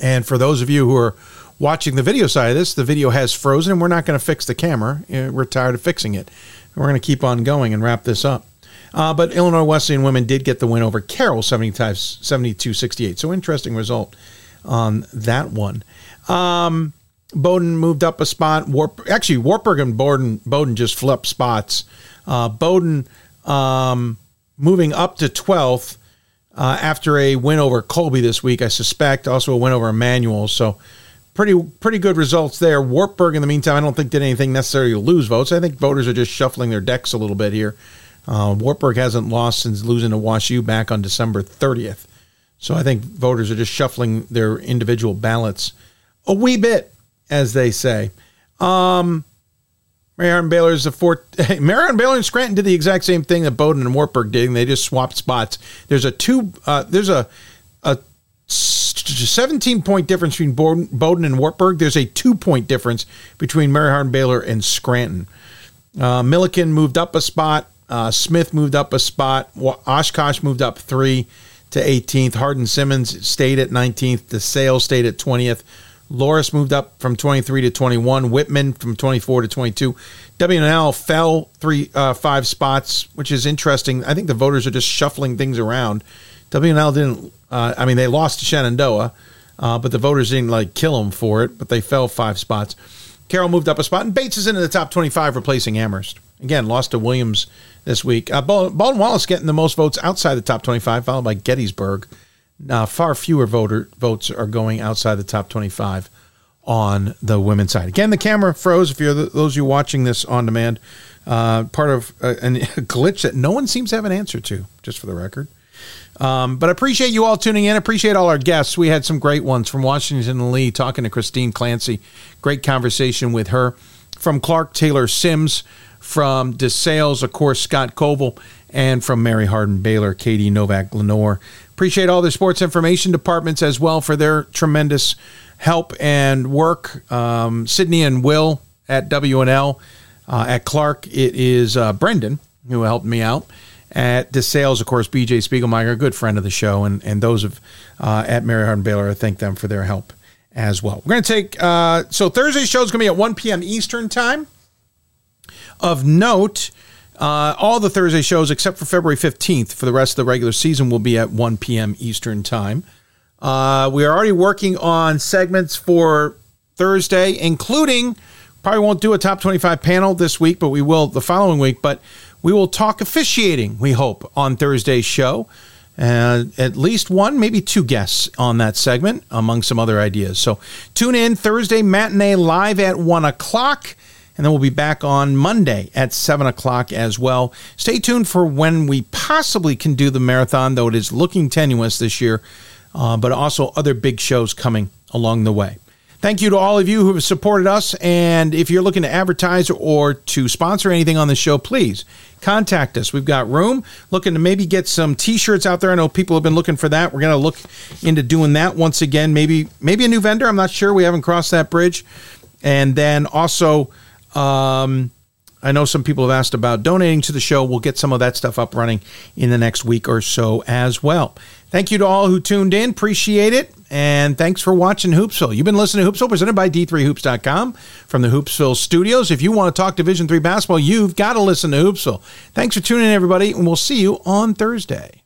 And for those of you who are watching the video side of this, the video has frozen and we're not going to fix the camera. We're tired of fixing it. We're going to keep on going and wrap this up. Uh, but Illinois Wesleyan women did get the win over Carroll 72 68. So interesting result on that one. Um, Bowdoin moved up a spot. Warp, actually, Wartburg and Bowdoin, Bowdoin just flipped spots. Uh, Bowdoin um, moving up to 12th uh, after a win over Colby this week, I suspect. Also a win over Emmanuel. So pretty pretty good results there. Wartburg, in the meantime, I don't think did anything necessarily to lose votes. I think voters are just shuffling their decks a little bit here. Uh, Wartburg hasn't lost since losing to Wash U back on December 30th. So I think voters are just shuffling their individual ballots a wee bit, as they say. Um, Mary Hardin Baylor is the fourth. Mary Hardin Baylor and Scranton did the exact same thing that Bowdoin and Wartburg did. And they just swapped spots. There's a two. Uh, there's a a 17 point difference between Bowdoin and Wartburg. There's a two point difference between Mary Hardin Baylor and Scranton. Uh, Millikin moved up a spot. Uh, Smith moved up a spot. Oshkosh moved up three to 18th. Hardin Simmons stayed at 19th. DeSales stayed at 20th. Loras moved up from 23 to 21. Whitman from 24 to 22. W&L fell three, uh, five spots, which is interesting. I think the voters are just shuffling things around. W&L didn't. Uh, I mean, they lost to Shenandoah, uh, but the voters didn't like kill them for it. But they fell five spots. Carroll moved up a spot, and Bates is into the top 25, replacing Amherst. Again, lost to Williams this week. Uh, Baldwin Wallace getting the most votes outside the top 25, followed by Gettysburg. Uh, far fewer voter votes are going outside the top 25 on the women's side. Again, the camera froze. If you're the, those of you watching this on demand, uh, part of uh, a, a glitch that no one seems to have an answer to, just for the record. Um, but I appreciate you all tuning in. Appreciate all our guests. We had some great ones from Washington and Lee talking to Christine Clancy. Great conversation with her. From Clark Taylor Simms, from DeSales, of course, Scott Coval, and from Mary Hardin Baylor, Katie Novak Lenoir. Appreciate all the sports information departments as well for their tremendous help and work. Um, Sydney and Will at W&L. Uh, at Clark, it is uh, Brendan who helped me out. At DeSales, of course, BJ Spiegelmeyer, a good friend of the show, and, and those of uh, at Mary Hardin Baylor, I thank them for their help as well. We're going to take, uh, so Thursday's show is going to be at 1 p.m. Eastern Time. Of note, uh, all the Thursday shows except for February 15th for the rest of the regular season will be at 1 p.m. Eastern Time. Uh, we are already working on segments for Thursday, including probably won't do a top 25 panel this week, but we will the following week. But we will talk officiating, we hope, on Thursday's show. And at least one, maybe two guests on that segment, among some other ideas. So tune in Thursday matinee live at 1 o'clock. And then we'll be back on Monday at 7 o'clock as well. Stay tuned for when we possibly can do the marathon, though it is looking tenuous this year, uh, but also other big shows coming along the way. Thank you to all of you who have supported us. And if you're looking to advertise or to sponsor anything on the show, please contact us. We've got room. Looking to maybe get some T-shirts out there. I know people have been looking for that. We're going to look into doing that once again. Maybe maybe a new vendor. I'm not sure. We haven't crossed that bridge. And then also, um, I know some people have asked about donating to the show. We'll get some of that stuff up running in the next week or so as well. Thank you to all who tuned in. Appreciate it. And thanks for watching Hoopsville. You've been listening to Hoopsville presented by D3Hoops.com from the Hoopsville studios. If you want to talk Division 3 basketball, you've got to listen to Hoopsville. Thanks for tuning in, everybody, and we'll see you on Thursday.